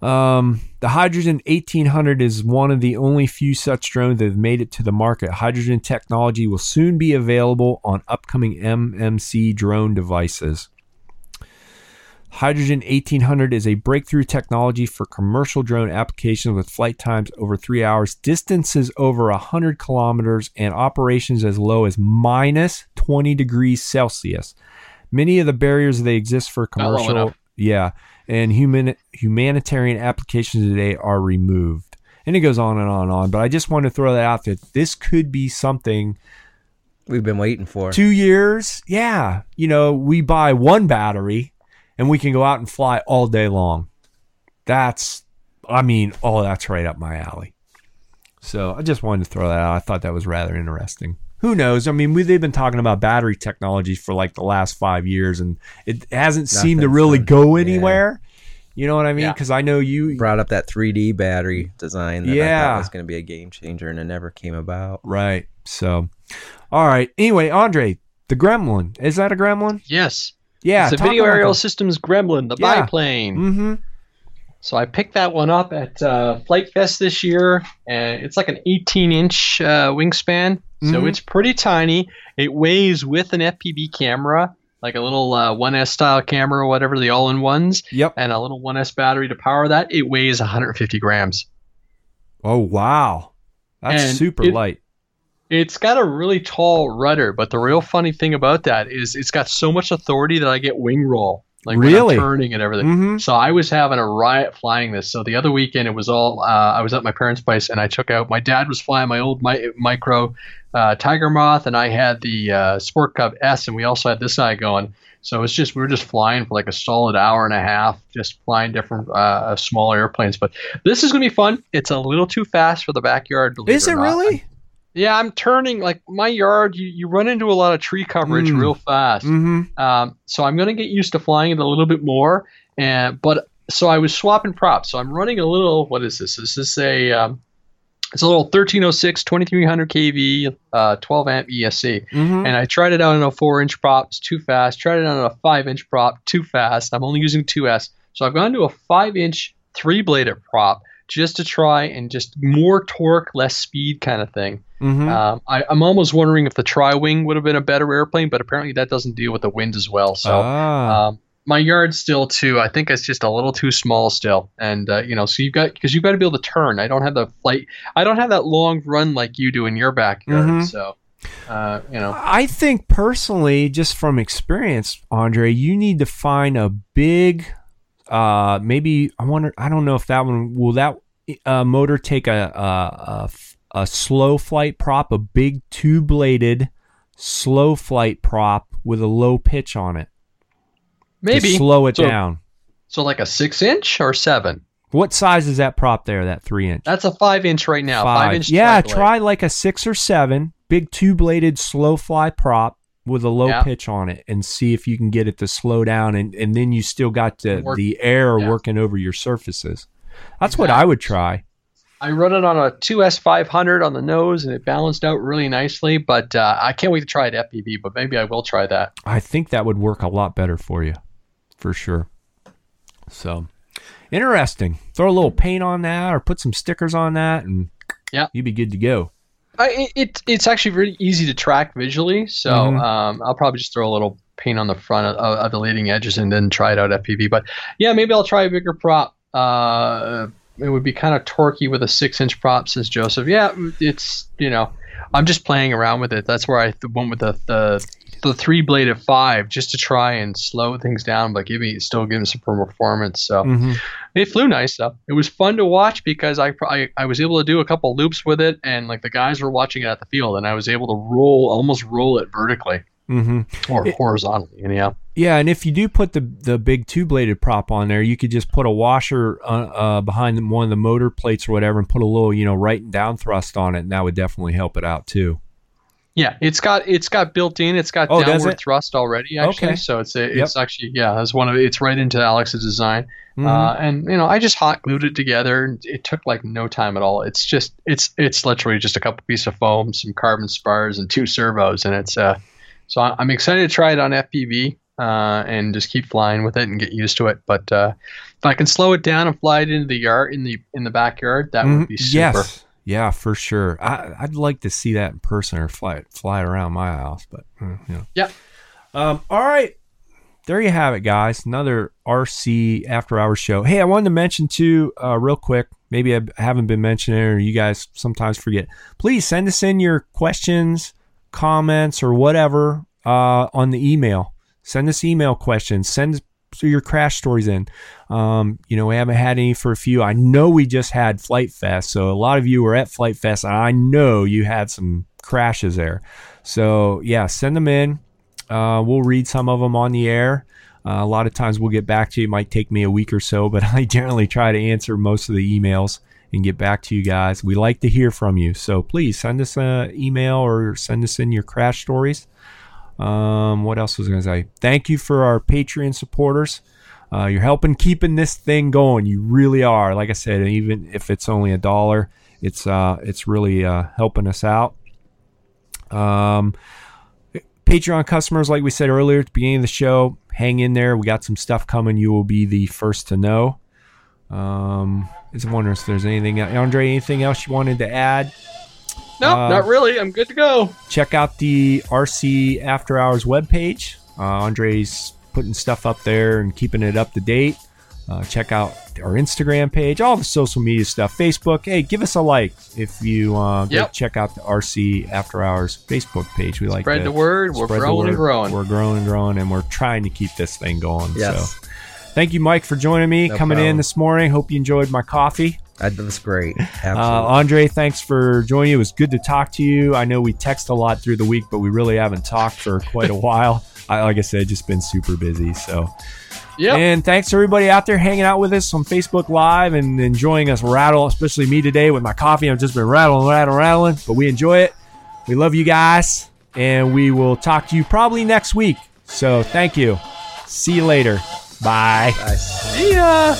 Um, the Hydrogen 1800 is one of the only few such drones that have made it to the market. Hydrogen technology will soon be available on upcoming MMC drone devices. Hydrogen 1800 is a breakthrough technology for commercial drone applications with flight times over three hours, distances over 100 kilometers, and operations as low as minus 20 degrees Celsius. Many of the barriers that exist for commercial, yeah, and human humanitarian applications today are removed. And it goes on and on and on. But I just want to throw that out that this could be something We've been waiting for. two years, yeah, you know, we buy one battery and we can go out and fly all day long. That's, I mean, oh, that's right up my alley. So I just wanted to throw that out. I thought that was rather interesting. Who knows? I mean, we, they've been talking about battery technology for like the last five years, and it hasn't seemed to really done. go Yeah. anywhere. You know what I mean? Yeah. Because I know you, Brought up that 3D battery design that I Yeah. thought was going to be a game changer, and it never came about. right? So, all right. Anyway, Andre, the Gremlin is that a Gremlin? Yes. Yeah, it's a Video Aerial. Systems Gremlin, the Yeah. biplane. Mm-hmm. So I picked that one up at uh, FliteFest this year, and it's like an 18 inch uh, wingspan. So Mhm. it's pretty tiny. It weighs with an FPV camera, like a little uh, 1S style camera or whatever, the all in ones, Yep. and a little 1S battery to power that. It weighs 150 grams. Oh wow, that's And super it- light. It's got a really tall rudder, but the real funny thing about that is it's got so much authority that I get wing roll, like when Really? I'm turning and everything. Mm-hmm. So I was having a riot flying this. So the other weekend, it was all uh, I was at my parents' place, and I took out. My dad was flying my old mi- micro uh, Tiger Moth, and I had the uh, Sport Cub S, and we also had this guy going. So it's just we were just flying for like a solid hour and a half, just flying different uh, small airplanes. But this is gonna be fun. It's a little too fast for the backyard. Is it not. really? Yeah, I'm turning like my yard. You, you run into a lot of tree coverage Mm. real fast. Mm-hmm. Um, so I'm going to get used to flying it a little bit more. And but so I was swapping props. So I'm running a little. What is this? This is a um, it's a little 1306 2300 kV, uh, 12 amp ESC. Mm-hmm. And I tried it out on a four inch prop. It's too fast. Tried it out on a five inch prop. Too fast. I'm only using 2S. So I've gone to a five inch three bladed prop just to try and just more torque, less speed kind of thing. mm-hmm. Um, I, I'm almost wondering if the Tri Wing would have been a better airplane, but apparently that doesn't deal with the wind as well. So ah. um, my yard's still too. I think it's just a little too small still, and uh, you know, so you've got because you've got to be able to turn. I don't have the flight. I don't have that long run like you do in your backyard. Mhm. So, uh, you know, I think personally, just from experience, Andre, you need to find a big, uh, maybe I wonder. I don't know if that one will that uh, motor take a a a slow flight prop, a big two bladed slow flight prop with a low pitch on it. maybe slow it So- down. so like a six inch or seven. What size is that prop there? That three inch. That's a five inch right now. Five, inch. Yeah, try like a six or seven, big two bladed slow fly prop with a low Yeah. pitch on it and see if you can get it to slow down and, and then you still got the, Work- the air yeah. working over your surfaces. That's what I would try. I run it on a 2S500 on the nose, and it balanced out really nicely. But uh, I can't wait to try it FPV. But maybe I will try that. I think that would work a lot better for you, for sure. So interesting. Throw a little paint on that or put some stickers on that and Yeah. you'd be good to go. I, it, it it's actually really easy to track visually, so Mhm. um, I'll probably just throw a little paint on the front of, of the leading edges and then try it out FPV. But yeah, maybe I'll try a bigger prop. Uh, it would be kind of torquey with a six-inch prop, says Joseph. Yeah, it's you know, I'm just playing around with it. That's where I th- went with the the, the three-bladed five just to try and slow things down, but give me still give me some performance. So. hmm It flew nice though. It was fun to watch because I, I I was able to do a couple loops with it, and like the guys were watching it at the field, and I was able to roll almost roll it vertically hmm or It- horizontally. Anyhow, Yeah, and if you do put the the big two bladed prop on there, you could just put a washer uh, uh, behind one of the motor plates or whatever, and put a little you know right and down thrust on it, and that would definitely help it out too. Yeah, it's got it's got built in. It's got Oh, downward it? thrust already. Actually, Okay. so it's a, it's actually yeah, it's one of it's right into Alex's design. Mhm. Uh, and you know, I just hot glued it together. It took like no time at all. It's just it's it's literally just a couple pieces of foam, some carbon spars, and two servos, and it's uh. So I'm excited to try it on FPV uh, and just keep flying with it and get used to it. But uh, if I can slow it down and fly it into the yard in the in the backyard, that Mhm. would be super. Yes, yeah, for sure. I, I'd like to see that in person or fly fly around my house, but uh, you know. Yeah. Um. All right. there you have it, guys. Another RC After Hours show. Hey, I wanted to mention too, uh, real quick. Maybe I haven't been mentioning it, or you guys sometimes forget. Please send us in your questions, comments, or whatever uh, on the email. Send us email questions. Send your crash stories in. Um, you know, we haven't had any for a few. I know we just had FliteFest, so a lot of you were at FliteFest, and I know you had some crashes there. So yeah, send them in. Uh, we'll read some of them on the air. Uh, a lot of times we'll get back to you. It might take me a week or so, but I generally try to answer most of the emails and get back to you guys. We like to hear from you. So please send us an email or send us in your crash stories. Um, what else was I going to say? Thank you for our Patreon supporters. Uh, you're helping keeping this thing going. You really are. Like I said, even if it's only a dollar, it's uh, it's really uh, helping us out. Um, Patreon customers, like we said earlier at the beginning of the show, hang in there. We got some stuff coming. You will be the first to know. Um, was wondering if there's anything, Andre, anything else you wanted to add? No, Uh, not really. I'm good to go. check out the RC After Hours webpage. Uh, Andre's putting stuff up there and keeping it up to date. Uh, check out our Instagram page, all the social media stuff, Facebook. Hey, give us a like if you uh, go Yep. check out the RC After Hours Facebook page. We like Spread the word. We're spread the growing and growing. We're growing and growing, and we're trying to keep this thing going. Yes. So, thank you, Mike, for joining me, No coming in this morning. Hope you enjoyed my coffee. That was great. Uh, Andre, thanks for joining. It was good to talk to you. I know we text a lot through the week, but we really haven't talked for quite a while. I, like I said, just been super busy. So, yeah. and thanks to everybody out there hanging out with us on Facebook Live and enjoying us rattle, especially me today with my coffee. I've just been rattling, rattling, rattling, but we enjoy it. We love you guys, and we will talk to you probably next week. So, thank you. See you later. Bye. Nice. See ya.